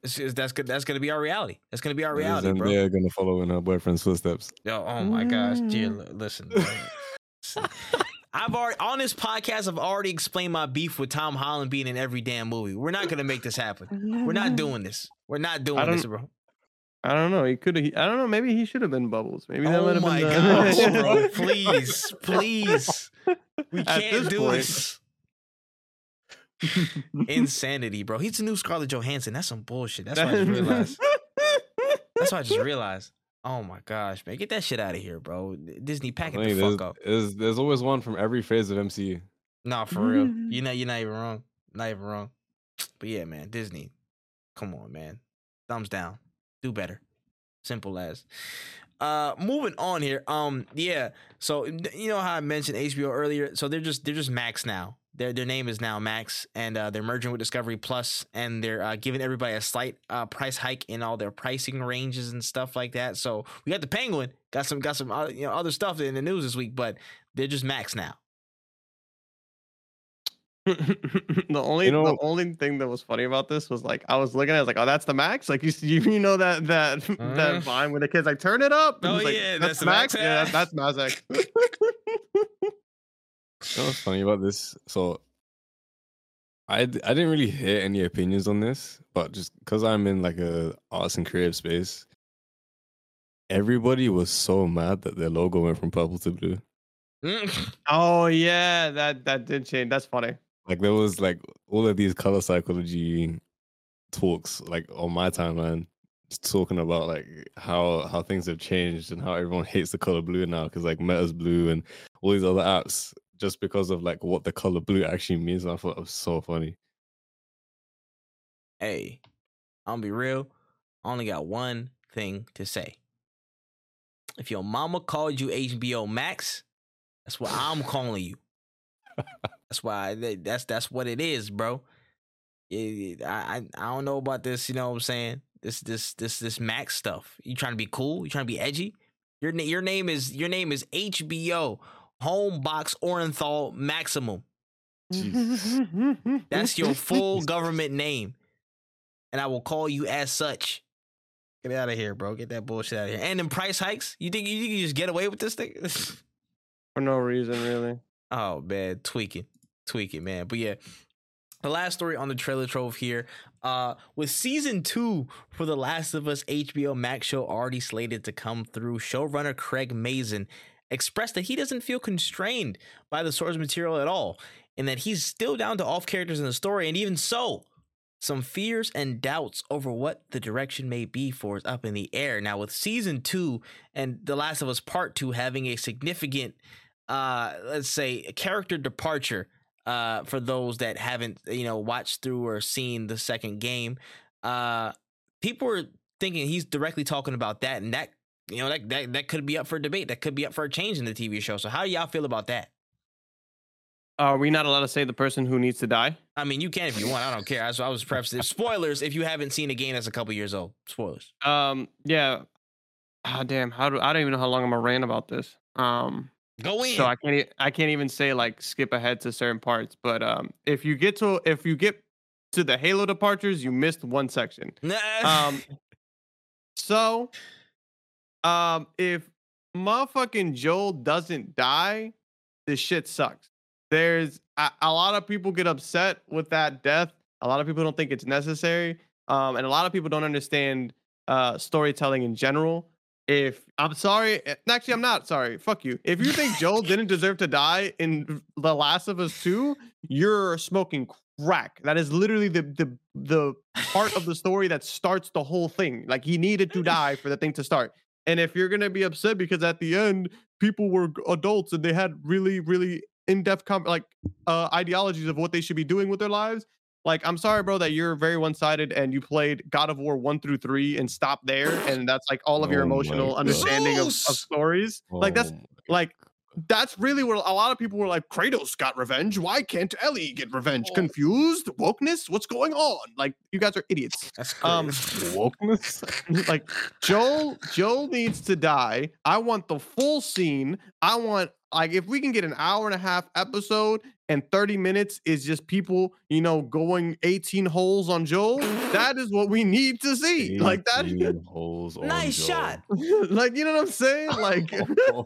S1: it's, it's- that's good. That's gonna be our reality. That's gonna be our reality, bro.
S3: They're gonna follow in her boyfriend's footsteps.
S1: Yo, oh my gosh, dear, mm. listen. I've already on this podcast. I've already explained my beef with Tom Holland being in every damn movie. We're not gonna make this happen. We're not <laughs> doing this. We're not doing this, bro.
S2: I don't know. He could have. I don't know. Maybe he should have been Bubbles. Maybe that would have.
S1: Oh
S2: have
S1: my
S2: been
S1: gosh,
S2: the... <laughs>
S1: bro! Please, please, we can't do
S2: point.
S1: this. <laughs> Insanity, bro. He's the new Scarlett Johansson. That's some bullshit. That's what I just realized. <laughs> That's what I just realized. Oh my gosh, man, get that shit out of here, bro. Disney, pack it the fuck
S3: there's,
S1: up.
S3: there's, there's always one from every phase of MCU.
S1: No, for real. You're not you're not even wrong. Not even wrong. <tsk> But yeah, man, Disney. Come on, man. Thumbs down. Do better. Simple as. Uh moving on here. Um yeah. So you know how I mentioned HBO earlier? So they're just they're just Max now. Their their name is now Max and uh, they're merging with Discovery Plus and they're uh, giving everybody a slight uh, price hike in all their pricing ranges and stuff like that. So we got the Penguin, got some got some uh, you know other stuff in the news this week, but they're just Max now. <laughs>
S2: the only
S3: You know-
S2: the only thing that was funny about this was like I was looking at it, I was like, oh, that's the max. Like you you, you know that that
S1: Mhm. <laughs>
S2: that vine where the kids like turn it up. and
S1: Oh,
S2: it's like,
S1: yeah,
S2: that's,
S1: that's the
S2: max.
S1: max.
S2: Yeah, that's, that's Mazak. <laughs>
S3: You know what's funny about this? So I I didn't really hear any opinions on this, but just because I'm in like a arts and creative space, everybody was so mad that their logo went from purple to blue. <laughs>
S2: Oh yeah, that that did change. That's funny.
S3: Like there was like all of these color psychology talks like on my timeline, talking about like how how things have changed and how everyone hates the color blue now because like Meta's blue and all these other apps just because of like what the color blue actually means. I thought it was so funny.
S1: hey, I'm gonna be real. I only got one thing to say. If your mama called you HBO Max, That's what I'm calling you. <laughs> That's why that's that's what it is, bro. I, I I don't know about this. You know what I'm saying? This this this this Max stuff. You trying to be cool? You trying to be edgy? Your your name is your name is HBO Home Box Orenthal Maximum. <laughs> That's your full <laughs> government name, and I will call you as such. Get out of here, bro. Get that bullshit out of here. And then price hikes. You think you, you can just get away with this thing? <laughs>
S2: For no reason, really.
S1: Oh man, tweaking, tweaking, man. But yeah, the last story on the trailer trove here. Uh, with season two for The Last of Us HBO Max show already slated to come through, showrunner Craig Mazin expressed that he doesn't feel constrained by the source material at all, and that he's still down to off characters in the story. And even so, some fears and doubts over what the direction may be for is up in the air. Now, with season two and The Last of Us Part Two having a significant, uh, let's say, character departure uh, for those that haven't you know watched through or seen the second game. Uh, people are thinking he's directly talking about that, and that you know that that that could be up for debate. That could be up for a change in the TV show. So how do y'all feel about that?
S2: Are we not allowed to say the person who needs to die?
S1: I mean, you can if you want. I don't care. I was, I was prefacing spoilers if you haven't seen a game that's a couple years old. Spoilers.
S2: Um, yeah. Ah, damn. How do I don't even know how long I'm gonna rant about this. Um,
S1: Go in.
S2: so I can't I can't even say like skip ahead to certain parts. But um, if you get to if you get to the Halo departures, you missed one section. Um, so, um, if motherfucking Joel doesn't die, this shit sucks. There's a, a lot of people get upset with that death. A lot of people don't think it's necessary. Um, and a lot of people don't understand uh storytelling in general. If I'm sorry, eh, actually, I'm not sorry. Fuck you. If you think Joel <laughs> didn't deserve to die in The Last of Us 2, you're smoking crack. That is literally the the the part of the <laughs> story that starts the whole thing. Like he needed to die for the thing to start. And if you're gonna be upset because at the end people were adults and they had really really in-depth com- like uh, ideologies of what they should be doing with their lives, like I'm sorry, bro, that you're very one-sided and you played God of War one through three and stopped there, <sighs> and that's like all of your
S3: Oh
S2: emotional understanding of, of stories. Like that's
S3: Oh
S2: like that's really where a lot of people were like, Kratos got revenge. Why can't Ellie get revenge?
S1: Oh.
S2: Confused? Wokeness? What's going on? Like, you guys are idiots. <sighs>
S1: that's
S2: Um,
S3: wokeness. <laughs>
S2: like Joel, Joel needs to die. I want the full scene. I want like if we can get an hour and a half episode and 30 minutes is just people, you know, going 18 holes on Joel, <laughs> that is what we need to see. Like that, <laughs>
S3: 18 holes on
S1: nice
S3: Joel.
S1: shot. <laughs>
S2: like you know what I'm saying? Like oh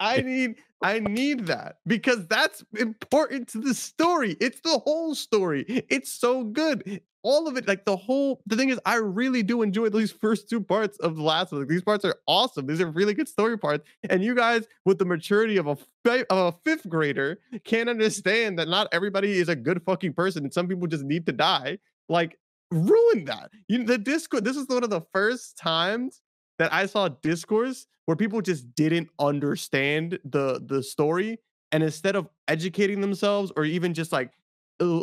S2: I need I need that because that's important to the story. It's the whole story. It's so good. All of it, like the whole the thing is, I really do enjoy these first two parts of the last one. Like, these parts are awesome. These are really good story parts. And you guys, with the maturity of a of a fifth grader, can't understand that not everybody is a good fucking person, and some people just need to die. Like, ruin that. You the Discord. This is one of the first times that I saw discourse where people just didn't understand the the story and instead of educating themselves or even just like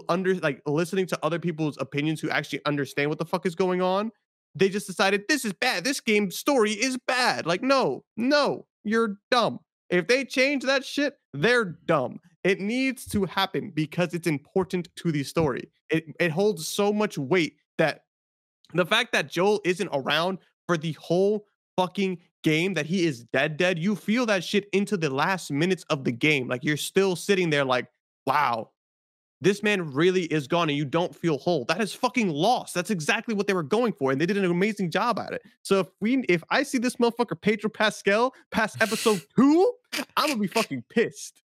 S2: under like listening to other people's opinions who actually understand what the fuck is going on they just decided this is bad. This game story is bad. Like no no you're dumb. If they change that shit they're dumb. It needs to happen because it's important to the story. It, it holds so much weight that the fact that joel isn't around for the whole fucking game that he is dead dead you feel that shit into the last minutes of the game like you're still sitting there like wow this man really is gone and you don't feel whole. That is fucking lost. That's exactly what they were going for and they did an amazing job at it. So if we if i see this motherfucker pedro pascal past episode <laughs> two i'm gonna be fucking pissed.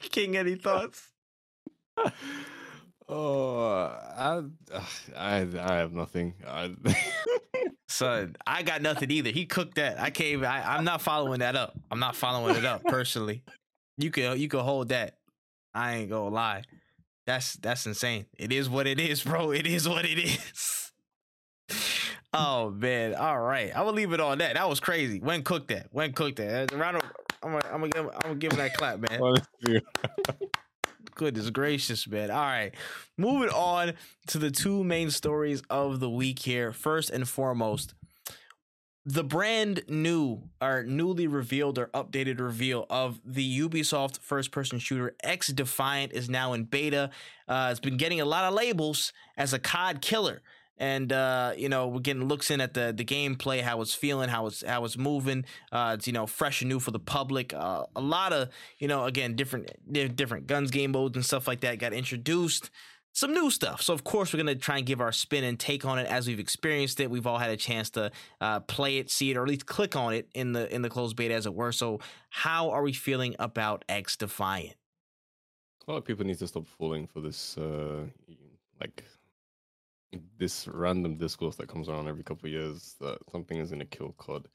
S1: King, any thoughts? <laughs>
S3: Oh, I, I, I have nothing. I, <laughs>
S1: Son, I got nothing either. He cooked that. I can't. Even, I, I'm not following that up. I'm not following it up personally. You can you can hold that. I ain't gonna lie. That's that's insane. It is what it is, bro. It is what it is. <laughs> oh man. All right. I will leave it on that. That was crazy. Wen cooked that. Wen cooked that. Round of, I'm gonna I'm gonna give I'm gonna give him that clap, man. <laughs> Goodness gracious, man. All right. Moving on to the two main stories of the week here. First and foremost, the brand new or newly revealed or updated reveal of the Ubisoft first person shooter XDefiant is now in beta. Uh, it's been getting a lot of labels as a COD killer. And uh, you know, we're getting looks in at the the gameplay, how it's feeling, how it's how it's moving. Uh, it's you know fresh and new for the public. Uh, a lot of you know again different different guns game modes and stuff like that got introduced some new stuff. So of course we're gonna try and give our spin and take on it as we've experienced it. We've all had a chance to uh, play it, see it, or at least click on it in the in the closed beta, as it were. So how are we feeling about XDefiant?
S3: A lot of people need to stop falling for this, uh, like this random discourse that comes around every couple of years that something is gonna kill COD.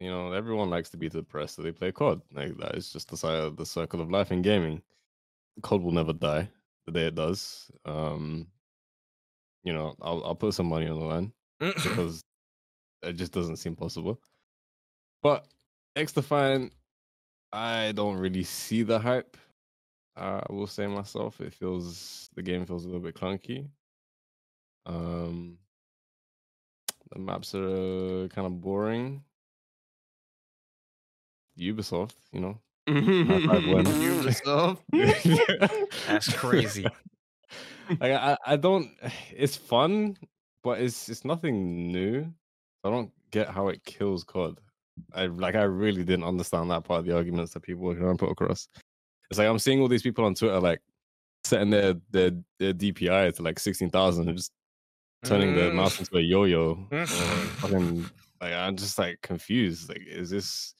S3: You know, everyone likes to be depressed, so they play COD. Like that is just the side of the circle of life in gaming. COD will never die the day it does. Um, you know, I'll I'll put some money on the line <laughs> because it just doesn't seem possible. But XDefiant, I don't really see the hype. Uh, I will say myself, it feels the game feels a little bit clunky. Um, the maps are kind of boring. Ubisoft, you know, <laughs>
S2: Ubisoft. <laughs>
S1: That's crazy.
S3: like I, I don't <sighs> it's fun, but it's it's nothing new. I don't get how it kills COD. I like I really didn't understand that part of the arguments that people were trying to put across. It's like I'm seeing all these people on Twitter like setting their their, their DPI to like sixteen thousand and just turning mm. the mouse into a yo-yo. fucking <laughs> like I'm just like confused. Like, is this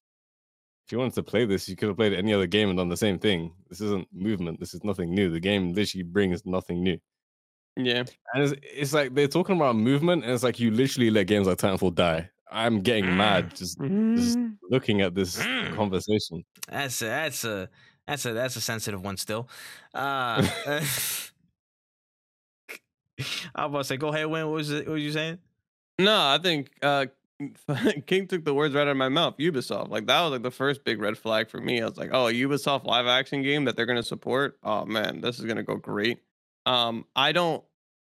S3: if you wanted to play this, you could have played any other game and done the same thing. This isn't movement. This is nothing new. The game literally brings nothing new.
S2: Yeah.
S3: And it's, it's like they're talking about movement, and it's like you literally let games like Titanfall die. I'm getting mm. mad just, just mm. looking at this mm. conversation.
S1: That's a, that's a that's a that's a sensitive one still. Uh, <laughs> <laughs> I was about to say, go ahead, Wen. What was it, what was you saying?
S2: No, I think uh, <laughs> King took the words right out of my mouth. Ubisoft, like that was like the first big red flag for me. I was like, oh, a Ubisoft live action game that they're gonna support. Oh man, this is gonna go great. Um, I don't.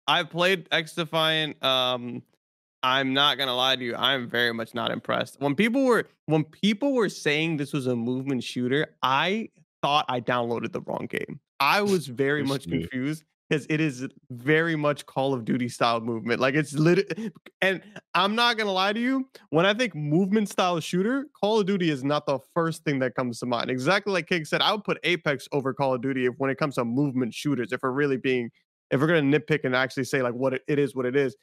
S2: I've played XDefiant. Um, I'm not gonna lie to you. I'm very much not impressed. When people were when people were saying this was a movement shooter, I thought I downloaded the wrong game. I was very <laughs> much confused because it is very much Call of Duty style movement. Like it's lit. And I'm not gonna lie to you. When I think movement style shooter, Call of Duty is not the first thing that comes to mind. Exactly like King said, I would put Apex over Call of Duty if when it comes to movement shooters. If we're really being, if we're gonna nitpick and actually say like what it, it is, what it is.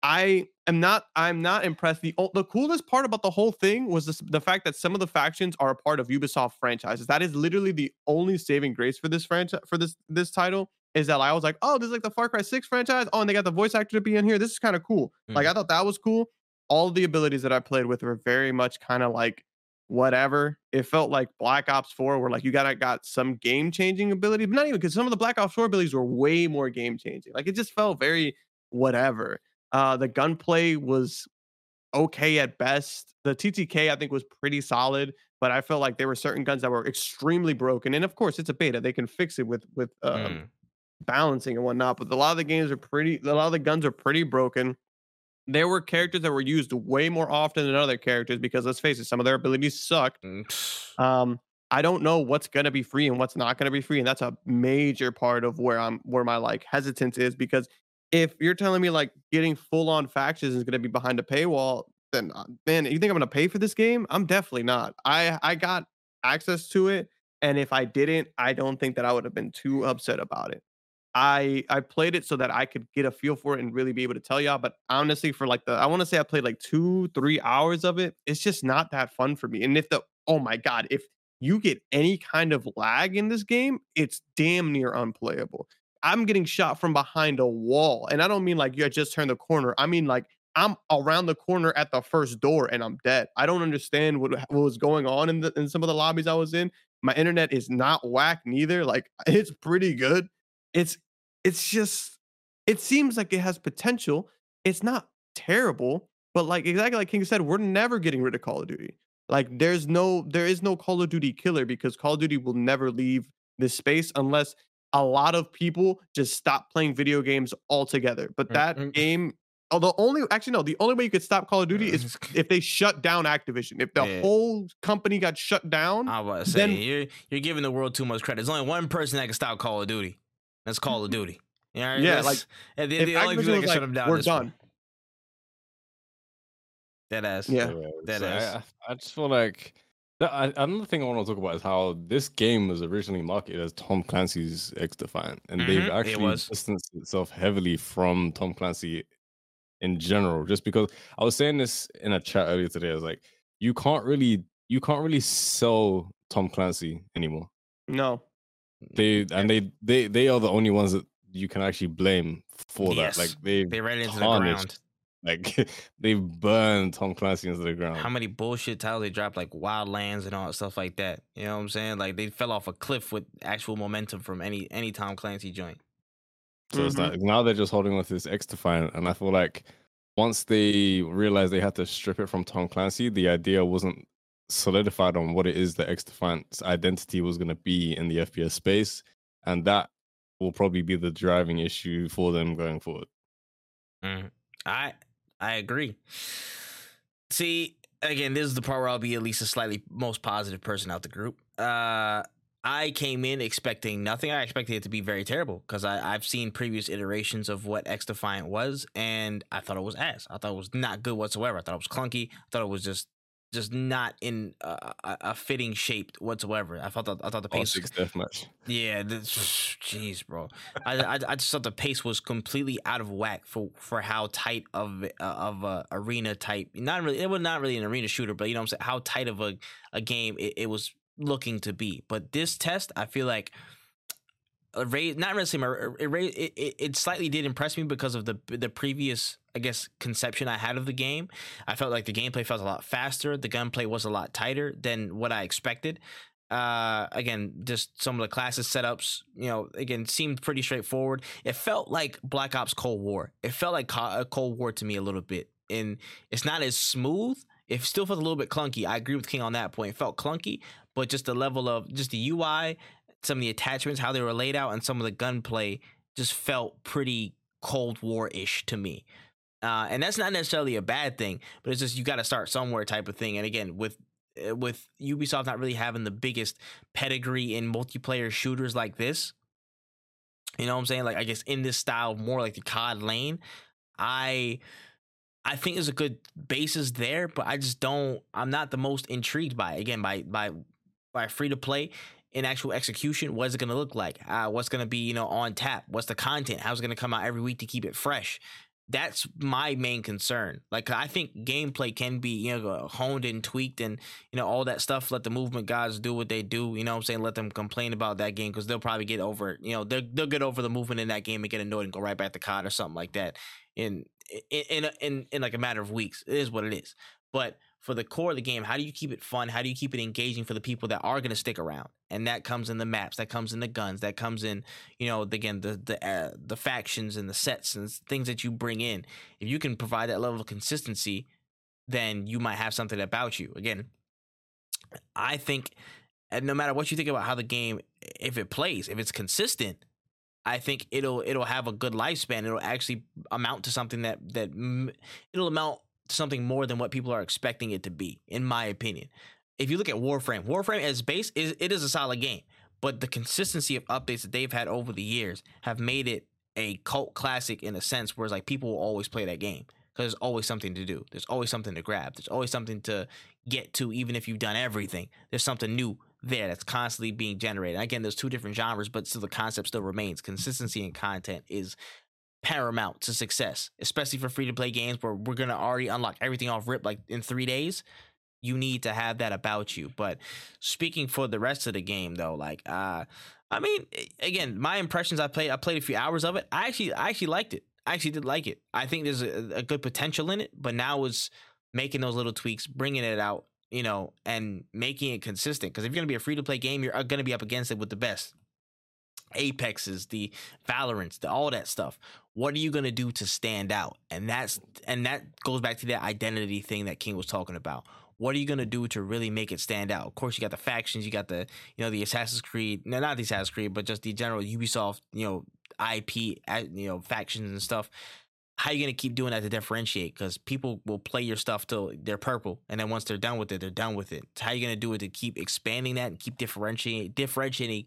S2: I am not. I'm not impressed. The the coolest part about the whole thing was this, the fact that some of the factions are a part of Ubisoft franchises. That is literally the only saving grace for this franchise for this this title is that I was like, oh, this is like the Far Cry 6 franchise. Oh, and they got the voice actor to be in here. This is kind of cool. Mm. Like I thought that was cool. All the abilities that I played with were very much kind of like whatever. It felt like Black Ops 4 where like you gotta got some game changing ability, but not even because some of the Black Ops 4 abilities were way more game changing. Like it just felt very whatever. Uh the gunplay was okay at best. The TTK I think was pretty solid, but I felt like there were certain guns that were extremely broken. And of course, it's a beta; they can fix it with with um, mm balancing and whatnot. But a lot of the games are pretty, a lot of the guns are pretty broken. There were characters that were used way more often than other characters because let's face it, some of their abilities suck. Mm. Um, I don't know what's gonna be free and what's not gonna be free, and that's a major part of where I'm where my like hesitance is because if you're telling me like getting full on factions is gonna be behind a paywall, then uh, man, you think I'm gonna pay for this game? I'm definitely not. I I got access to it, and if I didn't, I don't think that I would have been too upset about it. I I played it so that I could get a feel for it and really be able to tell y'all. But honestly, for like the I want to say I played like two, three hours of it. It's just not that fun for me. And if the oh my god, if you get any kind of lag in this game, it's damn near unplayable. I'm getting shot from behind a wall. And I don't mean like you just turned the corner. I mean like I'm around the corner at the first door and I'm dead. I don't understand what, what was going on in the in some of the lobbies I was in. My internet is not whack neither. Like <laughs> it's pretty good it's it's just it seems like it has potential. It's not terrible, but like exactly like King said, we're never getting rid of Call of Duty. Like there's no there is no Call of Duty killer because Call of Duty will never leave this space unless a lot of people just stop playing video games altogether. But that mm-hmm. game the only actually no, the only way you could stop Call of Duty is if they shut down Activision. If the
S1: Yeah.
S2: whole company got shut down,
S1: I was saying
S2: Then-
S1: you're you're giving the world too much credit. There's only one person that can stop Call of Duty. That's Call of Duty. You know,
S2: Yeah,
S1: that's-
S2: like,
S1: and the,
S2: if
S1: the only
S2: Activision
S1: people that
S2: was
S1: can shut
S2: like,
S1: them down.
S2: we're
S1: at this point.
S2: done.
S1: Dead ass.
S2: Yeah.
S1: That
S3: so
S1: is.
S3: I, I just feel like that, I, another thing I want to talk about is how this game was originally marketed as Tom Clancy's XDefiant, and they've
S1: Mhm, it
S3: actually
S1: was.
S3: distanced itself heavily from Tom Clancy in general. Just because I was saying this in a chat earlier today, I was like, you can't really, you can't really sell Tom Clancy anymore.
S2: no.
S3: They and they they they are the only ones that you can actually blame for
S1: Yes,
S3: that. Like they
S1: They ran into the ground.
S3: like <laughs> they've burned Tom Clancy into the ground.
S1: How many bullshit titles they dropped, like Wildlands and all that stuff like that. You know what I'm saying? Like they fell off a cliff with actual momentum from any any Tom Clancy joint.
S3: So it's
S2: Mhm.
S3: not now they're just holding on to this XDefiant, and I feel like once they realized they had to strip it from Tom Clancy, the idea wasn't solidified on what it is that XDefiant's identity was going to be in the FPS space, and that will probably be the driving issue for them going forward.
S1: Mm. I I agree. See, again, this is the part where I'll be at least a slightly most positive person out the group. Uh I came in expecting nothing. I expected it to be very terrible because I've seen previous iterations of what XDefiant was, and I thought it was ass. I thought it was not good whatsoever. I thought it was clunky. I thought it was just just not in a, a, fitting shape whatsoever. I thought the, I thought the
S3: All
S1: pace
S3: six deathmatch.
S1: yeah, this, <sighs> jeez, bro. I, I I just thought the pace was completely out of whack for for how tight of uh, of a arena type. Not really, it was not really an arena shooter, but you know what I'm saying. How tight of a a game it, it was looking to be. But this test, I feel like. Not really it, ra- it, it, it slightly did impress me because of the the previous I guess conception I had of the game. I felt like the gameplay felt a lot faster. The gunplay was a lot tighter than what I expected. Uh again just some of the classes setups you know again seemed pretty straightforward. It felt like black ops cold war. It felt like uh, cold war to me a little bit. And it's not as smooth. It still felt a little bit clunky. I agree with king on that point. It felt clunky but just the level of just the ui some of the attachments how they were laid out and some of the gunplay just felt pretty cold war-ish to me uh, and that's not necessarily a bad thing, but it's just you got to start somewhere type of thing. And again, with uh, with Ubisoft not really having the biggest pedigree in multiplayer shooters like this, you know what I'm saying? Like I guess in this style, more like the COD lane, I I think there's a good basis there, but I just don't. I'm not the most intrigued by it. again by by by free to play. In actual execution, what is it going to look like? Uh, what's going to be, you know, on tap? What's the content? How's it going to come out every week to keep it fresh? that's my main concern. Like I think gameplay can be, you know, honed and tweaked and, you know, all that stuff. Let the movement guys do what they do. You know I'm saying? Let them complain about that game because they'll probably get over it. You know, they'll they'll get over the movement in that game and get annoyed and go right back to COD or something like that. In in in in, in like a matter of weeks. It is what it is. But for the core of the game, how do you keep it fun? How do you keep it engaging for the people that are going to stick around? And that comes in the maps, that comes in the guns, that comes in, you know, again the the uh, the factions and the sets and things that you bring in. If you can provide that level of consistency, then you might have something about you. Again, I think, and no matter what you think about how the game, if it plays, if it's consistent, I think it'll it'll have a good lifespan. It'll actually amount to something that that it'll amount something more than what people are expecting it to be, in my opinion. If you look at Warframe, Warframe as base is it is a solid game, but the consistency of updates that they've had over the years have made it a cult classic in a sense, where it's like people will always play that game because there's always something to do. There's always something to grab. There's always something to get to, even if you've done everything. There's something new there that's constantly being generated. Again, there's two different genres, but still the concept still remains. Consistency and content is paramount to success, especially for free to play games where we're gonna already unlock everything off rip like in three days. You need to have that about you. But speaking for the rest of the game, though, like uh, I mean, again, my impressions. I played. I played a few hours of it. I actually, I actually liked it. I actually did like it. I think there's a, a good potential in it. But now is making those little tweaks, bringing it out, you know, and making it consistent. Because if you're gonna be a free to play game, you're uh, gonna be up against it with the best. Apexes, the Valorants, the all that stuff. What are you gonna do to stand out? And that's and that goes back to that identity thing that King was talking about. What are you gonna do to really make it stand out? Of course, you got the factions, you got the you know the Assassin's Creed, no, not the Assassin's Creed, but just the general Ubisoft, you know, IP, you know, factions and stuff. how are you gonna keep doing that to differentiate? Because people will play your stuff till they're purple, and then once they're done with it, they're done with it. How you gonna do it to keep expanding that and keep differentiating differentiating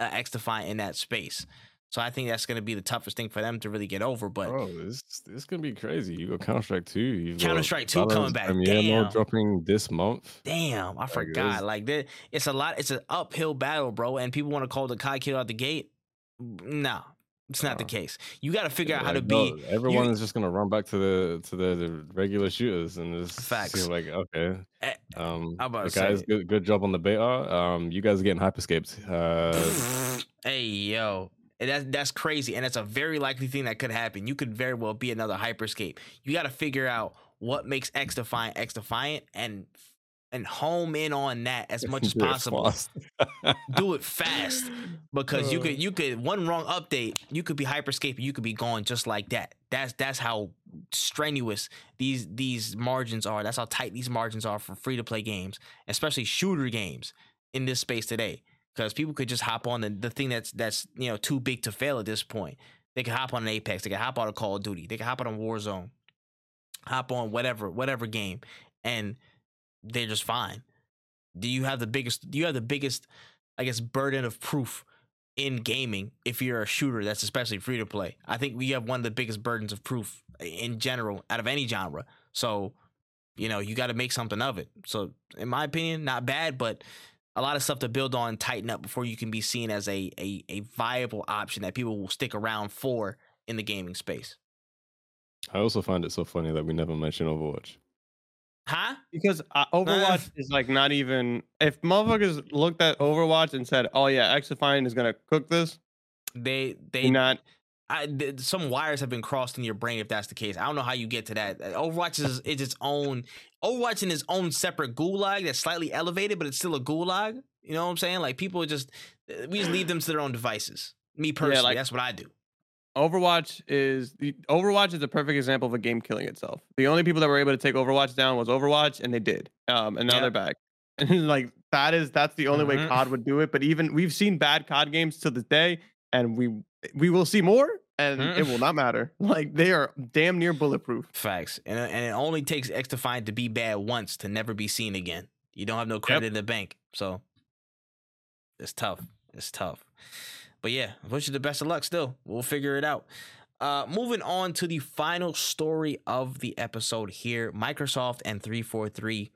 S1: uh, in that space? So I think that's gonna be the toughest thing for them to really get over. But
S3: Bro, this this gonna be crazy. You got Counter Strike two. You've
S1: Counter-Strike 2 coming back, damn.
S3: dropping this month.
S1: damn, I
S3: Like,
S1: forgot.
S3: this-
S1: Like there, it's a lot. It's an uphill battle, bro. And people want to call the Kai kill out the gate. No, it's not the case. You got to figure out how to be.
S3: no, everyone is just gonna run back to the to the, the regular shooters and just
S1: Facts.
S3: like okay.
S1: Eh,
S3: Um,
S1: I'm about
S3: guys,
S1: say-
S3: good, good job on the beta. Um, you guys are getting hyperscaped. Uh, <laughs>
S1: hey yo, and that's that's crazy, and that's a very likely thing that could happen. You could very well be another Hyper Scape. You got to figure out what makes XDefiant X Defiant and and home in on that as <laughs> much as possible. Do <laughs> it fast because you could you could one wrong update, you could be Hyper Scape, you could be gone just like that. That's that's how strenuous these these margins are. That's how tight these margins are for free to play games, especially shooter games in this space today. Because people could just hop on the, the thing that's that's you know too big to fail at this point. They could hop on an Apex, they could hop on a Call of Duty, they could hop on a Warzone, hop on whatever whatever game, and they're just fine. Do you have the biggest? Do you have the biggest? I guess burden of proof in gaming if you're a shooter that's especially free to play. I think we have one of the biggest burdens of proof in general out of any genre. So, you know, you got to make something of it. So, in my opinion, not bad, but a lot of stuff to build on, tighten up before you can be seen as a a, a viable option that people will stick around for in the gaming space.
S3: I also find it so funny that we never mentioned Overwatch.
S1: Huh?
S2: Because uh, <laughs> Overwatch is like not even. If motherfuckers looked at Overwatch and said, "Oh yeah, XDefiant is gonna cook this,"
S1: They they
S2: not.
S1: I, th- some wires have been crossed in your brain if that's the case. I don't know how you get to that. Uh, Overwatch is, is its own Overwatch in its own separate gulag that's slightly elevated, but it's still a gulag. You know what I'm saying? Like people just uh, we just leave them to their own devices. Me personally,
S2: like-
S1: that's what I do.
S2: Overwatch is the Overwatch is a perfect example of a game killing itself. The only people that were able to take Overwatch down was Overwatch, and they did. Um, and now
S1: Yeah.
S2: they're back. <laughs> And like that is that's the only
S1: Mhm.
S2: way COD would do it. But even we've seen bad COD games to this day, and we we will see more, and it
S1: Mhm.
S2: will not matter. <laughs> Like they are damn near bulletproof.
S1: Facts, and uh, and it only takes XDefiant to be bad once to never be seen again. You don't have no credit in the bank, so it's tough. It's tough. But yeah, wish you the best of luck. Still, we'll figure it out. Uh, moving on to the final story of the episode here Microsoft and 343.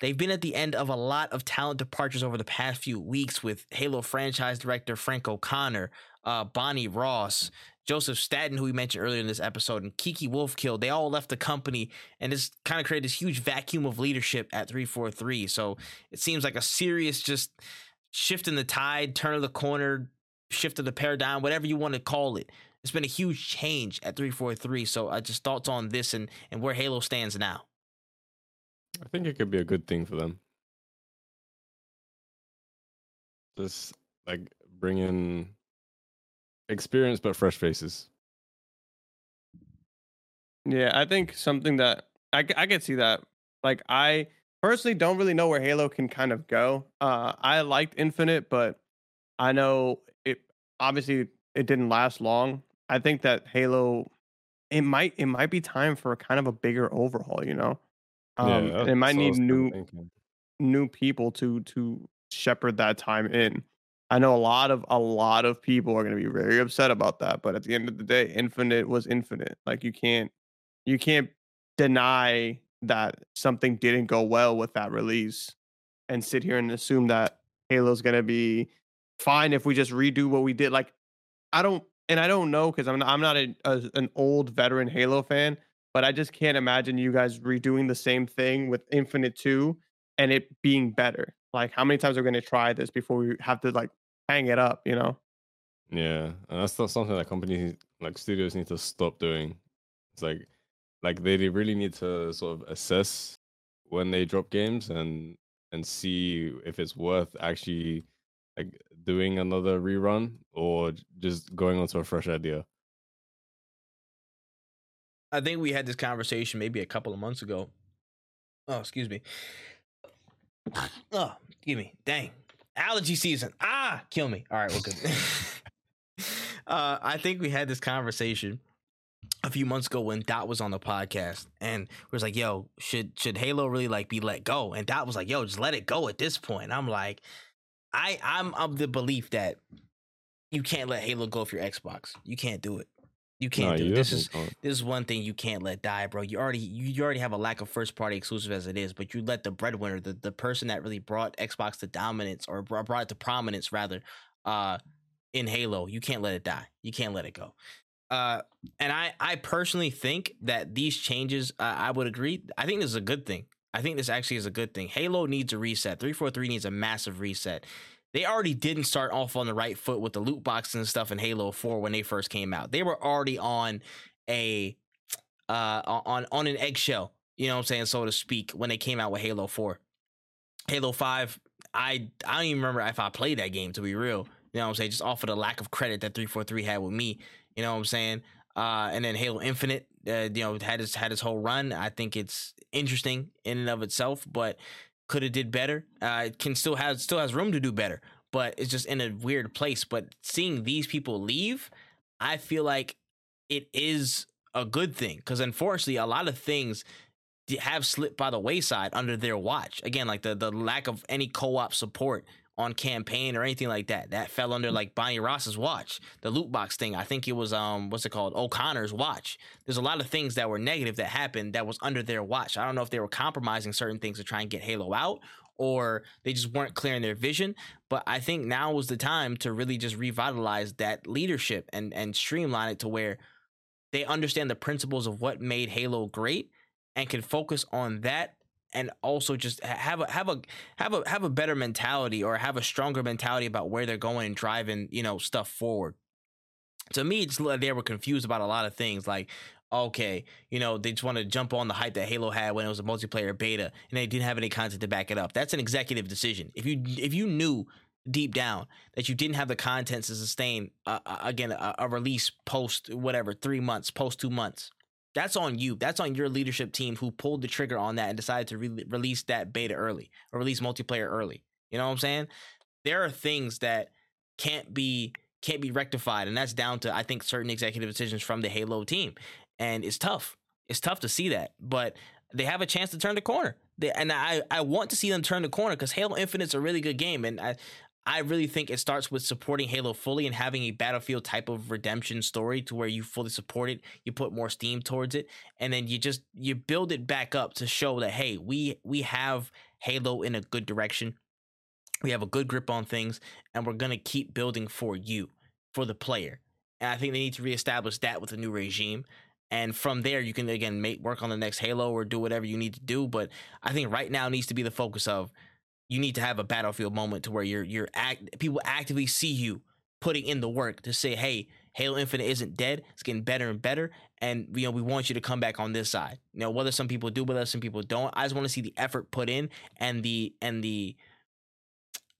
S1: They've been at the end of a lot of talent departures over the past few weeks with Halo franchise director Frank O'Connor, uh, Bonnie Ross, Joseph Staten, who we mentioned earlier in this episode, and Kiki Wolfkill. They all left the company, and this kind of created this huge vacuum of leadership at 343. So it seems like a serious just shift in the tide, turn of the corner, shift of the paradigm, whatever you want to call it. It's been a huge change at 343. So I just thoughts on this and, and where Halo stands now.
S3: I think it could be a good thing for them. Just like bring in experience but fresh faces.
S2: Yeah, I think something that I, I could see that. Like I personally don't really know where Halo can kind of go. Uh I liked Infinite, but I know it obviously it didn't last long. I think that Halo it might it might be time for kind of a bigger overhaul, you know. Um
S3: yeah,
S2: it might
S3: that's what I
S2: need new
S3: thinking.
S2: new people to to shepherd that time in. I know a lot of a lot of people are going to be very upset about that, but at the end of the day, Infinite was Infinite. Like you can't you can't deny that something didn't go well with that release and sit here and assume that Halo's going to be fine if we just redo what we did. Like I don't and I don't know cuz I'm not, I'm not a, a, an old veteran Halo fan, but I just can't imagine you guys redoing the same thing with Infinite 2 and it being better. Like, how many times are we going to try this before we have to like hang it up? You know?
S3: Yeah, and that's not something that companies like studios need to stop doing. It's like, like they really need to sort of assess when they drop games and and see if it's worth actually like doing another rerun or just going on to a fresh idea.
S1: I think we had this conversation maybe a couple of months ago. Oh, excuse me. Oh, give me. Dang. Allergy season. Ah, kill me. All right, we're good. <laughs> uh, I think we had this conversation a few months ago when Dot was on the podcast and was like, "Yo, should should Halo really like be let go?" And Dot was like, "Yo, just let it go at this point." I'm like, I I'm of the belief that you can't let Halo go for your Xbox. You can't do it. You can't
S3: No,
S1: do
S3: you
S1: it. This is
S3: can't.
S1: this is one thing you can't let die, bro. You already you, already have a lack of first party exclusive as it is, but you let the breadwinner, the, the person that really brought Xbox to dominance or brought, brought it to prominence rather, uh, in Halo, you can't let it die. You can't let it go. Uh, and I I personally think that these changes, uh, I would agree. I think this is a good thing. I think this actually is a good thing. Halo needs a reset. Three four three needs a massive reset. They already didn't start off on the right foot with the loot boxes and stuff in Halo 4 when they first came out. They were already on a uh on on an eggshell, you know what I'm saying, so to speak, when they came out with Halo 4. Halo 5, I I don't even remember if I played that game to be real. You know what I'm saying? Just off of the lack of credit that 343 had with me. You know what I'm saying? Uh, and then Halo Infinite, uh, you know, had his had its whole run. I think it's interesting in and of itself, but could have did better. Uh, it can still has still has room to do better, but it's just in a weird place. But seeing these people leave, I feel like it is a good thing because unfortunately, a lot of things have slipped by the wayside under their watch. Again, like the the lack of any co-op support on campaign or anything like that. That fell under like Bonnie Ross's watch. The loot box thing, I think it was um what's it called? O'Connor's watch. There's a lot of things that were negative that happened that was under their watch. I don't know if they were compromising certain things to try and get Halo out or they just weren't clear in their vision, but I think now was the time to really just revitalize that leadership and and streamline it to where they understand the principles of what made Halo great and can focus on that and also just have a have a have a have a better mentality or have a stronger mentality about where they're going and driving you know stuff forward. To me it's like they were confused about a lot of things like okay you know they just want to jump on the hype that halo had when it was a multiplayer beta and they didn't have any content to back it up. That's an executive decision. If you if you knew deep down that you didn't have the content to sustain uh, uh, again a, a release post whatever three months post two months that's on you. That's on your leadership team who pulled the trigger on that and decided to re- release that beta early or release multiplayer early. You know what I'm saying? There are things that can't be can't be rectified, and that's down to I think certain executive decisions from the Halo team, and it's tough. It's tough to see that, but they have a chance to turn the corner. They, and I I want to see them turn the corner because Halo Infinite's a really good game, and I I really think it starts with supporting Halo fully and having a Battlefield type of redemption story to where you fully support it, you put more steam towards it, and then you just you build it back up to show that hey, we we have Halo in a good direction. We have a good grip on things, and we're gonna keep building for you, for the player. And I think they need to reestablish that with a new regime. And from there, you can again make work on the next Halo or do whatever you need to do. But I think right now needs to be the focus of you need to have a battlefield moment to where you're you're act people actively see you putting in the work to say, hey, Halo Infinite isn't dead. It's getting better and better. And you know, we want you to come back on this side. You know, whether some people do, whether some people don't. I just want to see the effort put in and the and the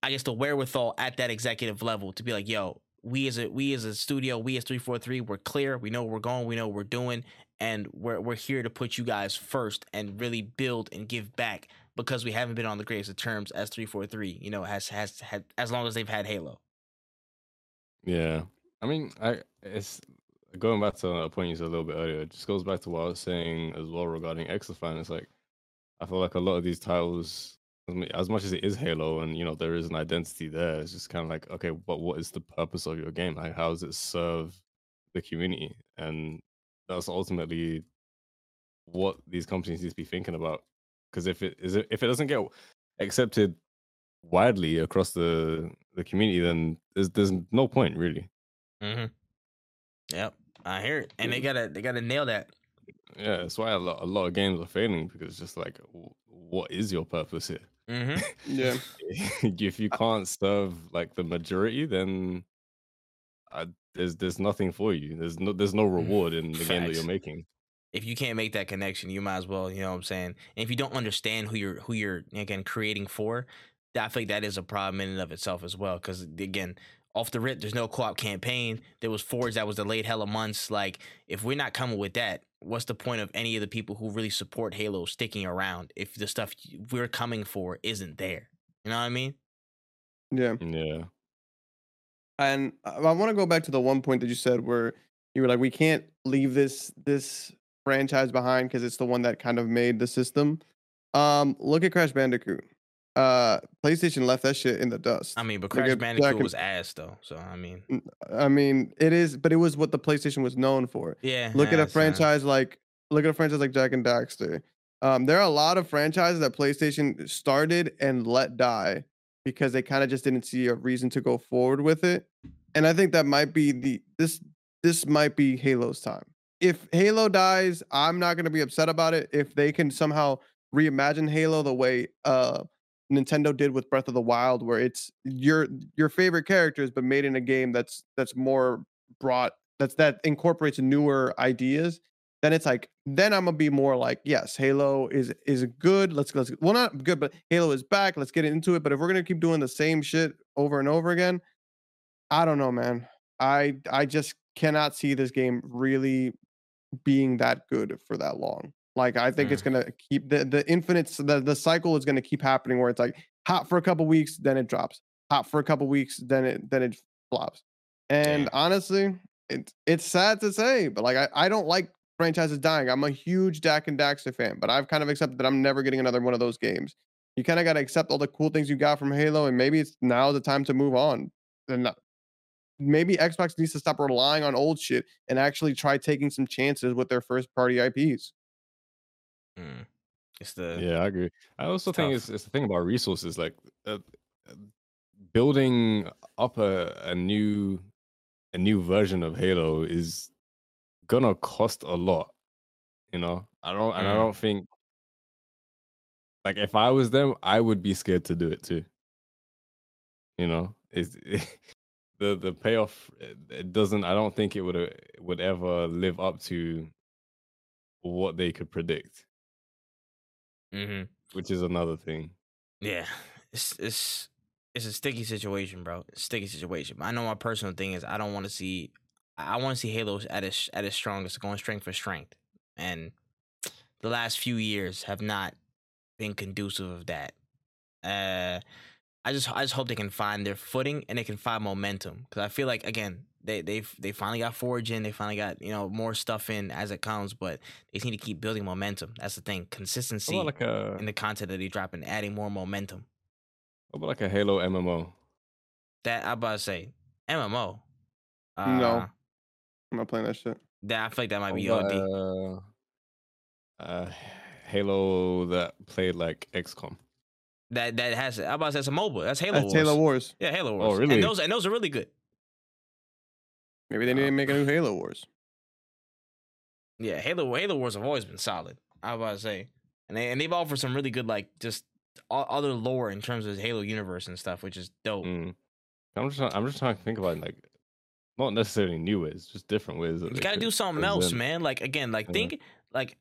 S1: I guess the wherewithal at that executive level to be like, yo, we as a we as a studio, we as 343, we're clear. We know we're going, we know we're doing, and we're we're here to put you guys first and really build and give back because we haven't been on the greatest of terms as 343, you know, has has had as long as they've had Halo.
S3: Yeah, I mean, I it's going back to a point you said a little bit earlier. It just goes back to what I was saying as well regarding XDefiant. It's like I feel like a lot of these titles, as as much as it is Halo, and you know there is an identity there, it's just kind of like okay, but what is the purpose of your game? Like, how does it serve the community? And that's ultimately what these companies need to be thinking about. Because if it is, if it doesn't get accepted widely across the the community, then there's there's no point really.
S1: Mm-hmm. Yep, I hear it, and they gotta they gotta nail that.
S3: Yeah, that's why a lot a lot of games are failing because it's just like, what is your purpose here?
S1: Mm-hmm.
S2: Yeah. <laughs>
S3: if you can't serve like the majority, then uh, there's there's nothing for you. There's no there's no reward in the game that you're making.
S1: If you can't make that connection, you might as well, you know what I'm saying? And if you don't understand who you're who you're again creating for, I think that is a problem in and of itself as well. Cause again, off the rip, there's no co-op campaign. There was Forge that was delayed hella months. Like, if we're not coming with that, what's the point of any of the people who really support Halo sticking around if the stuff we're coming for isn't there? You know what I mean?
S2: Yeah.
S3: Yeah.
S2: And uh, I, I want to go back to the one point that you said where You were like, we can't leave this this franchise behind because it's the one that kind of made the system. Um, look at Crash Bandicoot. Uh, PlayStation left that shit in the dust.
S1: I mean, but Crash
S2: at
S1: Bandicoot
S2: and-
S1: was ass though. So I mean,
S2: I mean, it is, but it was what the PlayStation was known for.
S1: yeah.
S2: Look at a
S1: uh,
S2: franchise like look at a franchise like Jak and Daxter. Um, there are a lot of franchises that PlayStation started and let die because they kind of just didn't see a reason to go forward with it. And I think that might be the this this might be Halo's time. If Halo dies, I'm not gonna be upset about it. If they can somehow reimagine Halo the way uh Nintendo did with Breath of the Wild, where it's your your favorite characters, but made in a game that's that's more brought that's that incorporates newer ideas then it's like then i'm gonna be more like yes halo is is good. Let's let's well not good but halo is back. Let's get into it. But if we're gonna keep doing the same shit over and over again i don't know man. I i just cannot see this game really being that good for that long like i think it's mm. gonna keep the the infinite the, the cycle is gonna keep happening where it's like hot for a couple weeks then it drops hot for a couple weeks then it then it flops and
S1: Damn.
S2: honestly it's it's sad to say but like i, I don't like franchises dying. I'm a huge Jak and Daxter fan, but I've kind of accepted that I'm never getting another one of those games. You kind of got to accept all the cool things you got from Halo, and maybe it's now the time to move on. And maybe Xbox needs to stop relying on old shit and actually try taking some chances with their first party IPs.
S1: mm, it's the
S3: Yeah, I agree. I also
S1: It's
S3: think
S1: tough.
S3: it's it's the thing about resources, like uh, uh, building up a, a new a new version of Halo is gonna cost a lot. You know, I don't, and I
S1: Mm.
S3: don't think like if I was them, I would be scared to do it too. You know, it's <laughs> the the payoff. It, it doesn't. I don't think it would would ever live up to what they could predict,
S1: hmm
S3: which is another thing.
S1: Yeah, it's it's it's a sticky situation, bro. Sticky situation. I know my personal thing is I don't want to see. I want to see halos at its at its strongest, going strength for strength, and the last few years have not been conducive of that. Uh, I just I just hope they can find their footing and they can find momentum because I feel like again they they they finally got Forge in, they finally got you know more stuff in as it comes, but they just need to keep building momentum. That's the thing, consistency
S3: like a
S1: in the content that they drop and adding more momentum.
S3: what about like a Halo MMO?
S1: That I about to say MMO. Uh,
S2: No. I'm not playing that shit.
S1: that I feel like that might be
S3: about,
S1: OD.
S3: uh, uh, Halo that played like XCOM.
S1: That that has I about to say it's a mobile. That's Halo
S2: That's
S1: Wars.
S2: Halo Wars.
S1: Yeah, Halo Wars.
S3: Oh, really?
S1: And those and those are really good.
S2: Maybe they need to make a new <laughs> Halo Wars.
S1: Yeah, Halo Halo Wars have always been solid. I was about to say, and they and they've offered some really good like just other lore in terms of Halo universe and stuff, which is dope.
S3: Mm. I'm just I'm just trying to think about like not necessarily new ways, just different ways.
S1: You got to do something else, man. Like again, like
S3: Yeah.
S1: think like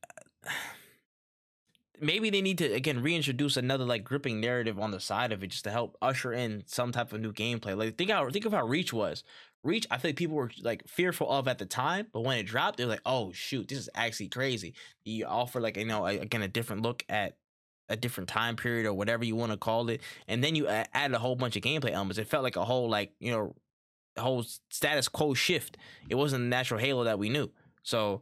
S1: maybe they need to again reintroduce another like gripping narrative on the side of it just to help usher in some type of new gameplay. Like think how think of how Reach was. Reach, I think people were like fearful of at the time, but when it dropped, they're like, "Oh shoot, this is actually crazy." You offer like you know a, again a different look at a different time period or whatever you want to call it, and then you a- added a whole bunch of gameplay elements. It felt like a whole like you know whole status quo shift. It wasn't the natural Halo that we knew. So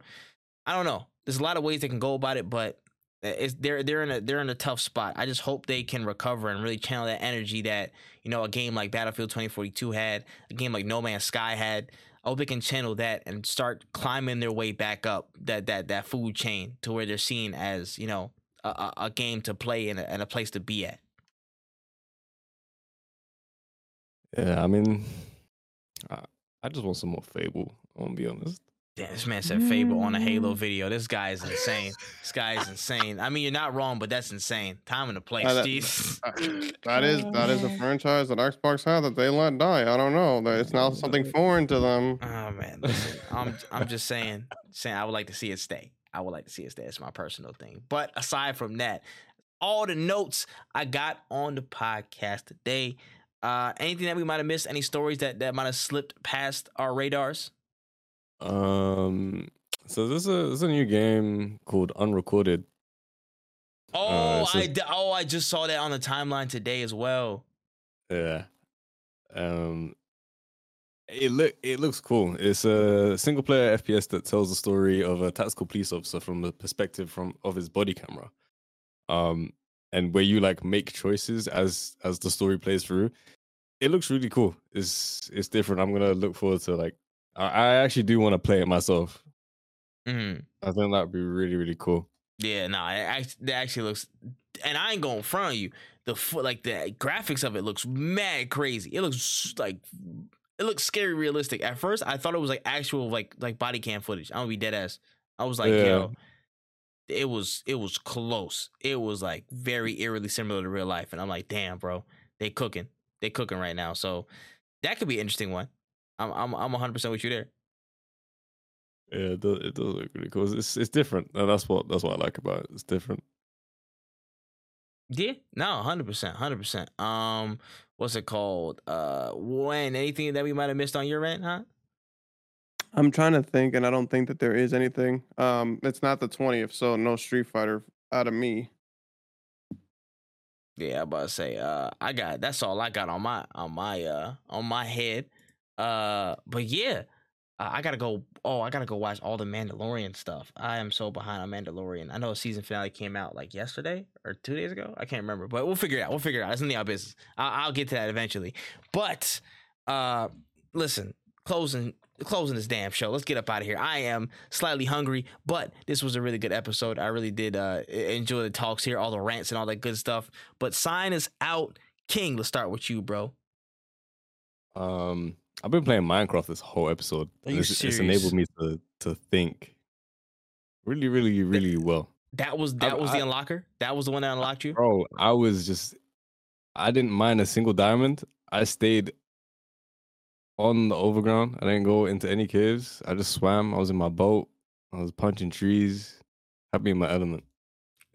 S1: I don't know. There's a lot of ways they can go about it, but it's they're they're in a they're in a tough spot. I just hope they can recover and really channel that energy that you know a game like Battlefield 2042 had, a game like No Man's Sky had. I hope they can channel that and start climbing their way back up that that that food chain to where they're seen as you know a, a, game to play and a, and a place to be at.
S3: Yeah, I mean, I, I just want some more Fable. I'm gonna be honest.
S1: Damn, this man said Fable on a Halo video. This guy is insane. This guy is insane. I mean, you're not wrong, but that's insane. Time and a place.
S2: That-
S1: Jesus.
S2: Uh, <laughs> that is that is a franchise that Xbox had that they let die. I don't know. That It's now something foreign to them.
S1: Oh man, listen, I'm I'm just saying, saying I would like to see it stay. I would like to see it stay. It's my personal thing. But aside from that, all the notes I got on the podcast today. Uh, anything that we might have missed? Any stories that that might have slipped past our radars?
S3: Um, so this is a this is a new game called Unrecorded.
S1: Oh,
S3: so-
S1: I d- oh I just saw that on the timeline today as well.
S3: Yeah. Um, It look it looks cool. It's a single player FPS that tells the story of a tactical police officer from the perspective from of his body camera. Um and where you like make choices as as the story plays through. It looks really cool. It's it's different. I'm gonna look forward to like I, actually do want to play it myself.
S1: Mhm.
S3: I think that'd be really, really cool.
S1: Yeah, no, it act- that actually looks, and I ain't going front on you. The like the graphics of it looks mad crazy. It looks like it looks scary realistic. At first, I thought it was like actual like like body cam footage. I'm gonna be dead ass. I was like,
S3: Yeah.
S1: yo, it was it was close. It was like very eerily similar to real life, and I'm like, damn, bro, they cooking, they cooking right now. So that could be an interesting one. I'm I'm I'm 100 percent with you there.
S3: Yeah, it does, it does look really cool. It's it's different. And that's what that's what I like about it. It's different.
S1: Yeah, no, hundred percent, hundred percent. Um, what's it called? Uh, Wen anything that we might have missed on your end, huh?
S2: I'm trying to think, and I don't think that there is anything. Um, it's not the twentieth, so no Street Fighter out of me.
S1: Yeah, I'm about to say. Uh, I got that's all I got on my on my uh on my head. Uh, but yeah, I gotta go. Oh, I gotta go watch all the Mandalorian stuff. I am so behind on Mandalorian. I know season finale came out like yesterday or two days ago. I can't remember, but we'll figure it out. We'll figure it out. It's in the business. I'll, I'll get to that eventually. But uh, listen, closing closing this damn show. Let's get up out of here. I am slightly hungry, but this was a really good episode. I really did uh, enjoy the talks here, all the rants and all that good stuff. But sign us out, King. Let's start with you, bro.
S3: Um, I've been playing Minecraft this whole episode.
S1: Are you
S3: it's, it's enabled me to to think really, really, really well.
S1: That was that
S3: I-
S1: was the unlocker. That was the one that unlocked you.
S3: Bro, I was just I didn't mind a single diamond. I stayed on the overground. I didn't go into any caves. I just swam. I was in my boat. I was punching trees. Happy in my element.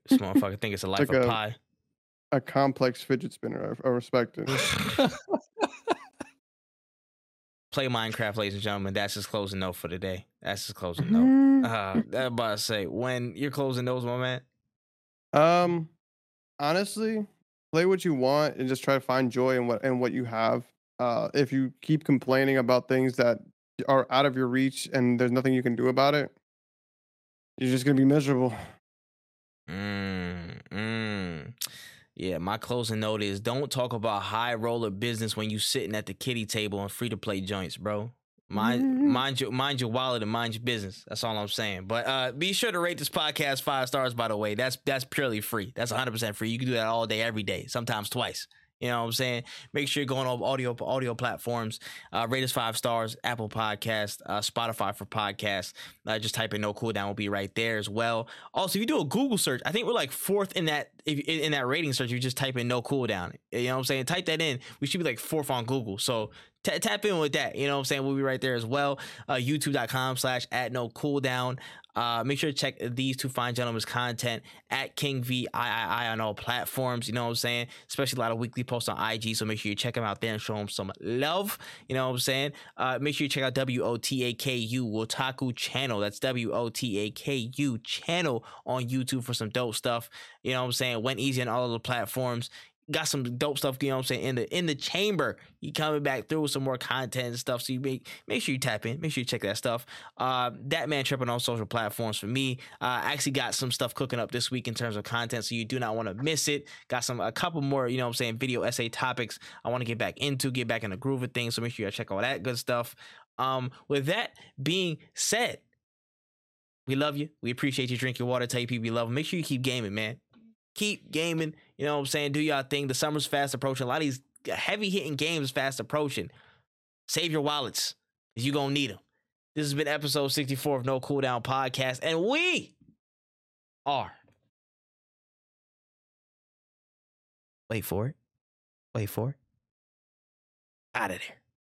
S1: This motherfucker think it's a life
S2: like
S1: of
S2: a-
S1: pie.
S2: A complex fidget spinner. I, I respect it. <laughs> <laughs>
S1: Play Minecraft, ladies and gentlemen. That's his closing note for today. That's his closing note. Uh, that about to say when you're closing those, my man.
S2: Um, honestly, play what you want and just try to find joy in what in what you have. Uh, if you keep complaining about things that are out of your reach and there's nothing you can do about it, you're just gonna be miserable.
S1: Mm, mm. Yeah, my closing note is don't talk about high roller business when you sitting at the kitty table on free to play joints, bro. Mind
S2: Mhm.
S1: mind your mind your wallet and mind your business. That's all I'm saying. But uh be sure to rate this podcast five stars, by the way. That's that's purely free. That's 100 percent free. You can do that all day, every day, sometimes twice. You know what I'm saying? Make sure you're going on audio audio platforms. Uh, rate us five stars. Apple Podcast, uh, Spotify for podcasts. Uh, just type in no Cool cooldown will be right there as well. Also, if you do a Google search, I think we're like fourth in that if, in that rating search. You just type in no cooldown, you know what I'm saying? Type that in. We should be like fourth on Google. So ta tap in with that. You know what I'm saying? We'll be right there as well. Uh, YouTube.com slash at no cooldown. Uh, make sure to check these two fine gentlemen's content at King VIII on all platforms. You know what I'm saying? Especially a lot of weekly posts on IG. So make sure you check them out there and show them some love. You know what I'm saying? Uh, make sure you check out WOTAKU Wotaku channel. That's WOTAKU channel on YouTube for some dope stuff. You know what I'm saying? WenEazy on all of the platforms. Got some dope stuff, you know what I'm saying, in the in the chamber. You coming back through with some more content and stuff. So you make make sure you tap in, make sure you check that stuff. Uh that man tripping on social platforms for me. Uh actually got some stuff cooking up this week in terms of content, so you do not want to miss it. Got some a couple more, you know what I'm saying, video essay topics I want to get back into, get back in the groove of things. So make sure you check all that good stuff. Um, with that being said, we love you. We appreciate you. Drink your water. Tell your people you love them. Make sure you keep gaming, man. Keep gaming. You know what I'm saying? Do y'all thing. The summer's fast approaching. A lot of these heavy hitting games fast approaching. Save your wallets. You gonna need them. This has been episode 64 of No Cooldown Podcast, and we are. Wait for it. Wait for it. Out of there.